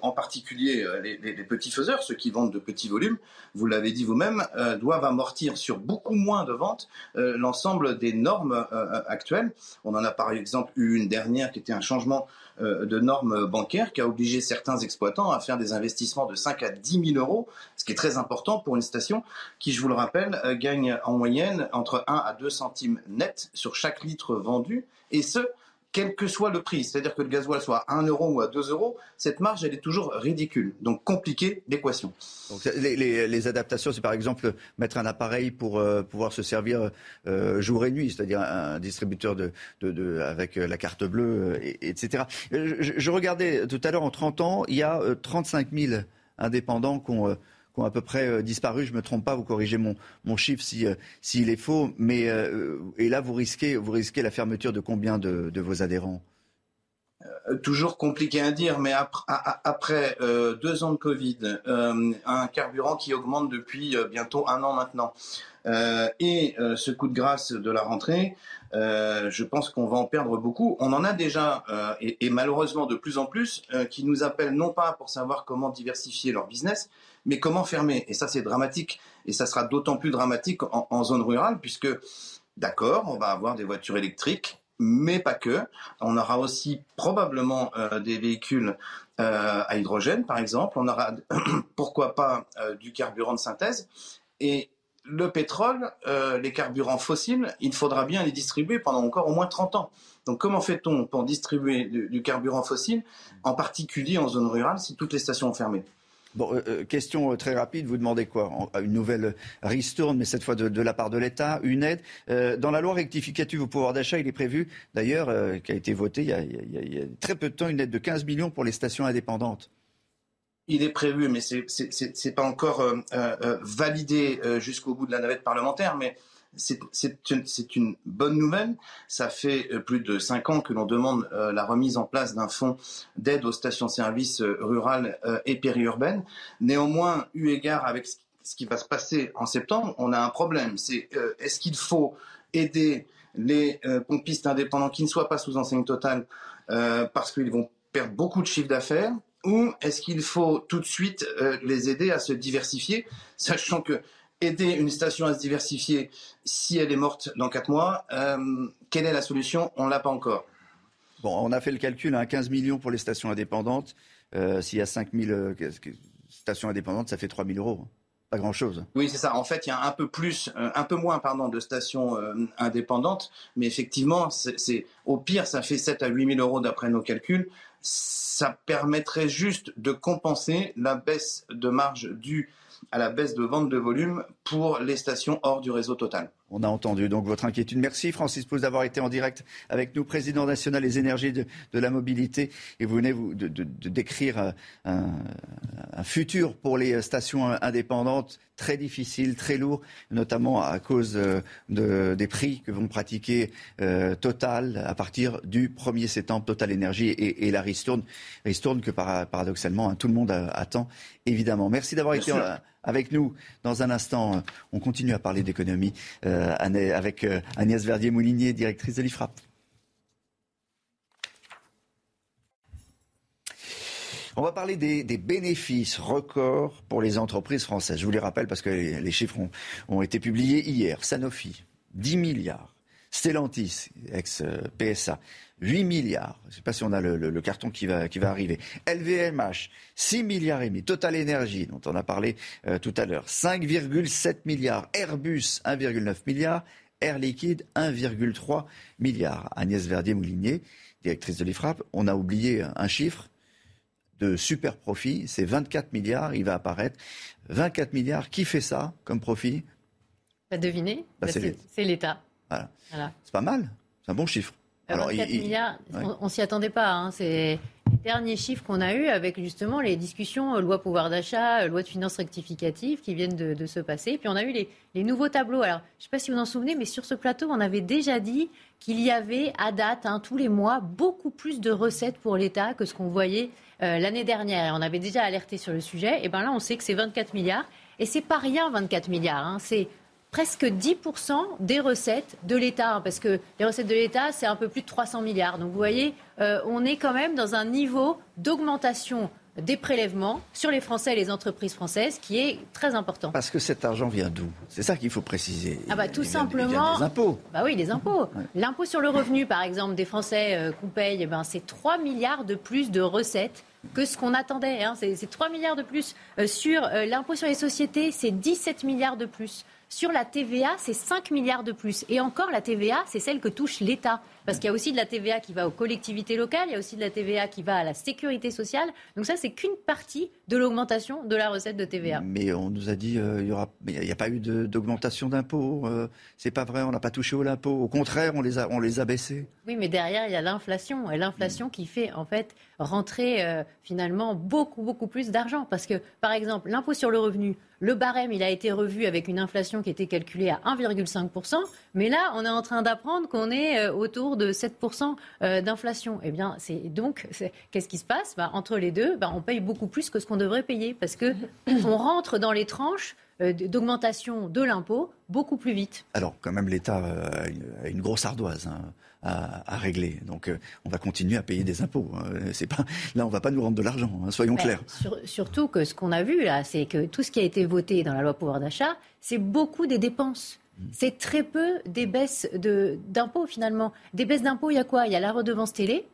en particulier euh, les, petits faiseurs, ceux qui vendent de petits volumes, vous l'avez dit vous-même, euh, doivent amortir sur beaucoup moins de ventes l'ensemble des normes actuelles. On en a par exemple eu une dernière qui était un changement euh, de normes bancaires qui a obligé certains exploitants à faire des investissements de 5 à 10 000 euros, ce qui est très important pour une station qui, je vous le rappelle, euh, gagne en moyenne entre 1 à 2 centimes net sur chaque litre vendu, et ce, quel que soit le prix, c'est-à-dire que le gasoil soit à 1 euro ou à 2 euros, cette marge, elle est toujours ridicule. Donc, compliqué l'équation. Les, adaptations, c'est par exemple mettre un appareil pour euh, pouvoir se servir euh, jour et nuit, c'est-à-dire un distributeur de, avec euh, la carte bleue, etc. Je, regardais tout à l'heure, en 30 ans, il y a 35 000 indépendants qui ont à peu près euh, disparu. Je me trompe pas, vous corrigez mon, chiffre s'il si, est faux. Mais, euh, et là, vous risquez, vous risquez la fermeture de combien de, vos adhérents? Euh, toujours compliqué à dire, mais après, deux ans de Covid, un carburant qui augmente depuis bientôt un an maintenant, et ce coup de grâce de la rentrée, je pense qu'on va en perdre beaucoup. On en a déjà, et, malheureusement de plus en plus, qui nous appellent non pas pour savoir comment diversifier leur business, mais comment fermer? Et ça, c'est dramatique. Et ça sera d'autant plus dramatique en, zone rurale, puisque, d'accord, on va avoir des voitures électriques, mais pas que. On aura aussi probablement euh, des véhicules euh, à hydrogène, par exemple. On aura, <clears throat> pourquoi pas, euh, du carburant de synthèse. Et le pétrole, les carburants fossiles, il faudra bien les distribuer pendant encore au moins 30 ans. Donc comment fait-on pour distribuer du carburant fossile, en particulier en zone rurale, si toutes les stations ont fermé? Bon, euh, euh, question euh, très rapide, vous demandez quoi? Une nouvelle ristourne, mais cette fois de, la part de l'État, une aide? dans la loi rectificative au pouvoir d'achat, il est prévu, d'ailleurs, qui a été votée il y, a, très peu de temps, une aide de 15 millions pour les stations indépendantes. Il est prévu, mais ce n'est pas encore validé jusqu'au bout de la navette parlementaire, mais c'est une, bonne nouvelle. Ça fait euh, plus de cinq ans que l'on demande euh, la remise en place d'un fonds d'aide aux stations-service euh, rurales et périurbaines. Néanmoins, eu égard avec ce qui va se passer en septembre, on a un problème. C'est est-ce qu'il faut aider les pompistes indépendants qui ne soient pas sous enseigne totale parce qu'ils vont perdre beaucoup de chiffre d'affaires? Ou est-ce qu'il faut tout de suite les aider à se diversifier, sachant que aider une station à se diversifier si elle est morte dans 4 mois. Euh, quelle est la solution? On ne l'a pas encore. Bon, on a fait le calcul, hein, 15 millions pour les stations indépendantes. Euh, s'il y a 5 000 euh, stations indépendantes, ça fait 3 000 euros. Pas grand-chose. Oui, c'est ça. En fait, il y a un peu plus, un peu moins, pardon, de stations indépendantes, mais effectivement, c'est au pire, ça fait 7 à 8 000 euros d'après nos calculs. Ça permettrait juste de compenser la baisse de marge due à la baisse de vente de volume pour les stations hors du réseau total. On a entendu donc votre inquiétude. Merci Francis Pousse d'avoir été en direct avec nous, président national des énergies de, la mobilité. Et vous venez vous, de, décrire un, futur pour les stations indépendantes très difficile, très lourd, notamment à cause euh, des prix que vont pratiquer euh, Total à partir du 1er septembre, Total Énergie et, la ristourne, ristourne que paradoxalement hein, tout le monde attend évidemment. Merci d'avoir été avec nous. Dans un instant, on continue à parler d'économie euh, avec euh, Agnès Verdier-Moulinier, directrice de l'IFRAP. On va parler des, bénéfices records pour les entreprises françaises. Je vous les rappelle parce que les, chiffres ont, été publiés hier. Sanofi, 10 milliards. Stellantis, ex-PSA, 8 milliards. Je ne sais pas si on a le, carton qui va, qui va arriver. LVMH, 6 milliards et demi. Total Energy, dont on a parlé euh, tout à l'heure, 5,7 milliards. Airbus, 1,9 milliard. Air Liquide, 1,3 milliard. Agnès Verdier-Moulinier, directrice de l'IFRAP, on a oublié un chiffre de super profit, c'est 24 milliards, il va apparaître. 24 milliards, qui fait ça comme profit? Pas deviner, bah, c'est l'État. Voilà. C'est pas mal, c'est un bon chiffre. Alors, 4 milliards, on, ne s'y attendait pas. Hein. C'est les derniers chiffres qu'on a eus avec justement les discussions euh, loi pouvoir d'achat, euh, loi de finances rectificative qui viennent de, se passer. Puis on a eu les, nouveaux tableaux. Alors, je ne sais pas si vous en souvenez, mais sur ce plateau, on avait déjà dit qu'il y avait à date, hein, tous les mois, beaucoup plus de recettes pour l'État que ce qu'on voyait euh, l'année dernière. Et on avait déjà alerté sur le sujet. Et bien là, on sait que c'est 24 milliards. Et c'est pas rien, 24 milliards. Hein. C'est presque 10% des recettes de l'État, hein, parce que les recettes de l'État, c'est un peu plus de 300 milliards. Donc vous voyez, euh, on est quand même dans un niveau d'augmentation des prélèvements sur les Français et les entreprises françaises, qui est très important. Parce que cet argent vient d'où? C'est ça qu'il faut préciser. Ah bah tout simplement. des impôts. Bah oui, des impôts. L'impôt sur le revenu, par exemple, des Français euh, qu'on paye, eh ben, c'est 3 milliards de plus de recettes que ce qu'on attendait. Hein. C'est 3 milliards de plus. Euh, sur euh, l'impôt sur les sociétés, c'est 17 milliards de plus. Sur la TVA, c'est 5 milliards de plus. Et encore, la TVA, c'est celle que touche l'État. Parce qu'il y a aussi de la TVA qui va aux collectivités locales, il y a aussi de la TVA qui va à la sécurité sociale. Donc ça, c'est qu'une partie de l'augmentation de la recette de TVA. Mais on nous a dit euh, il il n'y a, pas eu d'augmentation d'impôts. Euh, c'est pas vrai, on n'a pas touché au l'impôt. Au contraire, on les a, on les a baissés. Oui, mais derrière, il y a l'inflation. Et l'inflation qui fait, en fait, rentrer euh, finalement beaucoup, beaucoup plus d'argent. Parce que, par exemple, l'impôt sur le revenu, le barème, il a été revu avec une inflation qui était calculée à 1,5%. Mais là, on est en train d'apprendre qu'on est autour de 7% euh, d'inflation. Eh bien, c'est donc, qu'est-ce qui se passe? Bah, Entre les deux, bah, on paye beaucoup plus que ce qu'on devrait payer parce que <coughs> on rentre dans les tranches euh, d'augmentation de l'impôt beaucoup plus vite. Alors, quand même, l'État euh, a une grosse ardoise. Hein, à, régler. Donc, on va continuer à payer des impôts. Hein. C'est pas là, on va pas nous rendre de l'argent. Hein, soyons ben, clairs. surtout que ce qu'on a vu là, c'est que tout ce qui a été voté dans la loi pouvoir d'achat, c'est beaucoup des dépenses. C'est très peu des baisses d'impôts finalement. Des baisses d'impôts, il y a quoi? Il y a la redevance télé,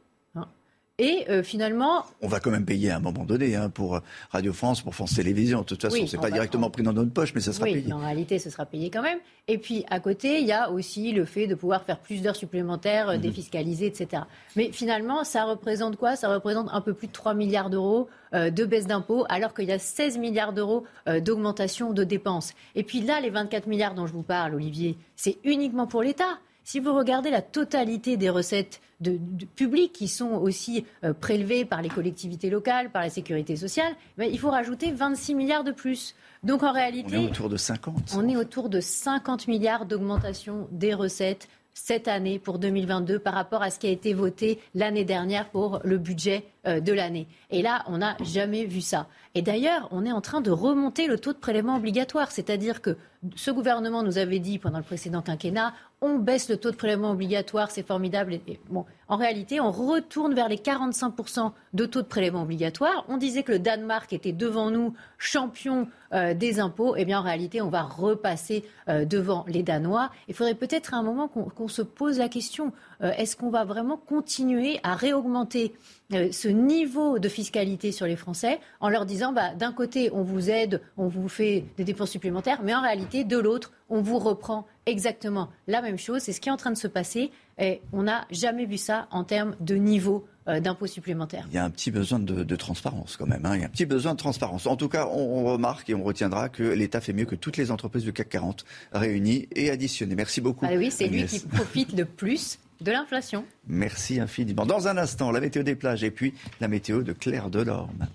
et euh, finalement. On va quand même payer à un moment donné hein, pour Radio France, pour France Télévisions. De toute façon, ce c'est pas directement pris dans notre poche, mais ça sera oui, payé. En réalité, ce sera payé quand même. Et puis, à côté, il y a aussi le fait de pouvoir faire plus d'heures supplémentaires, euh, mhm. défiscaliser, etc. Mais finalement, ça représente quoi? Ça représente un peu plus de 3 milliards d'euros euh, de baisse d'impôts, alors qu'il y a 16 milliards d'euros d'augmentation de dépenses. Et puis là, les 24 milliards dont je vous parle, Olivier, c'est uniquement pour l'État. Si vous regardez la totalité des recettes de, publiques qui sont aussi euh, prélevées par les collectivités locales, par la sécurité sociale, ben, il faut rajouter 26 milliards de plus. Donc en réalité, on est autour de 50. On est autour de 50 milliards d'augmentation des recettes cette année pour 2022 par rapport à ce qui a été voté l'année dernière pour le budget euh, de l'année. Et là, on n'a jamais vu ça. Et d'ailleurs, on est en train de remonter le taux de prélèvement obligatoire, c'est-à-dire que ce gouvernement nous avait dit pendant le précédent quinquennat, on baisse le taux de prélèvement obligatoire, c'est formidable. Et, bon, en réalité, on retourne vers les 45% de taux de prélèvement obligatoire. On disait que le Danemark était devant nous champion euh, des impôts. Eh bien, en réalité, on va repasser euh, devant les Danois. Il faudrait peut-être à un moment qu'on se pose la question est-ce qu'on va vraiment continuer à réaugmenter ce niveau de fiscalité sur les Français en leur disant bah, d'un côté, on vous aide, on vous fait des dépenses supplémentaires, mais en réalité, de l'autre, on vous reprend exactement la même chose. C'est ce qui est en train de se passer et on n'a jamais vu ça en termes de niveau euh, d'impôts supplémentaires. Il y a un petit besoin de, transparence quand même. Hein. Il y a un petit besoin de transparence. En tout cas, on, remarque et on retiendra que l'État fait mieux que toutes les entreprises du CAC 40 réunies et additionnées. Merci beaucoup. Ah oui, c'est lui qui profite le plus de l'inflation. Merci infiniment. Dans un instant, la météo des plages et puis la météo de Claire Delorme.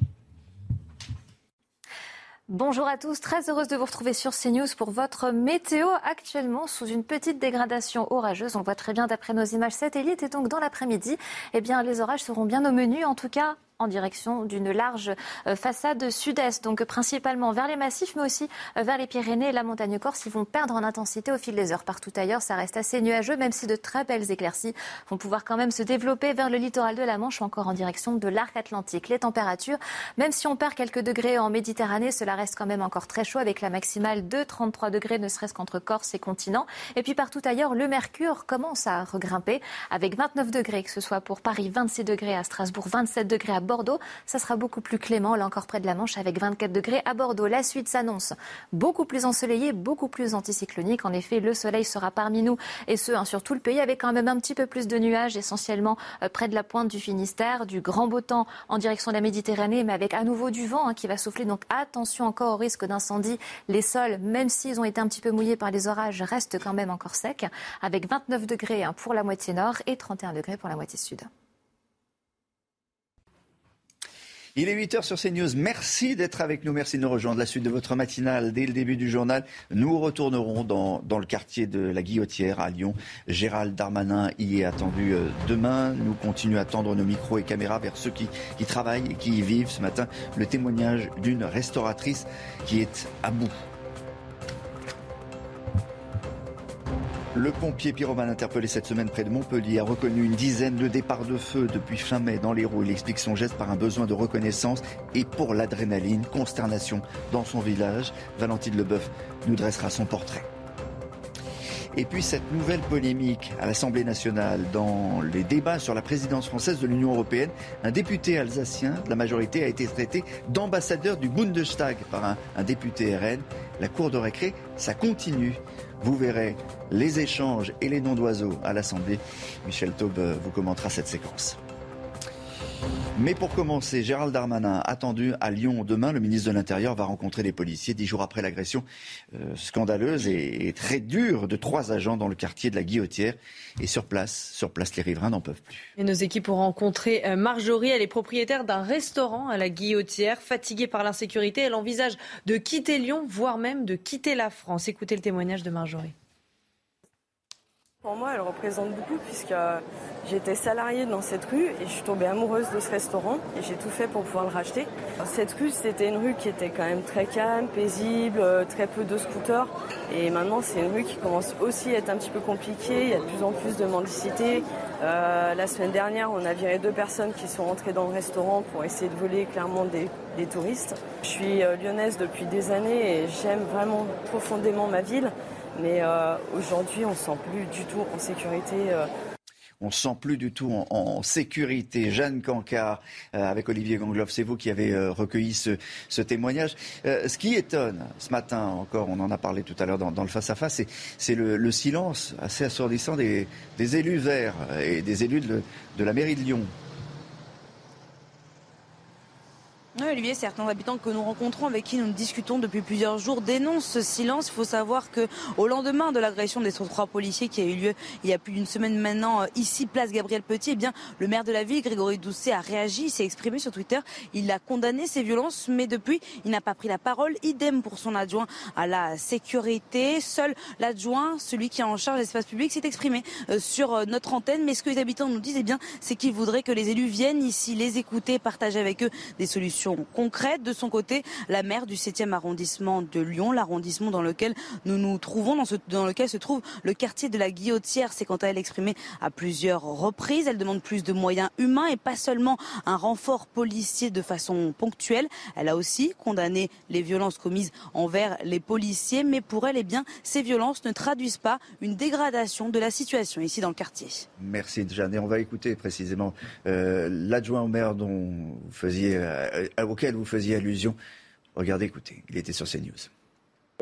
Bonjour à tous, très heureuse de vous retrouver sur CNews pour votre météo actuellement sous une petite dégradation orageuse. On le voit très bien d'après nos images satellites et donc dans l'après-midi, eh bien les orages seront bien au menu, en tout cas en direction d'une large euh, façade sud-est, donc principalement vers les massifs, mais aussi euh, vers les Pyrénées et la montagne corse. Ils vont perdre en intensité au fil des heures. Partout ailleurs, ça reste assez nuageux, même si de très belles éclaircies vont pouvoir quand même se développer vers le littoral de la Manche ou encore en direction de l'arc atlantique. Les températures, même si on perd quelques degrés en Méditerranée, cela reste quand même encore très chaud avec la maximale de 33 degrés, ne serait-ce qu'entre Corse et continent. Et puis partout ailleurs, le mercure commence à regrimper avec 29 degrés, que ce soit pour Paris, 26 degrés à Strasbourg, 27 degrés à Bordeaux. Ça sera beaucoup plus clément, là encore près de la Manche, avec 24 degrés à Bordeaux. La suite s'annonce beaucoup plus ensoleillée, beaucoup plus anticyclonique. En effet, le soleil sera parmi nous, et ce, hein, sur tout le pays, avec quand même un petit peu plus de nuages, essentiellement euh, près de la pointe du Finistère, du grand beau temps en direction de la Méditerranée, mais avec à nouveau du vent hein, qui va souffler. Donc attention encore au risque d'incendie. Les sols, même s'ils ont été un petit peu mouillés par les orages, restent quand même encore secs, avec 29 degrés hein, pour la moitié nord et 31 degrés pour la moitié sud. Il est 8h sur CNews. Merci d'être avec nous. Merci de nous rejoindre. La suite de votre matinale dès le début du journal. Nous retournerons dans, dans le quartier de la Guillotière à Lyon. Gérald Darmanin y est attendu euh, demain. Nous continuons à tendre nos micros et caméras vers ceux qui, qui travaillent et qui y vivent. Ce matin, le témoignage d'une restauratrice qui est à bout. Le pompier pyromane interpellé cette semaine près de Montpellier a reconnu une dizaine de départs de feu depuis fin mai dans les roues. Il explique son geste par un besoin de reconnaissance et pour l'adrénaline. Consternation dans son village. Valentine Leboeuf nous dressera son portrait. Et puis cette nouvelle polémique à l'Assemblée nationale dans les débats sur la présidence française de l'Union européenne, un député alsacien de la majorité a été traité d'ambassadeur du Bundestag par un, un député RN. La cour de récré, ça continue. Vous verrez les échanges et les noms d'oiseaux à l'Assemblée. Michel Taube vous commentera cette séquence. Mais pour commencer, Gérald Darmanin, attendu à Lyon demain, le ministre de l'Intérieur va rencontrer les policiers dix jours après l'agression euh, scandaleuse et, très dure de trois agents dans le quartier de la Guillotière. Et sur place, sur place, les riverains n'en peuvent plus. Et nos équipes ont rencontré euh, Marjorie. Elle est propriétaire d'un restaurant à la Guillotière. Fatiguée par l'insécurité, elle envisage de quitter Lyon, voire même de quitter la France. Écoutez le témoignage de Marjorie. Pour moi, elle représente beaucoup puisque j'étais salariée dans cette rue et je suis tombée amoureuse de ce restaurant et j'ai tout fait pour pouvoir le racheter. Cette rue, c'était une rue qui était quand même très calme, paisible, très peu de scooters. Et maintenant, c'est une rue qui commence aussi à être un petit peu compliquée. Il y a de plus en plus de mendicité. Euh, la semaine dernière, on a viré deux personnes qui sont rentrées dans le restaurant pour essayer de voler clairement des, des touristes. Je suis euh, lyonnaise depuis des années et j'aime vraiment profondément ma ville. Mais euh, aujourd'hui, on ne se sent plus du tout en sécurité. Euh. On ne se sent plus du tout en, sécurité. Jeanne Cancard, euh, avec Olivier Gangloff, c'est vous qui avez recueilli ce, témoignage. Ce qui étonne, ce matin encore, on en a parlé tout à l'heure dans, le face-à-face, c'est le, le, silence assez assourdissant des, élus verts et des élus de la mairie de Lyon. Oui, Olivier, certains habitants que nous rencontrons, avec qui nous discutons depuis plusieurs jours, dénoncent ce silence. Il faut savoir que au lendemain de l'agression des trois policiers qui a eu lieu il y a plus d'une semaine maintenant, ici, place Gabriel Petit, eh bien, le maire de la ville, Grégory Doucet, a réagi, s'est exprimé sur Twitter. Il a condamné ces violences, mais depuis, il n'a pas pris la parole. Idem pour son adjoint à la sécurité. Seul l'adjoint, celui qui est en charge de l'espace public, s'est exprimé sur notre antenne. Mais ce que les habitants nous disent, eh bien, c'est qu'ils voudraient que les élus viennent ici, les écouter, partager avec eux des solutions concrète. De son côté, la maire du 7e arrondissement de Lyon, l'arrondissement dans lequel nous nous trouvons, dans, lequel se trouve le quartier de la Guillotière, s'est quant à elle exprimée à plusieurs reprises. Elle demande plus de moyens humains et pas seulement un renfort policier de façon ponctuelle. Elle a aussi condamné les violences commises envers les policiers, mais pour elle, eh bien, ces violences ne traduisent pas une dégradation de la situation ici dans le quartier. Merci Jeanne. On va écouter précisément euh, l'adjoint au maire dont vous faisiez euh, auquel vous faisiez allusion. Regardez, écoutez, il était sur CNews.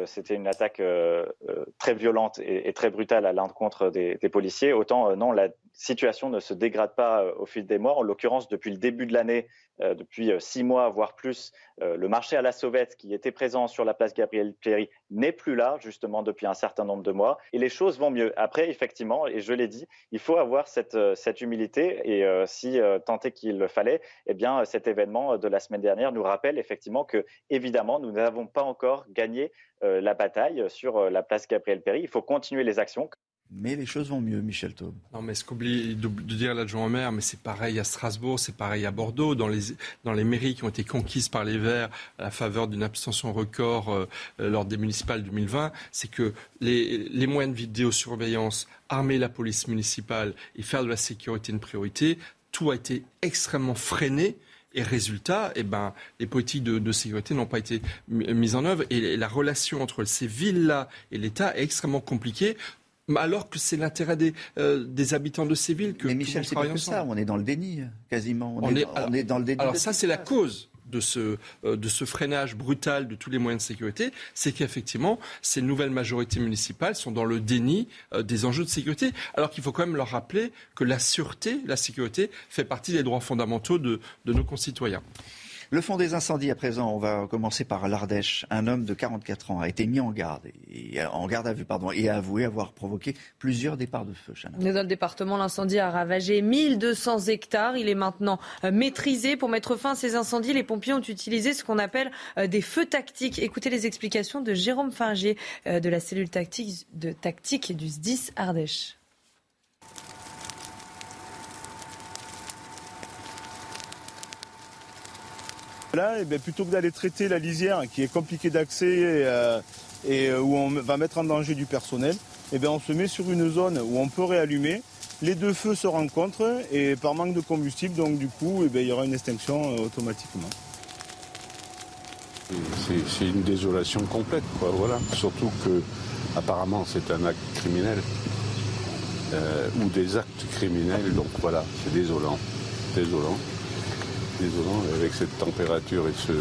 C'était une attaque euh, très violente et, très brutale à l'encontre des, des, policiers. Autant, euh, non, la situation ne se dégrade pas euh, au fil des mois. En l'occurrence, depuis le début de l'année, euh, depuis six mois, voire plus, euh, le marché à la sauvette qui était présent sur la place Gabriel Péry n'est plus là, justement, depuis un certain nombre de mois. Et les choses vont mieux. Après, effectivement, et je l'ai dit, il faut avoir cette, humilité. Et euh, si tant est qu'il le fallait, eh bien, cet événement de la semaine dernière nous rappelle effectivement que, évidemment, nous n'avons pas encore gagné la bataille sur la place Gabriel Péry. Il faut continuer les actions. Mais les choses vont mieux, Michel Taube. Non, mais ce qu'oublie de, dire l'adjoint au maire, mais c'est pareil à Strasbourg, c'est pareil à Bordeaux, dans les, dans les mairies qui ont été conquises par les Verts à la faveur d'une abstention record euh, lors des municipales 2020, c'est que les, les moyens de vidéosurveillance, armer la police municipale et faire de la sécurité une priorité, tout a été extrêmement freiné. Et résultat, eh ben, les politiques de sécurité n'ont pas été mises en œuvre et la relation entre ces villes-là et l'État est extrêmement compliquée alors que c'est l'intérêt des, euh, des, habitants de ces villes que Mais Michel, c'est pas que ça. On est dans le déni, quasiment. On, on est, est, on est dans le déni. Alors ça, c'est la cause de ce, euh, de ce freinage brutal de tous les moyens de sécurité, c'est qu'effectivement, ces nouvelles majorités municipales sont dans le déni euh, des enjeux de sécurité, alors qu'il faut quand même leur rappeler que la sûreté, la sécurité fait partie des droits fondamentaux de, de nos concitoyens. Le fond des incendies à présent, on va commencer par l'Ardèche. Un homme de 44 ans a été mis en garde, et, en garde à vue pardon, et a avoué avoir provoqué plusieurs départs de feu. Dans le département, l'incendie a ravagé 1200 hectares. Il est maintenant maîtrisé. Pour mettre fin à ces incendies, les pompiers ont utilisé ce qu'on appelle des feux tactiques. Écoutez les explications de Jérôme Fingier de la cellule tactique, tactique du SDIS Ardèche. Là, eh plutôt que d'aller traiter la lisière qui est compliquée d'accès, euh, et où on va mettre en danger du personnel, eh on se met sur une zone où on peut réallumer. Les deux feux se rencontrent et par manque de combustible, donc du coup, eh il y aura une extinction automatiquement. C'est une désolation complète, quoi, voilà. Surtout que, apparemment, c'est un acte criminel. Euh, ou des actes criminels, donc voilà, c'est désolant. Désolant. Avec cette température et ce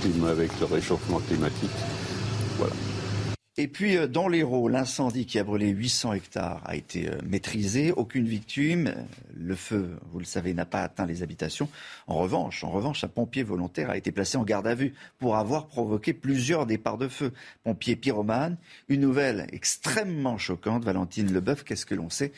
climat, avec le réchauffement climatique. Voilà. Et puis euh, dans l'Hérault, l'incendie qui a brûlé 800 hectares a été euh, maîtrisé, aucune victime. Le feu, vous le savez, n'a pas atteint les habitations. En revanche, en revanche, un pompier volontaire a été placé en garde à vue pour avoir provoqué plusieurs départs de feu. Pompier pyromane, une nouvelle extrêmement choquante. Valentine Leboeuf, qu'est-ce que l'on sait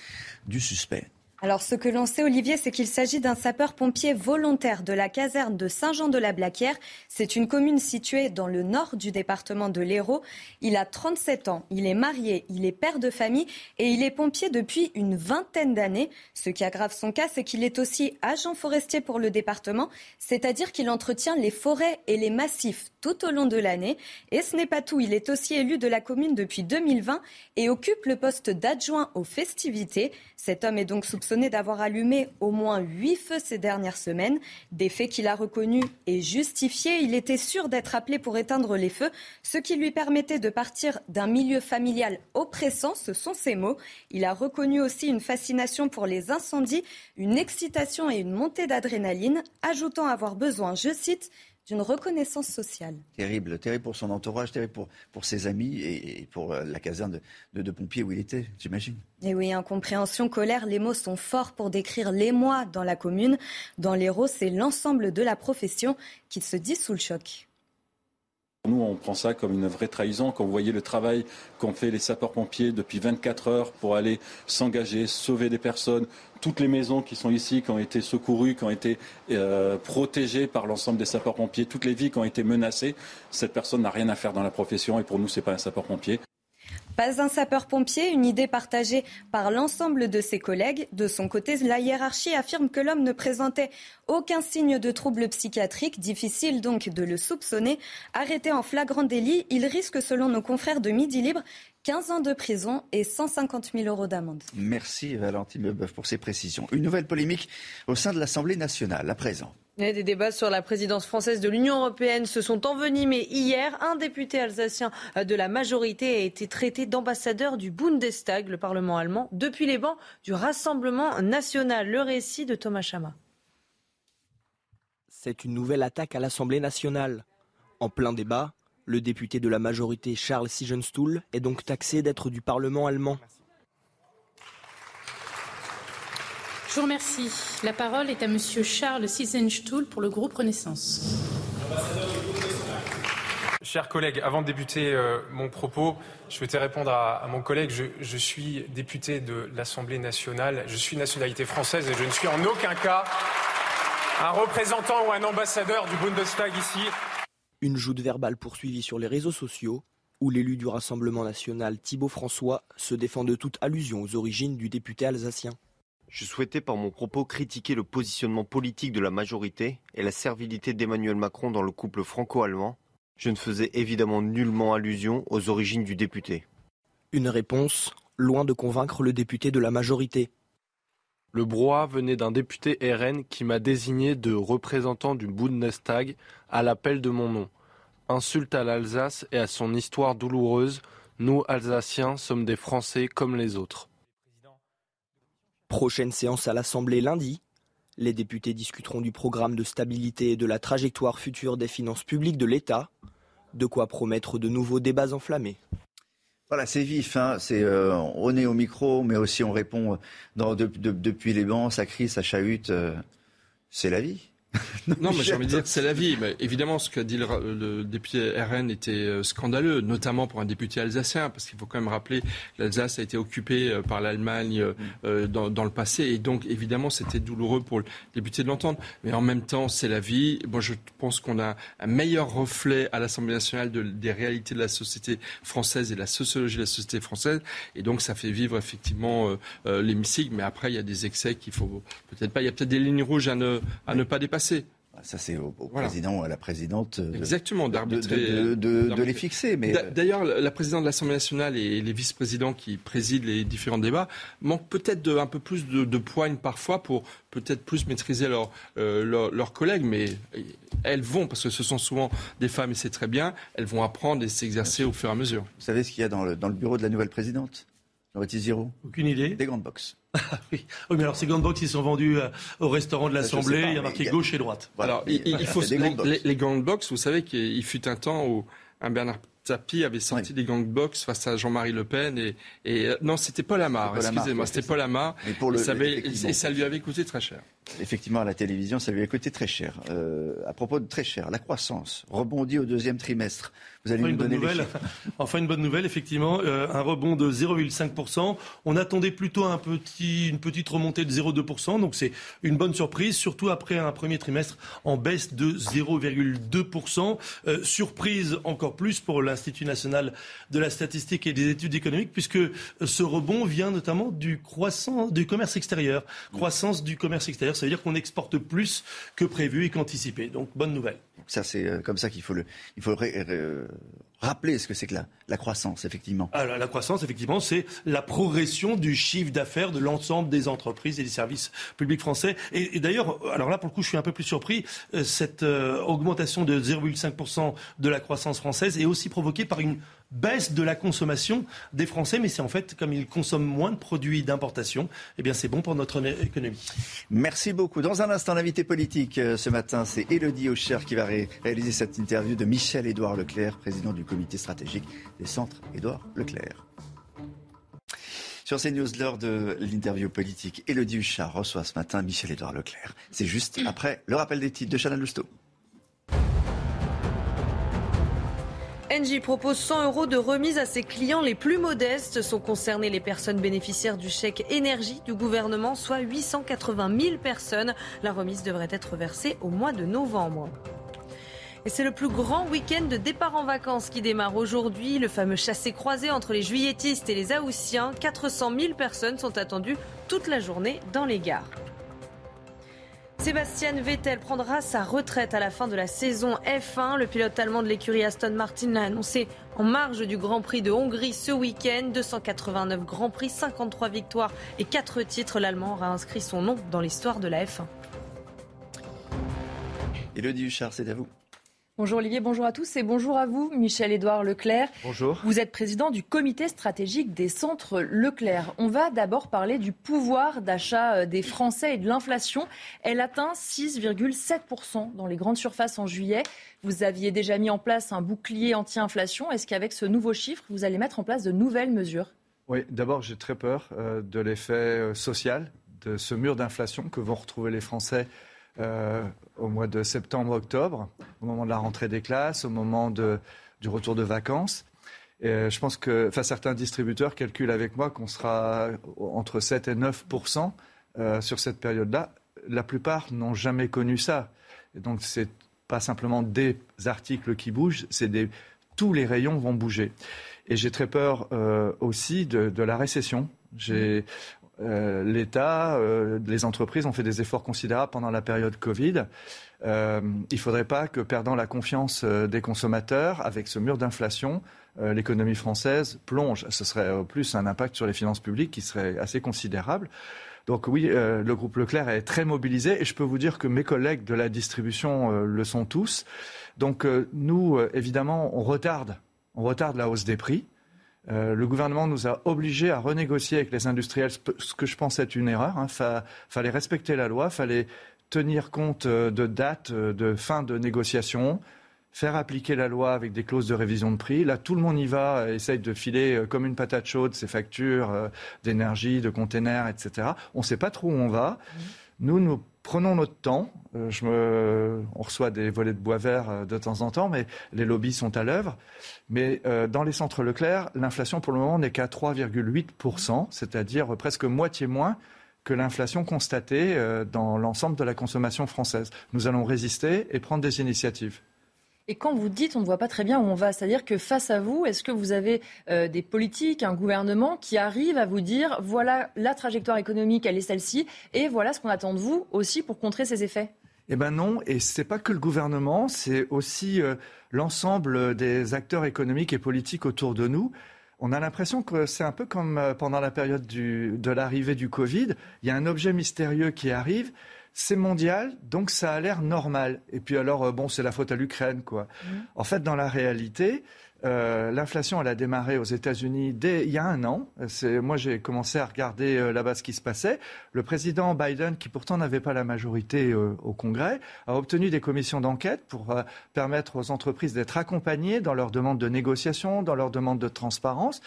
du suspect? Alors, ce que l'on sait, Olivier, c'est qu'il s'agit d'un sapeur-pompier volontaire de la caserne de Saint-Jean-de-la-Blaquière. C'est une commune située dans le nord du département de l'Hérault. Il a 37 ans, il est marié, il est père de famille et il est pompier depuis une vingtaine d'années. Ce qui aggrave son cas, c'est qu'il est aussi agent forestier pour le département, c'est-à-dire qu'il entretient les forêts et les massifs tout au long de l'année. Et ce n'est pas tout, il est aussi élu de la commune depuis 2020 et occupe le poste d'adjoint aux festivités. Cet homme est donc soupçonné d'avoir allumé au moins huit feux ces dernières semaines, des faits qu'il a reconnus et justifiés. Il était sûr d'être appelé pour éteindre les feux, ce qui lui permettait de partir d'un milieu familial oppressant, ce sont ses mots. Il a reconnu aussi une fascination pour les incendies, une excitation et une montée d'adrénaline, ajoutant avoir besoin, je cite, d'une reconnaissance sociale. Terrible, terrible pour son entourage, terrible pour, pour ses amis et, pour euh, la caserne de, de, pompiers où il était, j'imagine. Et oui, incompréhension, colère, les mots sont forts pour décrire l'émoi dans la commune. Dans l'Hérault, c'est l'ensemble de la profession qui se dit sous le choc. Nous, on prend ça comme une vraie trahison. Quand vous voyez le travail qu'ont fait les sapeurs-pompiers depuis 24 heures pour aller s'engager, sauver des personnes, toutes les maisons qui sont ici, qui ont été secourues, qui ont été euh, protégées par l'ensemble des sapeurs-pompiers, toutes les vies qui ont été menacées, cette personne n'a rien à faire dans la profession et pour nous, ce n'est pas un sapeur-pompier. Pas un sapeur-pompier, une idée partagée par l'ensemble de ses collègues. De son côté, la hiérarchie affirme que l'homme ne présentait aucun signe de trouble psychiatrique, difficile donc de le soupçonner. Arrêté en flagrant délit, il risque, selon nos confrères de Midi Libre, 15 ans de prison et 150 000 euros d'amende. Merci Valentine Leboeuf pour ces précisions. Une nouvelle polémique au sein de l'Assemblée nationale, à présent. Des débats sur la présidence française de l'Union européenne se sont envenimés hier. Un député alsacien de la majorité a été traité d'ambassadeur du Bundestag, le Parlement allemand, depuis les bancs du Rassemblement national. Le récit de Thomas Chama. C'est une nouvelle attaque à l'Assemblée nationale. En plein débat, le député de la majorité Charles Sigenstuhl est donc taxé d'être du Parlement allemand. Je vous remercie. La parole est à Monsieur Charles Siesenstuhl pour le groupe Renaissance. Chers collègues, avant de débuter euh, mon propos, je souhaitais répondre à, mon collègue. Je, je, suis député de l'Assemblée nationale, je suis nationalité française et je ne suis en aucun cas un représentant ou un ambassadeur du Bundestag ici. Une joute verbale poursuivie sur les réseaux sociaux, où l'élu du Rassemblement national Thibault François se défend de toute allusion aux origines du député alsacien. Je souhaitais par mon propos critiquer le positionnement politique de la majorité et la servilité d'Emmanuel Macron dans le couple franco-allemand. Je ne faisais évidemment nullement allusion aux origines du député. Une réponse loin de convaincre le député de la majorité. Le brouhaha venait d'un député RN qui m'a désigné de représentant du Bundestag à l'appel de mon nom. Insulte à l'Alsace et à son histoire douloureuse, nous, Alsaciens, sommes des Français comme les autres. Prochaine séance à l'Assemblée lundi. Les députés discuteront du programme de stabilité et de la trajectoire future des finances publiques de l'État. De quoi promettre de nouveaux débats enflammés. Voilà, c'est vif. Hein. C'est, euh, on est au micro, mais aussi on répond depuis les bancs. Ça crie, ça chahute. Euh, c'est la vie. Non, mais j'ai envie de dire, c'est la vie. Mais évidemment, ce qu'a dit le, député RN était euh, scandaleux, notamment pour un député alsacien, parce qu'il faut quand même rappeler l'Alsace a été occupée euh, par l'Allemagne euh, dans, dans, le passé, et donc évidemment, c'était douloureux pour le député de l'entendre. Mais en même temps, c'est la vie. Moi, je pense qu'on a un meilleur reflet à l'Assemblée nationale de, des réalités de la société française et de la sociologie de la société française, et donc ça fait vivre effectivement l'hémicycle. Mais après, il y a des excès qu'il faut peut-être pas. Il y a peut-être des lignes rouges à ne, à ne pas dépasser. Ça c'est au, président ou à la présidente de, Exactement, de, de, les fixer. Mais... D'ailleurs, la présidente de l'Assemblée nationale et les vice-présidents qui président les différents débats manquent peut-être un peu plus de, poigne parfois pour peut-être plus maîtriser euh, leurs collègues, mais elles vont, parce que ce sont souvent des femmes et c'est très bien, elles vont apprendre et s'exercer au fur et à mesure. Vous savez ce qu'il y a dans le, bureau de la nouvelle présidente? Jean-Baptiste Ziro Aucune idée. Des grandes box. <laughs> oui. mais alors ces grandes box, ils sont vendus euh, au restaurant de l'Assemblée. Il y a marqué gauche et droite. alors, il, faut les, les, grandes box. Vous savez qu'il fut un temps où un Bernard Tapie avait sorti des gang box face à Jean-Marie Le Pen et, et euh, non, c'était Paul Amar. Excusez-moi, c'était Paul Amar. Et, ça et ça lui avait coûté très cher. Effectivement, à la télévision, ça lui a coûté très cher. Euh, à propos de très cher, la croissance rebondit au deuxième trimestre. Vous allez enfin, nous donner nouvelle. <laughs> Enfin, une bonne nouvelle, effectivement, euh, un rebond de 0,5%. On attendait plutôt un petit, une petite remontée de 0,2%, donc c'est une bonne surprise, surtout après un premier trimestre en baisse de 0,2%. Euh, surprise encore plus pour l'Institut national de la statistique et des études économiques, puisque ce rebond vient notamment du croissant du commerce extérieur, croissance du commerce extérieur. Ça veut dire qu'on exporte plus que prévu et qu'anticipé. Donc bonne nouvelle. Ça, c'est euh, comme ça qu'il faut le, il faut rappeler ce que c'est que la, croissance, effectivement. Alors, la croissance, effectivement, c'est la progression du chiffre d'affaires de l'ensemble des entreprises et des services publics français. Et, d'ailleurs, alors là, pour le coup, je suis un peu plus surpris. Euh, cette euh, augmentation de 0,5% de la croissance française est aussi provoquée par une baisse de la consommation des Français, mais c'est en fait comme ils consomment moins de produits d'importation, eh bien c'est bon pour notre économie. Merci beaucoup. Dans un instant, l'invité politique euh, ce matin, c'est Elodie Aucher qui va réaliser cette interview de Michel-Édouard Leclerc, président du comité stratégique des centres Édouard Leclerc. Sur CNews, lors de l'interview politique, Elodie Huchard reçoit ce matin Michel-Édouard Leclerc. C'est juste après le rappel des titres de Chanel Lousteau. Engie propose 100 euros de remise à ses clients les plus modestes. Sont concernées les personnes bénéficiaires du chèque énergie du gouvernement, soit 880 000 personnes. La remise devrait être versée au mois de novembre. Et c'est le plus grand week-end de départ en vacances qui démarre aujourd'hui. Le fameux chassé-croisé entre les juilletistes et les Haussiens. 400 000 personnes sont attendues toute la journée dans les gares. Sébastien Vettel prendra sa retraite à la fin de la saison F1. Le pilote allemand de l'écurie Aston Martin l'a annoncé en marge du Grand Prix de Hongrie ce week-end. 289 Grands Prix, 53 victoires et 4 titres. L'Allemand aura inscrit son nom dans l'histoire de la F1. Elodie Huchard, c'est à vous. Bonjour Olivier, bonjour à tous et bonjour à vous, Michel-Édouard Leclerc. Bonjour. Vous êtes président du comité stratégique des centres Leclerc. On va d'abord parler du pouvoir d'achat euh, des Français et de l'inflation. Elle atteint 6,7% dans les grandes surfaces en juillet. Vous aviez déjà mis en place un bouclier anti-inflation. Est-ce qu'avec ce nouveau chiffre, vous allez mettre en place de nouvelles mesures? Oui, d'abord j'ai très peur euh, de l'effet euh, social, de ce mur d'inflation que vont retrouver les Français au mois de septembre-octobre, au moment de la rentrée des classes, au moment du retour de vacances. Euh, je pense que certains distributeurs calculent avec moi qu'on sera entre 7 et 9% euh, sur cette période-là. La plupart n'ont jamais connu ça. Donc, ce n'est pas simplement des articles qui bougent, c'est tous les rayons vont bouger. Et j'ai très peur aussi de, la récession. Euh, l'État, euh, les entreprises ont fait des efforts considérables pendant la période Covid. Euh, il ne faudrait pas que, perdant la confiance des consommateurs, avec ce mur d'inflation, l'économie française plonge. Ce serait au plus un impact sur les finances publiques qui serait assez considérable. Donc oui, le groupe Leclerc est très mobilisé et je peux vous dire que mes collègues de la distribution le sont tous. Donc nous, évidemment, on retarde, on retarde la hausse des prix. Euh, le gouvernement nous a obligés à renégocier avec les industriels, ce que je pense être une erreur. Il hein. fallait respecter la loi, fallait tenir compte euh, de dates euh, de fin de négociation, faire appliquer la loi avec des clauses de révision de prix. Là, tout le monde y va, essaye de filer comme une patate chaude ses factures d'énergie, de containers, etc. On ne sait pas trop où on va. Mmh. Nous, nous prenons notre temps. Euh. On reçoit des volets de bois vert euh, de temps en temps, mais les lobbies sont à l'œuvre. Mais euh, dans les centres Leclerc, l'inflation pour le moment n'est qu'à 3,8%, c'est-à-dire presque moitié moins que l'inflation constatée dans l'ensemble de la consommation française. Nous allons résister et prendre des initiatives. Et quand vous dites on ne voit pas très bien où on va, c'est-à-dire que face à vous, est-ce que vous avez euh, des politiques, un gouvernement qui arrive à vous dire voilà la trajectoire économique, elle est celle-ci, et voilà ce qu'on attend de vous aussi pour contrer ces effets? Eh ben non, et c'est pas que le gouvernement, c'est aussi euh, l'ensemble des acteurs économiques et politiques autour de nous. On a l'impression que c'est un peu comme euh, pendant la période de l'arrivée du Covid. Il y a un objet mystérieux qui arrive, c'est mondial, donc ça a l'air normal. Et puis alors, euh, bon, c'est la faute à l'Ukraine, quoi. Mmh. En fait, dans la réalité, euh, l'inflation, elle a démarré aux États-Unis dès il y a un an. Moi, j'ai commencé à regarder euh, là-bas ce qui se passait. Le président Biden, qui pourtant n'avait pas la majorité euh, au Congrès, a obtenu des commissions d'enquête pour permettre aux entreprises d'être accompagnées dans leurs demandes de négociation, dans leurs demandes de transparence.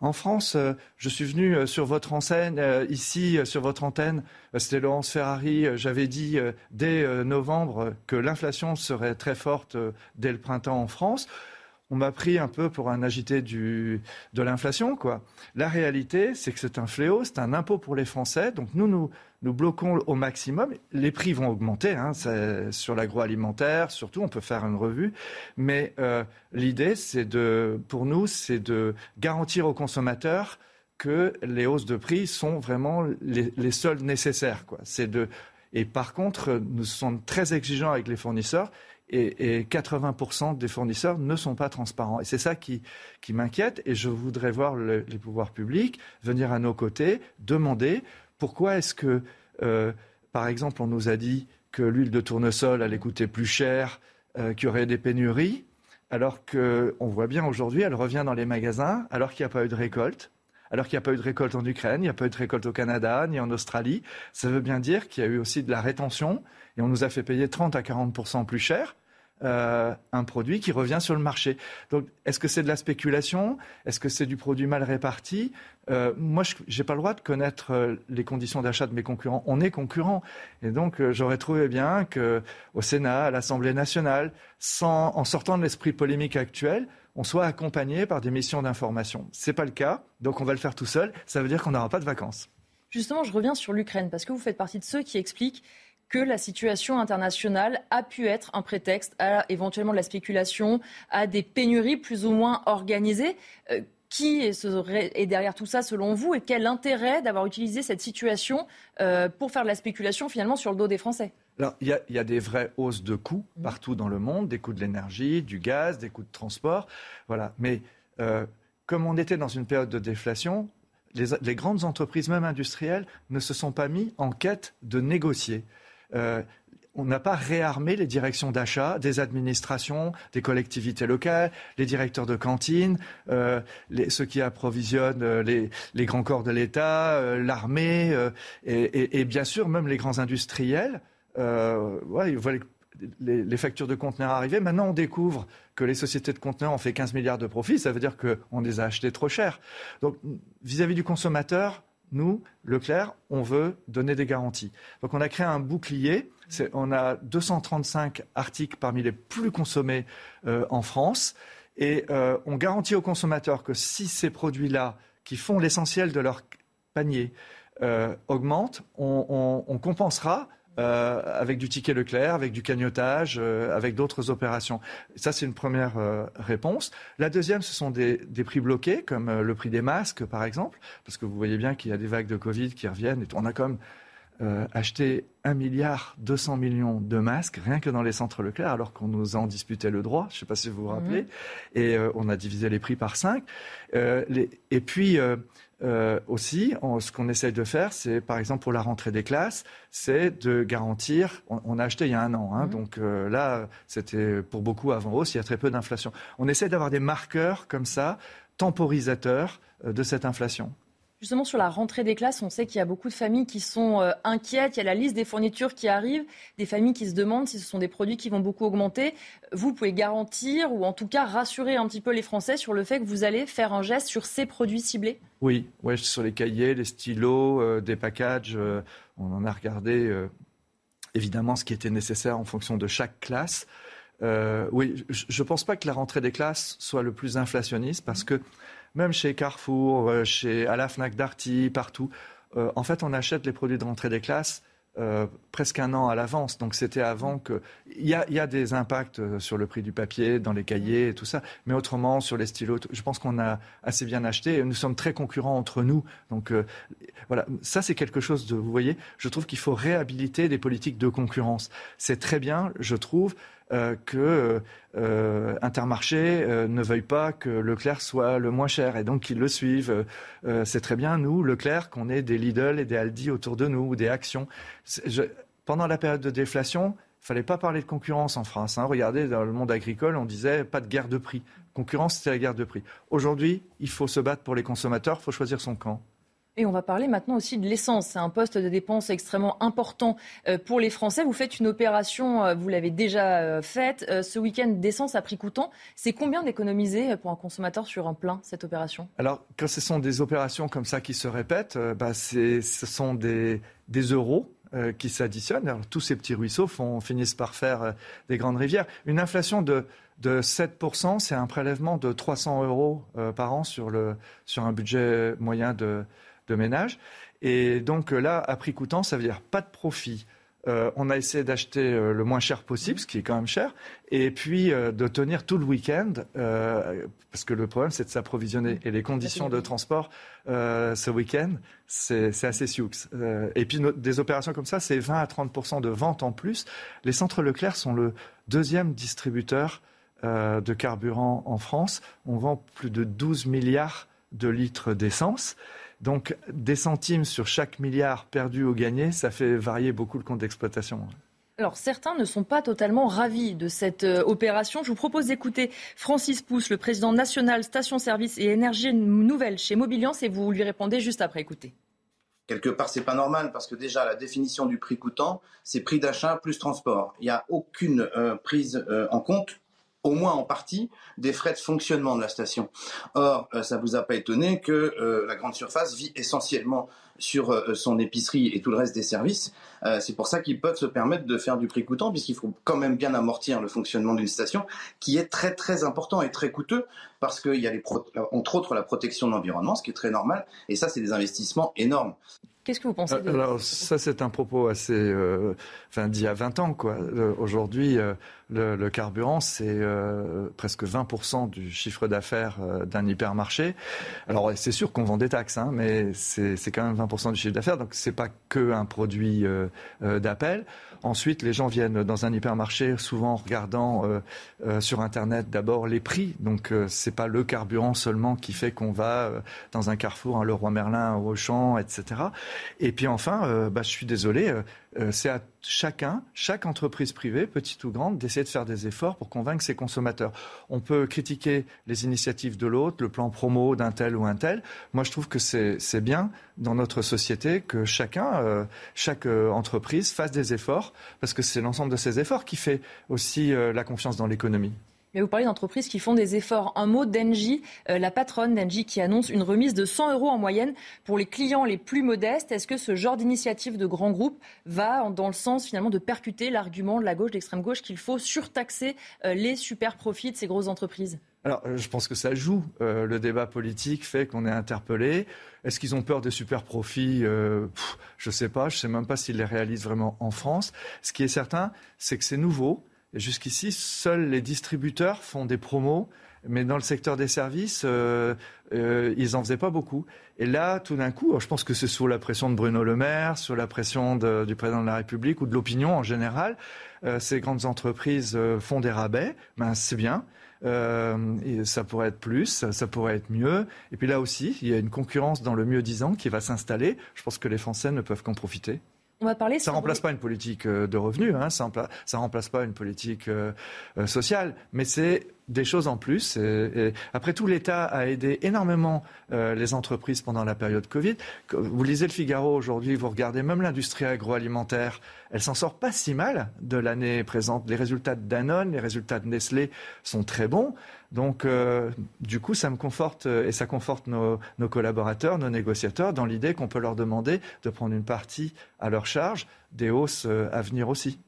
En France, je suis venu sur votre enseigne, ici, sur votre antenne, c'était Laurence Ferrari, j'avais dit dès novembre que l'inflation serait très forte dès le printemps en France on m'a pris un peu pour un agité de l'inflation, quoi. La réalité, c'est que c'est un fléau, c'est un impôt pour les Français. Donc nous, nous, bloquons au maximum. Les prix vont augmenter hein, sur l'agroalimentaire, surtout. On peut faire une revue, mais euh, l'idée, c'est de, pour nous, c'est de garantir aux consommateurs que les hausses de prix sont vraiment les, les seules nécessaires, quoi. C'est de et par contre, nous sommes très exigeants avec les fournisseurs et, 80% des fournisseurs ne sont pas transparents. Et c'est ça qui, m'inquiète. Et je voudrais voir les pouvoirs publics venir à nos côtés, demander pourquoi est-ce que, euh, par exemple, on nous a dit que l'huile de tournesol allait coûter plus cher, euh, qu'il y aurait des pénuries, alors qu'on voit bien aujourd'hui, elle revient dans les magasins, alors qu'il n'y a pas eu de récolte alors qu'il n'y a pas eu de récolte en Ukraine, il n'y a pas eu de récolte au Canada, ni en Australie. Ça veut bien dire qu'il y a eu aussi de la rétention et on nous a fait payer 30 à 40 plus cher. Euh, un produit qui revient sur le marché. Donc, est-ce que c'est de la spéculation? Est-ce que c'est du produit mal réparti? Euh, Moi, je n'ai pas le droit de connaître euh, les conditions d'achat de mes concurrents. On est concurrents. Et donc, j'aurais trouvé bien qu'au Sénat, à l'Assemblée nationale, sans, en sortant de l'esprit polémique actuel, on soit accompagné par des missions d'information. Ce n'est pas le cas, donc on va le faire tout seul. Ça veut dire qu'on n'aura pas de vacances. Justement, je reviens sur l'Ukraine, parce que vous faites partie de ceux qui expliquent que la situation internationale a pu être un prétexte à éventuellement de la spéculation, à des pénuries plus ou moins organisées. Euh, qui est, derrière tout ça selon vous et quel intérêt d'avoir utilisé cette situation euh, pour faire de la spéculation finalement sur le dos des Français? Alors, il y, a, des vraies hausses de coûts mmh. partout dans le monde, des coûts de l'énergie, du gaz, des coûts de transport. Voilà. Mais euh, comme on était dans une période de déflation, les, les, grandes entreprises, même industrielles, ne se sont pas mis en quête de négocier. Euh, on n'a pas réarmé les directions d'achat des administrations, des collectivités locales, les directeurs de cantines, euh, ceux qui approvisionnent euh, les, grands corps de l'État, l'armée et, bien sûr même les grands industriels. Ouais, les, factures de conteneurs arriver. Maintenant, on découvre que les sociétés de conteneurs ont fait 15 milliards de profits. Ça veut dire qu'on les a achetés trop cher. Donc, vis à -vis du consommateur, nous, Leclerc, on veut donner des garanties. Donc on a créé un bouclier. On a 235 articles parmi les plus consommés euh, en France. Et euh, on garantit aux consommateurs que si ces produits-là, qui font l'essentiel de leur panier, euh, augmentent, on compensera euh, avec du ticket Leclerc, avec du cagnotage, euh, avec d'autres opérations. Ça, c'est une première euh, réponse. La deuxième, ce sont des, prix bloqués, comme le prix des masques, par exemple, parce que vous voyez bien qu'il y a des vagues de Covid qui reviennent. Et on a quand même acheté 1 milliard 200 millions de masques rien que dans les centres Leclerc, alors qu'on nous en disputait le droit. Je ne sais pas si vous vous rappelez. Mhm. Et on a divisé les prix par 5. et puis euh, aussi, ce qu'on essaye de faire, c'est par exemple pour la rentrée des classes, c'est de garantir. On, a acheté il y a un an, hein, mmh. donc euh, là, c'était pour beaucoup avant hausse. Il y a très peu d'inflation. On essaie d'avoir des marqueurs comme ça, temporisateurs euh, de cette inflation. Justement, sur la rentrée des classes, on sait qu'il y a beaucoup de familles qui sont euh, inquiètes. Il y a la liste des fournitures qui arrivent, des familles qui se demandent si ce sont des produits qui vont beaucoup augmenter. Vous pouvez garantir ou en tout cas rassurer un petit peu les Français sur le fait que vous allez faire un geste sur ces produits ciblés Oui, sur les cahiers, les stylos, euh, des packages. Euh, on en a regardé évidemment ce qui était nécessaire en fonction de chaque classe. oui, je ne pense pas que la rentrée des classes soit le plus inflationniste parce que même chez Carrefour, euh, chez, à la Darty, partout. Euh, en fait, on achète les produits de rentrée des classes euh, presque un an à l'avance. Donc c'était avant que. Il y, a, des impacts sur le prix du papier, dans les cahiers et tout ça. Mais autrement, sur les stylos, je pense qu'on a assez bien acheté. Nous sommes très concurrents entre nous. Donc voilà, ça c'est quelque chose de. Vous voyez, je trouve qu'il faut réhabiliter des politiques de concurrence. C'est très bien, je trouve. Euh, que euh, Intermarché euh, ne veuille pas que Leclerc soit le moins cher et donc qu'ils le suivent. c'est très bien, nous, Leclerc, qu'on ait des Lidl et des Aldi autour de nous ou des actions. pendant la période de déflation, il fallait pas parler de concurrence en France. Hein. Regardez, dans le monde agricole, on disait pas de guerre de prix. Concurrence, c'était la guerre de prix. Aujourd'hui, il faut se battre pour les consommateurs, il faut choisir son camp. Et on va parler maintenant aussi de l'essence. C'est un poste de dépense extrêmement important euh, pour les Français. Vous faites une opération, euh, vous l'avez déjà euh, faite. Ce week-end d'essence à prix coûtant. C'est combien d'économiser pour un consommateur sur un plein, cette opération? Alors, quand ce sont des opérations comme ça qui se répètent, bah, ce sont des, euros qui s'additionnent. tous ces petits ruisseaux font, finissent par faire des grandes rivières. Une inflation de, de 7%, c'est un prélèvement de 300 euros par an sur, le, sur un budget moyen de, de ménage. Et donc euh, là, à prix coûtant, ça veut dire pas de profit. Euh, on a essayé d'acheter euh, le moins cher possible, ce qui est quand même cher, et puis de tenir tout le week-end, parce que le problème c'est de s'approvisionner. Et les conditions de transport ce week-end, c'est assez sioux. et puis des opérations comme ça, c'est 20 à 30 de vente en plus. Les centres Leclerc sont le deuxième distributeur de carburant en France. On vend plus de 12 milliards de litres d'essence. Donc des centimes sur chaque milliard perdu ou gagné, ça fait varier beaucoup le compte d'exploitation. Alors certains ne sont pas totalement ravis de cette euh, opération. Je vous propose d'écouter Francis Pousse, le président national Station Service et Énergie Nouvelle chez Mobiliance, et vous lui répondez juste après. Écoutez. Quelque part, c'est pas normal parce que déjà la définition du prix coûtant, c'est prix d'achat plus transport. Il n'y a aucune euh, prise euh, en compte au moins en partie, des frais de fonctionnement de la station. Or, euh, ça ne vous a pas étonné que euh, la grande surface vit essentiellement sur euh, son épicerie et tout le reste des services. c'est pour ça qu'ils peuvent se permettre de faire du prix coûtant, puisqu'il faut quand même bien amortir le fonctionnement d'une station, qui est très très important et très coûteux, parce qu'il y a les entre autres la protection de l'environnement, ce qui est très normal, et ça c'est des investissements énormes. Qu'est-ce que vous pensez de... Alors ça c'est un propos assez, euh, enfin d'il y a 20 ans quoi. Euh, aujourd'hui, euh, le, carburant c'est presque 20% du chiffre d'affaires d'un hypermarché. Alors c'est sûr qu'on vend des taxes, hein, mais c'est quand même 20% du chiffre d'affaires, donc c'est pas que un produit d'appel. Ensuite, les gens viennent dans un hypermarché, souvent en regardant euh, euh, sur Internet d'abord les prix. Donc, euh, c'est pas le carburant seulement qui fait qu'on va dans un carrefour, un Leroy Merlin, au Auchan, etc. Et puis enfin, bah, je suis désolé, euh, c'est à chacun, chaque entreprise privée, petite ou grande, d'essayer de faire des efforts pour convaincre ses consommateurs. On peut critiquer les initiatives de l'autre, le plan promo d'un tel ou un tel. Moi, je trouve que c'est bien dans notre société que chacun, euh, chaque euh, entreprise fasse des efforts, parce que c'est l'ensemble de ces efforts qui fait aussi la confiance dans l'économie. Mais vous parlez d'entreprises qui font des efforts. Un mot d'Engie, euh, la patronne d'Engie qui annonce une remise de 100 euros en moyenne pour les clients les plus modestes. Est-ce que ce genre d'initiative de grands groupes va dans le sens finalement de percuter l'argument de la gauche, de l'extrême gauche, qu'il faut surtaxer euh, les super profits de ces grosses entreprises? Alors, euh, je pense que ça joue. le débat politique fait qu'on est interpellé. Est-ce qu'ils ont peur des super profits Je ne sais pas. Je ne sais même pas s'ils les réalisent vraiment en France. Ce qui est certain, c'est que c'est nouveau. Jusqu'ici, seuls les distributeurs font des promos, mais dans le secteur des services, euh, euh, ils n'en faisaient pas beaucoup. Et là, tout d'un coup, je pense que c'est sous la pression de Bruno Le Maire, sous la pression du président de la République ou de l'opinion en général, euh, ces grandes entreprises font des rabais. Ben, c'est bien. ça pourrait être plus, ça, pourrait être mieux. Et puis là aussi, il y a une concurrence dans le mieux disant qui va s'installer. Je pense que les Français ne peuvent qu'en profiter. On va parler. Ça ne remplace pas une politique euh, de revenus, hein, ça ne remplace pas une politique euh, euh, sociale, mais c'est des choses en plus. Après tout, l'État a aidé énormément les entreprises pendant la période Covid. Vous lisez le Figaro aujourd'hui, vous regardez même l'industrie agroalimentaire, elle s'en sort pas si mal de l'année présente. Les résultats de Danone, les résultats de Nestlé sont très bons. Donc, euh, du coup, ça me conforte euh, et ça conforte nos, collaborateurs, nos négociateurs, dans l'idée qu'on peut leur demander de prendre une partie à leur charge des hausses euh, à venir aussi.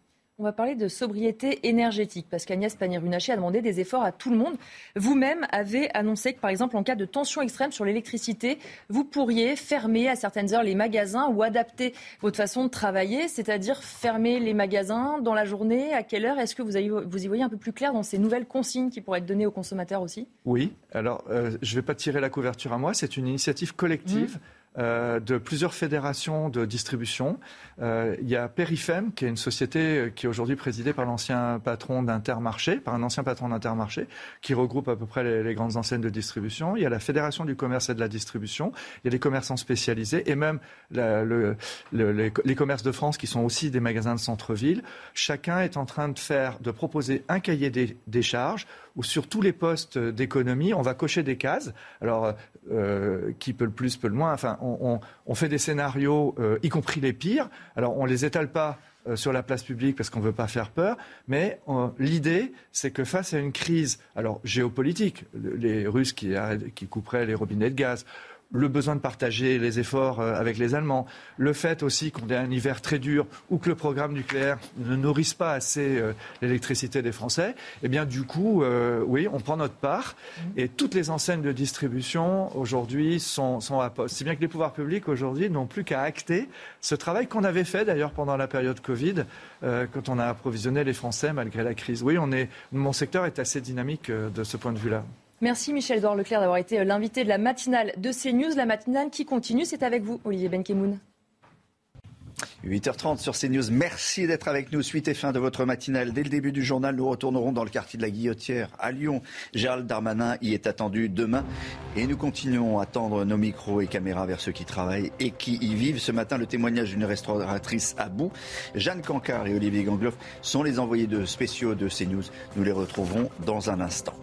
On va parler de sobriété énergétique parce qu'Agnès Pannier-Runacher a demandé des efforts à tout le monde. Vous-même avez annoncé que, par exemple, en cas de tension extrême sur l'électricité, vous pourriez fermer à certaines heures les magasins ou adapter votre façon de travailler, c'est-à-dire fermer les magasins dans la journée. À quelle heure Est-ce que vous, vous, y voyez un peu plus clair dans ces nouvelles consignes qui pourraient être données aux consommateurs aussi? Oui. Alors, euh, je ne vais pas tirer la couverture à moi. C'est une initiative collective. Mmh. Euh, de plusieurs fédérations de distribution. Euh, il y a Perifem, qui est une société euh, qui est aujourd'hui présidée par l'ancien patron d'Intermarché, par un ancien patron d'Intermarché, qui regroupe à peu près les, grandes enseignes de distribution. Il y a la Fédération du commerce et de la distribution. Il y a des commerçants spécialisés et même les, commerces de France qui sont aussi des magasins de centre-ville. Chacun est en train de faire, de proposer un cahier des charges où sur tous les postes d'économie, on va cocher des cases. Alors, euh, qui peut le plus, peut le moins. Enfin, on, fait des scénarios, euh, y compris les pires. Alors, on les étale pas euh, sur la place publique parce qu'on ne veut pas faire peur. Mais l'idée, c'est que face à une crise, alors géopolitique, les Russes qui, qui couperaient les robinets de gaz, le besoin de partager les efforts euh, avec les Allemands, le fait aussi qu'on ait un hiver très dur ou que le programme nucléaire ne nourrisse pas assez euh, l'électricité des Français, eh bien du coup, euh, oui, on prend notre part et toutes les enseignes de distribution aujourd'hui sont, à poste. Si bien que les pouvoirs publics aujourd'hui n'ont plus qu'à acter ce travail qu'on avait fait d'ailleurs pendant la période Covid, quand on a approvisionné les Français malgré la crise. Oui, on est, mon secteur est assez dynamique de ce point de vue-là. Merci Michel-Edouard Leclerc d'avoir été euh, l'invité de la matinale de CNews. La matinale qui continue, c'est avec vous, Olivier Benkemoun. 8h30 sur CNews. Merci d'être avec nous. Suite et fin de votre matinale. Dès le début du journal, nous retournerons dans le quartier de la Guillotière à Lyon. Gérald Darmanin y est attendu demain. Et nous continuons à tendre nos micros et caméras vers ceux qui travaillent et qui y vivent. Ce matin, le témoignage d'une restauratrice à bout. Jeanne Cancard et Olivier Gangloff sont les envoyés de spéciaux de CNews. Nous les retrouverons dans un instant.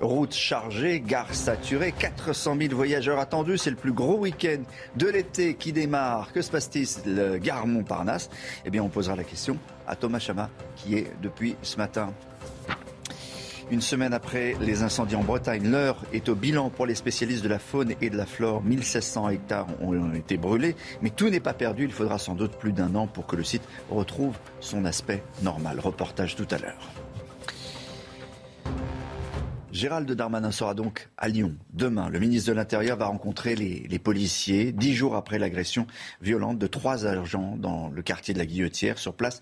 Route chargée, gare saturée, 400 000 voyageurs attendus. C'est le plus gros week-end de l'été qui démarre. Que se passe-t-il gare Montparnasse? Eh bien, on posera la question à Thomas Chama, qui est depuis ce matin. Une semaine après les incendies en Bretagne, l'heure est au bilan pour les spécialistes de la faune et de la flore. 1600 hectares ont été brûlés, mais tout n'est pas perdu. Il faudra sans doute plus d'un an pour que le site retrouve son aspect normal. Reportage tout à l'heure. Gérald Darmanin sera donc à Lyon demain. Le ministre de l'Intérieur va rencontrer les, policiers dix jours après l'agression violente de trois agents dans le quartier de la Guillotière. Sur place,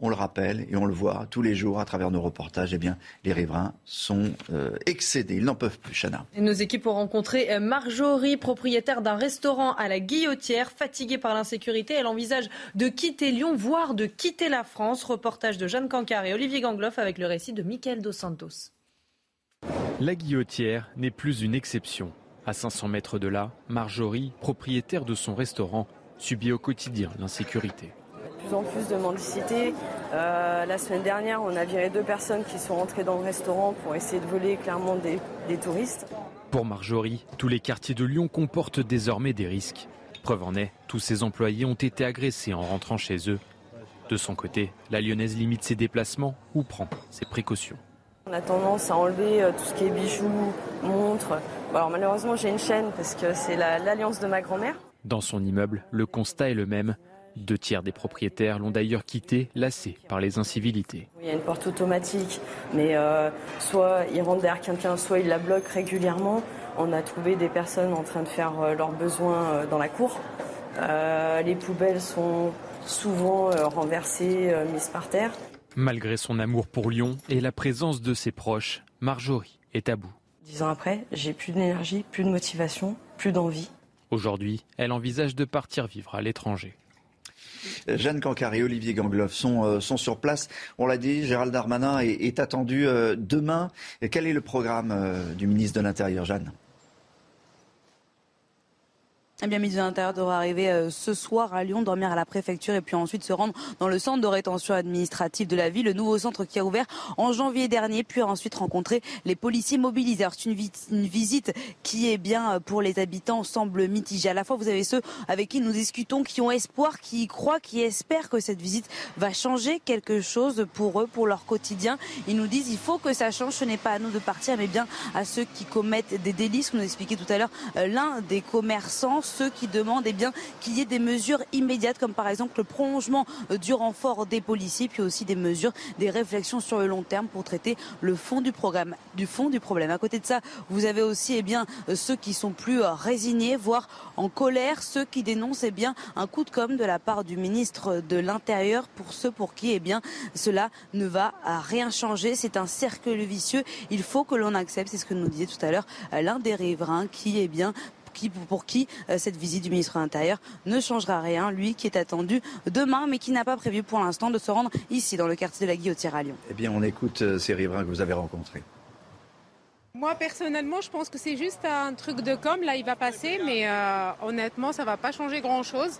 on le rappelle et on le voit tous les jours à travers nos reportages, eh bien, les riverains sont euh, excédés. Ils n'en peuvent plus, Chana. nos équipes ont rencontré euh, Marjorie, propriétaire d'un restaurant à la Guillotière. Fatiguée par l'insécurité, elle envisage de quitter Lyon, voire de quitter la France. Reportage de Jeanne Cancard et Olivier Gangloff avec le récit de Michael Dos Santos. La guillotière n'est plus une exception. À 500 mètres de là, Marjorie, propriétaire de son restaurant, subit au quotidien l'insécurité. De plus en plus de mendicité. Euh, la semaine dernière, on a viré deux personnes qui sont rentrées dans le restaurant pour essayer de voler clairement des, des touristes. Pour Marjorie, tous les quartiers de Lyon comportent désormais des risques. Preuve en est, tous ses employés ont été agressés en rentrant chez eux. De son côté, la lyonnaise limite ses déplacements ou prend ses précautions. On a tendance à enlever euh, tout ce qui est bijoux, montres. alors malheureusement j'ai une chaîne parce que c'est l'alliance de ma grand-mère. Dans son immeuble, le constat est le même. Deux tiers des propriétaires l'ont d'ailleurs quitté, lassés par les incivilités. Il y a une porte automatique, mais euh, soit ils rentrent derrière quelqu'un, soit ils la bloquent régulièrement. On a trouvé des personnes en train de faire euh, leurs besoins dans la cour. les poubelles sont souvent renversées, mises par terre. Malgré son amour pour Lyon et la présence de ses proches, Marjorie est à bout. Dix ans après, j'ai plus d'énergie, plus de motivation, plus d'envie. Aujourd'hui, elle envisage de partir vivre à l'étranger. Jeanne Cancard et Olivier Gangloff sont, euh, sont sur place. On l'a dit, Gérald Darmanin est, attendu euh, demain. Et quel est le programme euh, du ministre de l'Intérieur, Jeanne? Eh bien, ministre de l'Intérieur devra arriver euh, ce soir à Lyon, dormir à la préfecture et puis ensuite se rendre dans le centre de rétention administrative de la ville, le nouveau centre qui a ouvert en janvier dernier, puis ensuite rencontrer les policiers mobiliseurs. C'est une, visite qui est bien euh, pour les habitants semble mitigée. À la fois, vous avez ceux avec qui nous discutons, qui ont espoir, qui y croient, qui espèrent que cette visite va changer quelque chose pour eux, pour leur quotidien. Ils nous disent il faut que ça change. Ce n'est pas à nous de partir, mais bien à ceux qui commettent des. Ce que nous expliquait tout à l'heure euh, l'un des commerçants ceux qui demandent eh qu'il y ait des mesures immédiates, comme par exemple le prolongement du renfort des policiers, puis aussi des mesures, des réflexions sur le long terme pour traiter le fond du fond du problème. À côté de ça, vous avez aussi eh bien ceux qui sont plus résignés, voire en colère, ceux qui dénoncent eh bien un coup de com de la part du ministre de l'Intérieur pour ceux pour qui eh cela ne va rien changer. C'est un cercle vicieux. Il faut que l'on accepte, c'est ce que nous disait tout à l'heure l'un des riverains qui est bien qui, pour qui euh, cette visite du ministre de l'Intérieur ne changera rien, lui qui est attendu demain, mais qui n'a pas prévu pour l'instant de se rendre ici, dans le quartier de la Guillotière à Lyon. Eh bien, on écoute euh, ces riverains que vous avez rencontrés. Moi, personnellement, je pense que c'est juste un truc de com. Là, il va passer, mais euh, honnêtement, ça ne va pas changer grand-chose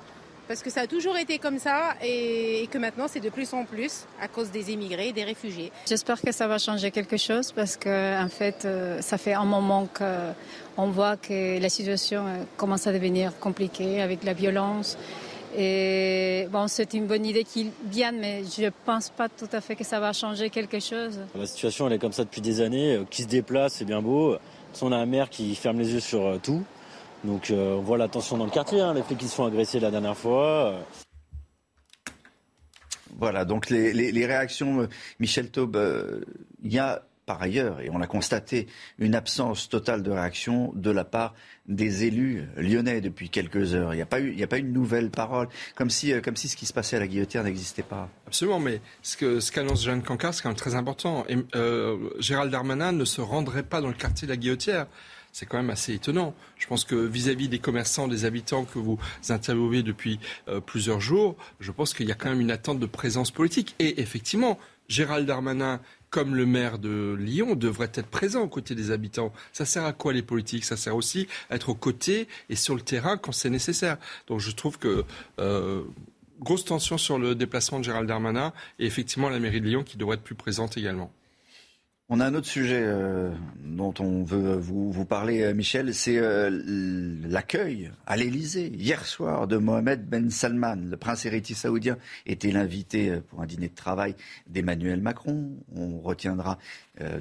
parce que ça a toujours été comme ça et, que maintenant c'est de plus en plus à cause des immigrés, des réfugiés. J'espère que ça va changer quelque chose parce que en fait, euh, ça fait un moment qu'on voit que la situation euh, commence à devenir compliquée avec la violence. Et bon, c'est une bonne idée qu'il vienne, mais je ne pense pas tout à fait que ça va changer quelque chose. La situation, elle est comme ça depuis des années. Euh, qui se déplace, c'est bien beau. On a un maire qui ferme les yeux sur tout. Donc euh, on voit la tension dans le quartier, hein, les faits qui se font agresser la dernière fois. Voilà, donc les, réactions, euh, Michel Taube, euh, il y a par ailleurs, et on l'a constaté, une absence totale de réaction de la part des élus lyonnais depuis quelques heures. Il n'y a, pas eu, il a une nouvelle parole, comme si, comme si ce qui se passait à la guillotine n'existait pas. Absolument, mais ce qu'annonce ce qu'annonce Jeanne Cancard, c'est quand même très important. Et, Gérald Darmanin ne se rendrait pas dans le quartier de la guillotière c'est quand même assez étonnant. Je pense que vis-à-vis des commerçants, des habitants que vous interviewez depuis euh, plusieurs jours, je pense qu'il y a quand même une attente de présence politique. Et effectivement, Gérald Darmanin, comme le maire de Lyon, devrait être présent aux côtés des habitants. Ça sert à quoi les politiques? Ça sert aussi à être aux côtés et sur le terrain quand c'est nécessaire. Donc je trouve que euh, grosse tension sur le déplacement de Gérald Darmanin et effectivement la mairie de Lyon qui devrait être plus présente également. On a un autre sujet euh, dont on veut vous, parler, euh, Michel, c'est euh, l'accueil à l'Élysée hier soir de Mohamed Ben Salman. Le prince héritier saoudien était l'invité pour un dîner de travail d'Emmanuel Macron. On retiendra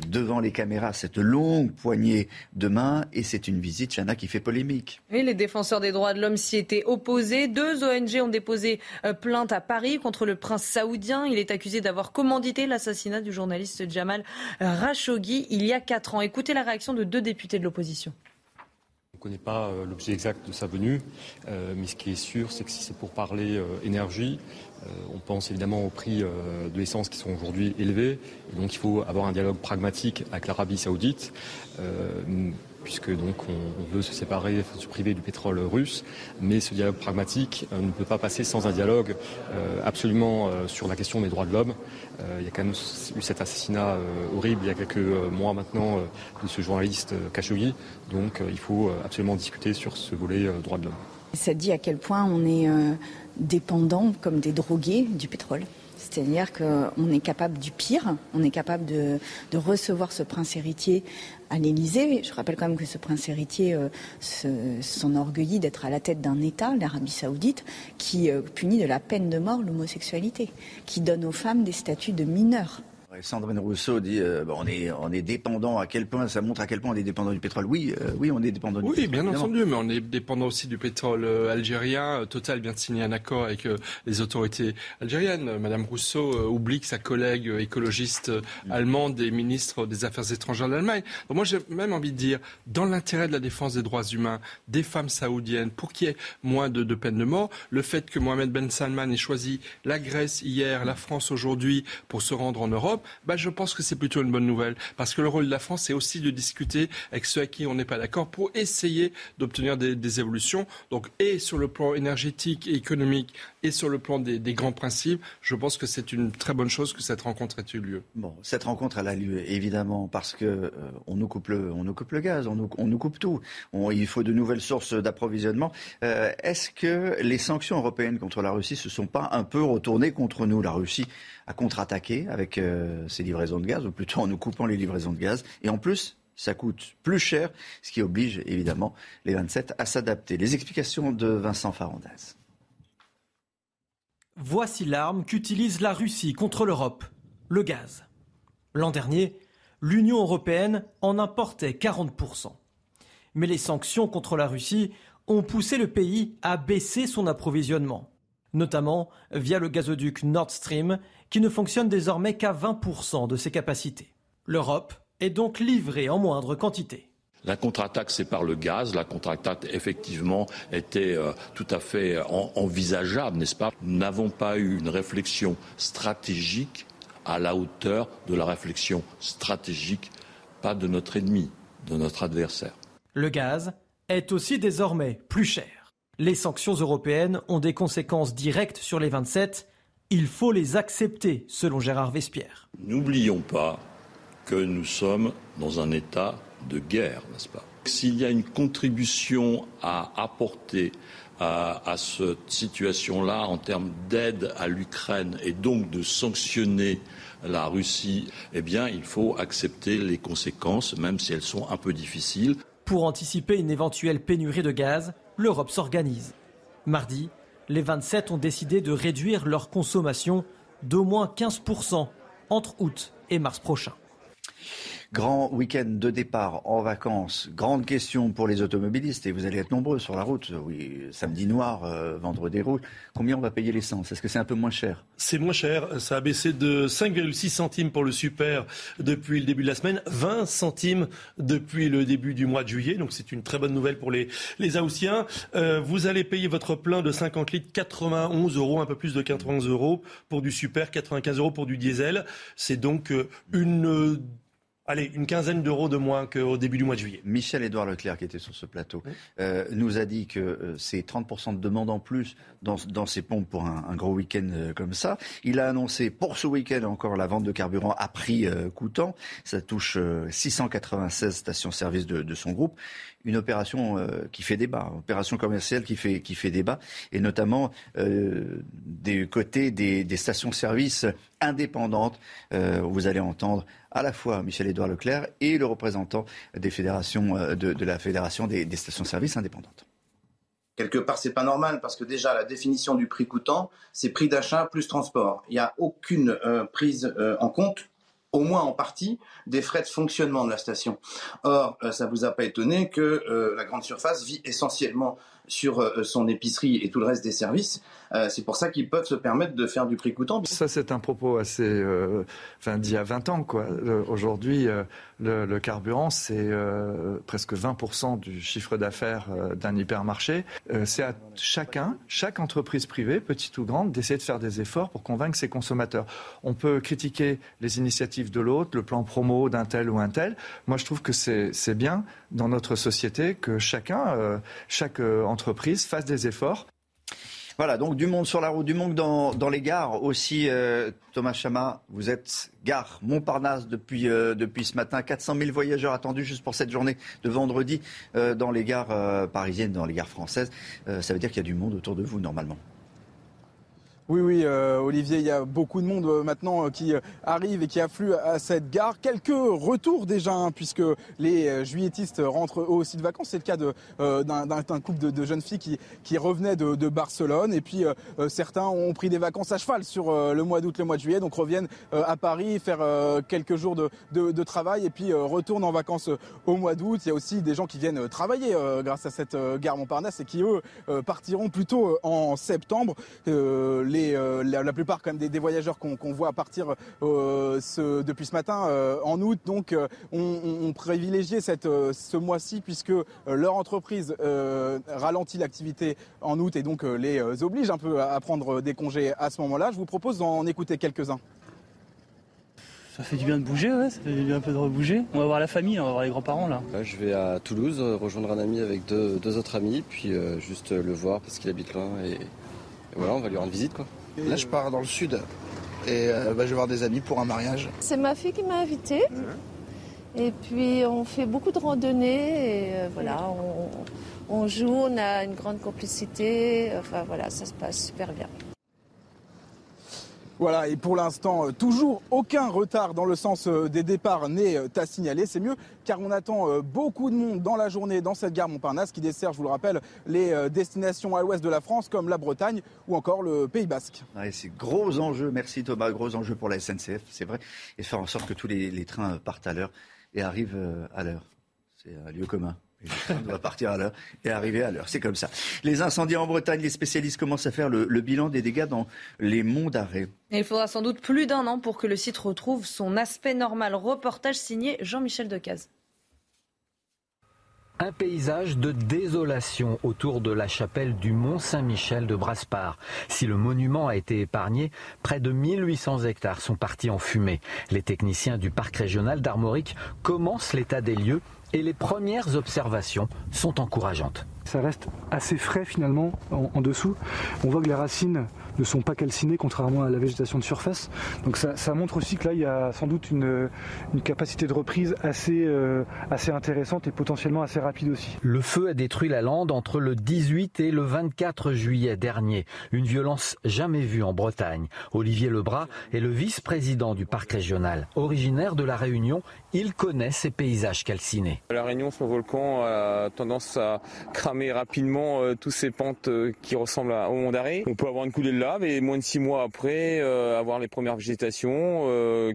devant les caméras cette longue poignée de main et c'est une visite, Chana, qui fait polémique. Oui, les défenseurs des droits de l'homme s'y étaient opposés. Deux ONG ont déposé plainte à Paris contre le prince saoudien. Il est accusé d'avoir commandité l'assassinat du journaliste Jamal Rachogui il y a quatre ans. Écoutez la réaction de deux députés de l'opposition. On ne connaît pas euh, l'objet exact de sa venue, euh, mais ce qui est sûr, c'est que si c'est pour parler euh, énergie, on pense évidemment aux prix de l'essence qui sont aujourd'hui élevés. donc il faut avoir un dialogue pragmatique avec l'Arabie saoudite puisque donc on, veut se séparer, se priver du pétrole russe. Mais ce dialogue pragmatique euh, ne peut pas passer sans un dialogue euh, absolument euh, sur la question des droits de l'homme. il y a quand même eu cet assassinat horrible il y a quelques mois maintenant de ce journaliste Khashoggi. Donc il faut absolument discuter sur ce volet droits de l'homme. Ça dit à quel point on est dépendant, comme des drogués, du pétrole. C'est-à-dire qu'on est capable du pire, on est capable de, recevoir ce prince héritier à l'Élysée. Je rappelle quand même que ce prince héritier euh, s'enorgueillit d'être à la tête d'un État, l'Arabie saoudite, qui euh, punit de la peine de mort l'homosexualité, qui donne aux femmes des statuts de mineurs. Sandrine Rousseau dit euh, on est on est dépendant à quel point ça montre à quel point on est dépendant du pétrole. Oui, euh, oui, on est dépendant du oui, pétrole. Oui, bien entendu, mais on est dépendant aussi du pétrole euh, algérien. Total vient de signer un accord avec les autorités algériennes. Madame Rousseau oublie que sa collègue écologiste allemande est ministre des Affaires étrangères d'Allemagne. moi, j'ai même envie de dire, dans l'intérêt de la défense des droits humains, des femmes saoudiennes, pour qu'il y ait moins de, de peine de mort, le fait que Mohamed Ben Salman ait choisi la Grèce hier, la France aujourd'hui pour se rendre en Europe, bah, je pense que c'est plutôt une bonne nouvelle. Parce que le rôle de la France, c'est aussi de discuter avec ceux à qui on n'est pas d'accord pour essayer d'obtenir des, évolutions. Donc, et sur le plan énergétique et économique, et sur le plan des, grands principes, je pense que c'est une très bonne chose que cette rencontre ait eu lieu. Bon, cette rencontre, elle a lieu évidemment parce que euh, on nous coupe le, nous coupe le gaz, on nous, coupe tout. il faut de nouvelles sources d'approvisionnement. Euh, est-ce que les sanctions européennes contre la Russie se sont pas un peu retournées contre nous? La Russie a contre-attaqué avec euh, ses livraisons de gaz, ou plutôt en nous coupant les livraisons de gaz, et en plus ça coûte plus cher, ce qui oblige évidemment les 27 à s'adapter. Les explications de Vincent Farandaz. Voici l'arme qu'utilise la Russie contre l'Europe, le gaz. L'an dernier, l'Union européenne en importait 40%. Mais les sanctions contre la Russie ont poussé le pays à baisser son approvisionnement, notamment via le gazoduc Nord Stream qui ne fonctionne désormais qu'à 20% de ses capacités. L'Europe est donc livrée en moindre quantité. La contre-attaque, c'est par le gaz. La contre-attaque, effectivement, était euh, tout à fait envisageable, n'est-ce pas? Nous n'avons pas eu une réflexion stratégique à la hauteur de la réflexion stratégique, pas de notre ennemi, de notre adversaire. Le gaz est aussi désormais plus cher. Les sanctions européennes ont des conséquences directes sur les 27. Il faut les accepter, selon Gérard Vespierre. N'oublions pas que nous sommes dans un état de guerre, n'est-ce pas? S'il y a une contribution à apporter à, cette situation-là en termes d'aide à l'Ukraine et donc de sanctionner la Russie, eh bien, il faut accepter les conséquences, même si elles sont un peu difficiles. Pour anticiper une éventuelle pénurie de gaz, l'Europe s'organise. Mardi, les 27 ont décidé de réduire leur consommation d'au moins 15% entre août et mars prochain. Grand week-end de départ en vacances. Grande question pour les automobilistes et vous allez être nombreux sur la route. Oui, samedi noir, euh, vendredi rouge. Combien on va payer l'essence? Est-ce que c'est un peu moins cher? C'est moins cher. Ça a baissé de 5,6 centimes pour le super depuis le début de la semaine, 20 centimes depuis le début du mois de juillet. Donc c'est une très bonne nouvelle pour les, les Haussiens. Euh, vous allez payer votre plein de 50 litres 91 euros, un peu plus de 91 euros pour du super, 95 euros pour du diesel. C'est donc euh, une allez, une quinzaine d'euros de moins qu'au début du mois de juillet. Michel-Édouard Leclerc, qui était sur ce plateau, euh, nous a dit que euh, c'est 30% de demande en plus dans, dans ces pompes pour un, un gros week-end euh, comme ça. Il a annoncé pour ce week-end encore la vente de carburant à prix euh, coûtant. Ça touche 696 stations-service de, de, son groupe. Une opération qui fait débat, opération commerciale qui fait, qui fait débat, et notamment des côtés des, stations-service indépendantes. vous allez entendre à la fois Michel-Édouard Leclerc et le représentant des fédérations, de, de la Fédération des, stations-service indépendantes quelque part, c'est pas normal parce que déjà la définition du prix coûtant, c'est prix d'achat plus transport. Il n'y a aucune euh, prise euh, en compte au moins en partie, des frais de fonctionnement de la station. Or, euh, ça vous a pas étonné que euh, la grande surface vit essentiellement sur euh, son épicerie et tout le reste des services. Euh, c'est pour ça qu'ils peuvent se permettre de faire du prix coûtant. Ça, c'est un propos assez, euh, enfin, d'il y a 20 ans, quoi. Aujourd'hui, le, carburant, c'est presque 20% du chiffre d'affaires d'un hypermarché. c'est à chacun, chaque entreprise privée, petite ou grande, d'essayer de faire des efforts pour convaincre ses consommateurs. On peut critiquer les initiatives de l'autre, le plan promo d'un tel ou un tel. Moi, je trouve que c'est bien dans notre société que chacun, chaque entreprise fassent des efforts. Voilà, donc du monde sur la route, du monde dans, les gares aussi. Euh, Thomas Chama, vous êtes gare Montparnasse depuis, euh, ce matin. 400 000 voyageurs attendus juste pour cette journée de vendredi euh, dans les gares parisiennes, dans les gares françaises. Ça veut dire qu'il y a du monde autour de vous normalement. Oui, oui, euh, Olivier, il y a beaucoup de monde euh, maintenant euh, qui arrive et qui afflue à cette gare. Quelques retours déjà, hein, puisque les juilletistes rentrent eux aussi de vacances. C'est le cas d'un couple de, de, jeunes filles qui, qui revenaient de, de, Barcelone. Et puis certains ont pris des vacances à cheval sur le mois d'août, le mois de juillet, donc reviennent à Paris faire quelques jours de, de, travail et puis retournent en vacances au mois d'août. Il y a aussi des gens qui viennent travailler grâce à cette gare Montparnasse et qui, eux, partiront plutôt en septembre. Euh, la, la, plupart quand même des, des voyageurs qu'on qu voit partir euh, ce, depuis ce matin euh, en août, donc ont on privilégié cette, ce mois-ci puisque leur entreprise ralentit l'activité en août et donc les oblige un peu à, à prendre des congés à ce moment-là. Je vous propose d'en écouter quelques-uns. Ça fait du bien de bouger, ouais, ça fait du bien un peu de rebouger. On va voir la famille, on va voir les grands-parents là. Je vais à Toulouse rejoindre un ami avec deux, deux autres amis, puis euh, juste le voir parce qu'il habite loin et, et, voilà, on va lui rendre visite quoi. Là, je pars dans le sud et euh, bah, je vais voir des amis pour un mariage. C'est ma fille qui m'a invité. Mmh. Et puis on fait beaucoup de randonnées et euh, voilà, on, on, joue, on a une grande complicité. Enfin voilà, ça se passe super bien. Voilà, et pour l'instant, toujours aucun retard dans le sens des départs n'est à signaler. C'est mieux car on attend beaucoup de monde dans la journée dans cette gare Montparnasse qui dessert, je vous le rappelle, les destinations à l'ouest de la France comme la Bretagne ou encore le Pays Basque. Ouais, c'est gros enjeu, merci Thomas, gros enjeu pour la SNCF, c'est vrai, et faire en sorte que tous les trains partent à l'heure et arrivent à l'heure. C'est un lieu commun On doit partir à l'heure et arriver à l'heure. C'est comme ça. Les incendies en Bretagne, les spécialistes commencent à faire le, le bilan des dégâts dans les monts d'arrêt. Il faudra sans doute plus d'un an pour que le site retrouve son aspect normal. Reportage signé Jean-Michel Decaze. Un paysage de désolation autour de la chapelle du Mont Saint-Michel de Braspar. Si le monument a été épargné, près de 1800 hectares sont partis en fumée. Les techniciens du parc régional d'Armorique commencent l'état des lieux et les premières observations sont encourageantes. Ça reste assez frais finalement en, en dessous. On voit que les racines ne sont pas calcinées contrairement à la végétation de surface. Donc ça, ça montre aussi que là il y a sans doute une, une capacité de reprise assez, euh, assez intéressante et potentiellement assez rapide aussi. Le feu a détruit la lande entre le 18 et le 24 juillet dernier. Une violence jamais vue en Bretagne. Olivier Lebras est le vice-président du parc régional. Originaire de la Réunion, il connaît ces paysages calcinés. La Réunion, son volcan a tendance à cramer rapidement euh, tous ces pentes euh, qui ressemblent à, au Mont d'Arrêt. On peut avoir une coulée de lave et moins de six mois après euh, avoir les premières végétations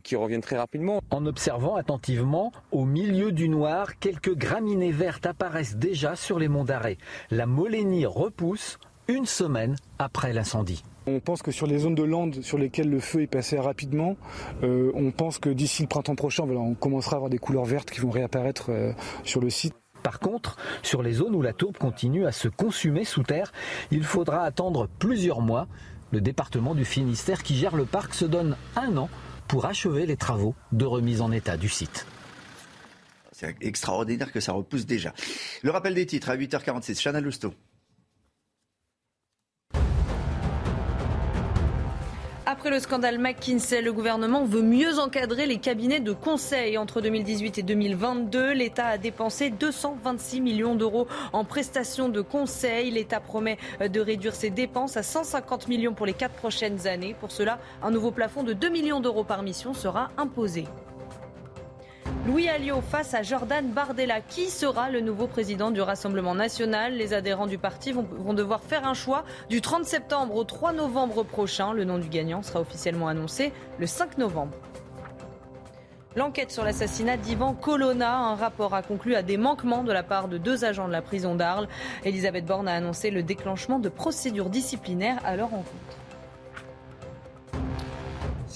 qui reviennent très rapidement. En observant attentivement, au milieu du noir, quelques graminées vertes apparaissent déjà sur les monts d'Arrêt. La molénie repousse une semaine après l'incendie. On pense que sur les zones de lande sur lesquelles le feu est passé rapidement, euh, on pense que d'ici le printemps prochain, voilà, on commencera à avoir des couleurs vertes qui vont réapparaître euh, sur le site. Par contre, sur les zones où la taupe continue à se consumer sous terre, il faudra attendre plusieurs mois. Le département du Finistère qui gère le parc se donne un an pour achever les travaux de remise en état du site. C'est extraordinaire que ça repousse déjà. Le rappel des titres à 8h46, Chana Lousteau. Après le scandale McKinsey, le gouvernement veut mieux encadrer les cabinets de conseil. Entre 2018 et 2022, l'État a dépensé 226 millions d'euros en prestations de conseil. L'État promet de réduire ses dépenses à 150 millions pour les quatre prochaines années. Pour cela, un nouveau plafond de 2 millions d'euros par mission sera imposé. Louis Alliot face à Jordan Bardella. Qui sera le nouveau président du Rassemblement national? Les adhérents du parti vont, devoir faire un choix du 30 septembre au 3 novembre prochain. Le nom du gagnant sera officiellement annoncé le 5 novembre. L'enquête sur l'assassinat d'Ivan Colonna, un rapport a conclu à des manquements de la part de deux agents de la prison d'Arles. Elisabeth Borne a annoncé le déclenchement de procédures disciplinaires à leur encontre.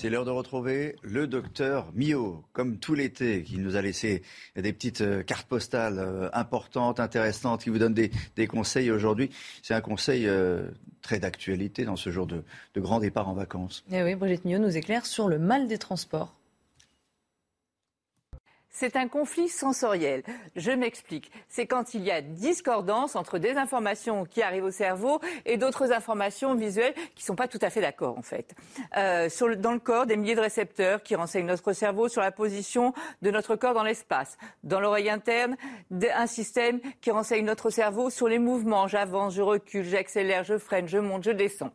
C'est l'heure de retrouver le docteur Mio, comme tout l'été, qui nous a laissé des petites cartes postales importantes, intéressantes, qui vous donne des, des conseils aujourd'hui. C'est un conseil euh, très d'actualité dans ce jour de, de grand départ en vacances. Et oui, Brigitte Mio nous éclaire sur le mal des transports. C'est un conflit sensoriel. Je m'explique. C'est quand il y a discordance entre des informations qui arrivent au cerveau et d'autres informations visuelles qui ne sont pas tout à fait d'accord, en fait. Euh, dans le corps, des milliers de récepteurs qui renseignent notre cerveau sur la position de notre corps dans l'espace. Dans l'oreille interne, un système qui renseigne notre cerveau sur les mouvements. J'avance, je recule, j'accélère, je freine, je monte, je descends.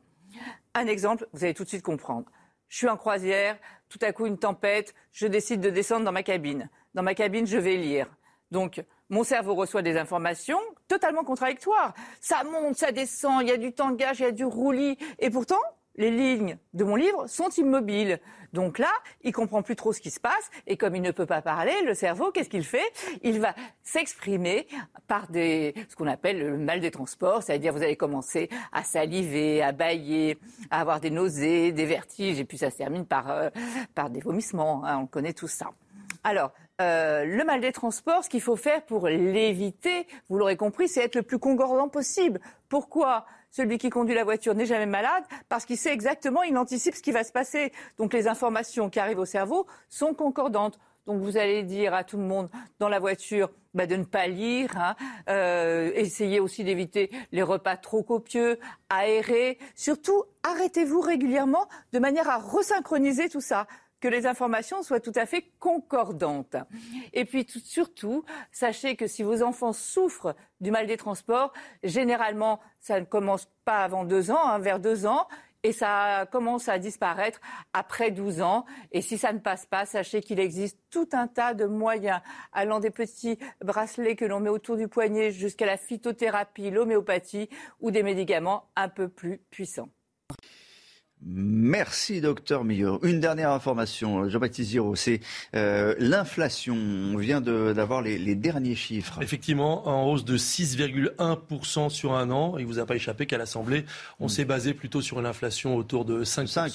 Un exemple, vous allez tout de suite comprendre. Je suis en croisière, tout à coup une tempête, je décide de descendre dans ma cabine. Dans ma cabine, je vais lire. Donc, mon cerveau reçoit des informations totalement contradictoires. Ça monte, ça descend, il y a du tangage, il y a du roulis. Et pourtant, les lignes de mon livre sont immobiles. Donc là, il comprend plus trop ce qui se passe. Et comme il ne peut pas parler, le cerveau, qu'est-ce qu'il fait? Il va s'exprimer par des, ce qu'on appelle le mal des transports. C'est-à-dire, vous allez commencer à saliver, à bailler, à avoir des nausées, des vertiges. Et puis ça se termine par, euh, par des vomissements. Hein, on connaît tout ça. Alors, euh, le mal des transports, ce qu'il faut faire pour l'éviter, vous l'aurez compris, c'est être le plus concordant possible. Pourquoi celui qui conduit la voiture n'est jamais malade Parce qu'il sait exactement, il anticipe ce qui va se passer. Donc les informations qui arrivent au cerveau sont concordantes. Donc vous allez dire à tout le monde dans la voiture bah, de ne pas lire, hein, euh, essayez aussi d'éviter les repas trop copieux, aérer. Surtout, arrêtez-vous régulièrement de manière à resynchroniser tout ça que les informations soient tout à fait concordantes. Et puis tout, surtout, sachez que si vos enfants souffrent du mal des transports, généralement, ça ne commence pas avant deux ans, hein, vers deux ans, et ça commence à disparaître après 12 ans. Et si ça ne passe pas, sachez qu'il existe tout un tas de moyens, allant des petits bracelets que l'on met autour du poignet jusqu'à la phytothérapie, l'homéopathie ou des médicaments un peu plus puissants. Merci, docteur Millot. Une dernière information, Jean-Baptiste Giraud, c'est euh, l'inflation. On vient d'avoir les, les, derniers chiffres. Effectivement, en hausse de 6,1% sur un an. Il ne vous a pas échappé qu'à l'Assemblée, on mm. s'est basé plutôt sur une inflation autour de 5%. 5.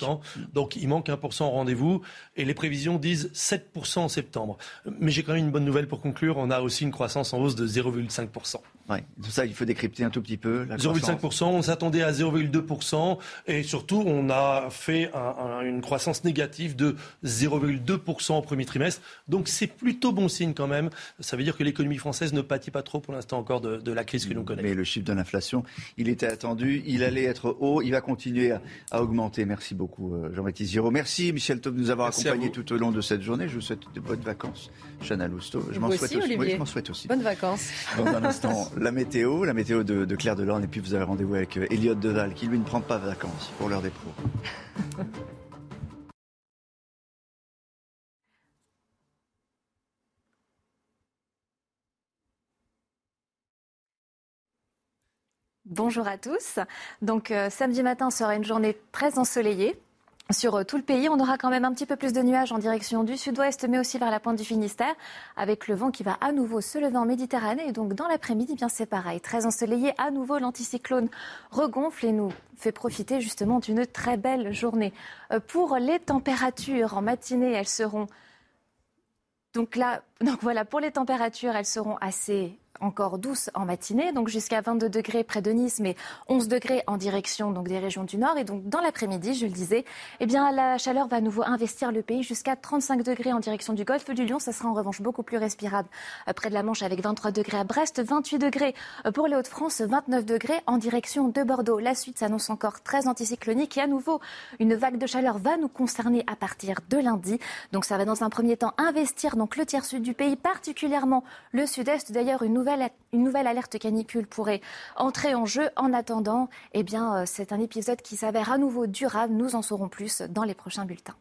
Donc il manque 1% au rendez-vous. Et les prévisions disent 7% en septembre. Mais j'ai quand même une bonne nouvelle pour conclure. On a aussi une croissance en hausse de 0,5%. Ouais, tout ça, il faut décrypter un tout petit peu. 0,5%, on s'attendait à 0,2%. Et surtout, on a fait une croissance négative de 0,2% au premier trimestre. Donc c'est plutôt bon signe quand même. Ça veut dire que l'économie française ne pâtit pas trop pour l'instant encore de, la crise que nous connaissons. Mais le chiffre de l'inflation, il était attendu, il allait être haut, il va continuer à, augmenter. Merci beaucoup euh, Jean-Baptiste Giraud. Merci Michel Taub de nous avoir accompagnés tout au long de cette journée. Je vous souhaite de bonnes vacances. Chana Lousteau. Je m'en souhaite, aussi, souhaite aussi. Bonnes vacances. Dans un instant, <laughs> la météo, la météo de, de Claire Delorne. Et puis vous avez rendez-vous avec euh, Elliot Deval, qui lui ne prend pas vacances pour l'heure des pros. <laughs> Bonjour à tous. Donc euh, samedi matin sera une journée très ensoleillée. Sur euh, tout le pays, on aura quand même un petit peu plus de nuages en direction du sud-ouest, mais aussi vers la pointe du Finistère, avec le vent qui va à nouveau se lever en Méditerranée. Et donc, dans l'après-midi, bien c'est pareil. Très ensoleillé, à nouveau, l'anticyclone regonfle et nous fait profiter justement d'une très belle journée. Euh, pour les températures, en matinée, elles seront. Donc là, <laughs> donc voilà, pour les températures, elles seront assez encore douce en matinée, donc jusqu'à 22 degrés près de Nice, mais 11 degrés en direction donc des régions du nord. Et donc dans l'après-midi, je le disais, eh bien la chaleur va à nouveau investir le pays jusqu'à 35 degrés en direction du golfe du Lion. Ça sera en revanche beaucoup plus respirable euh, près de la Manche avec 23 degrés à Brest, 28 degrés euh, pour les Hauts-de-France, 29 degrés en direction de Bordeaux. La suite s'annonce encore très anticyclonique et à nouveau une vague de chaleur va nous concerner à partir de lundi. Donc ça va dans un premier temps investir donc le tiers sud du pays, particulièrement le sud-est. D'ailleurs une nouvelle une nouvelle alerte canicule pourrait entrer en jeu. En attendant, eh bien, euh, c'est un épisode qui s'avère à nouveau durable. Nous en saurons plus dans les prochains bulletins.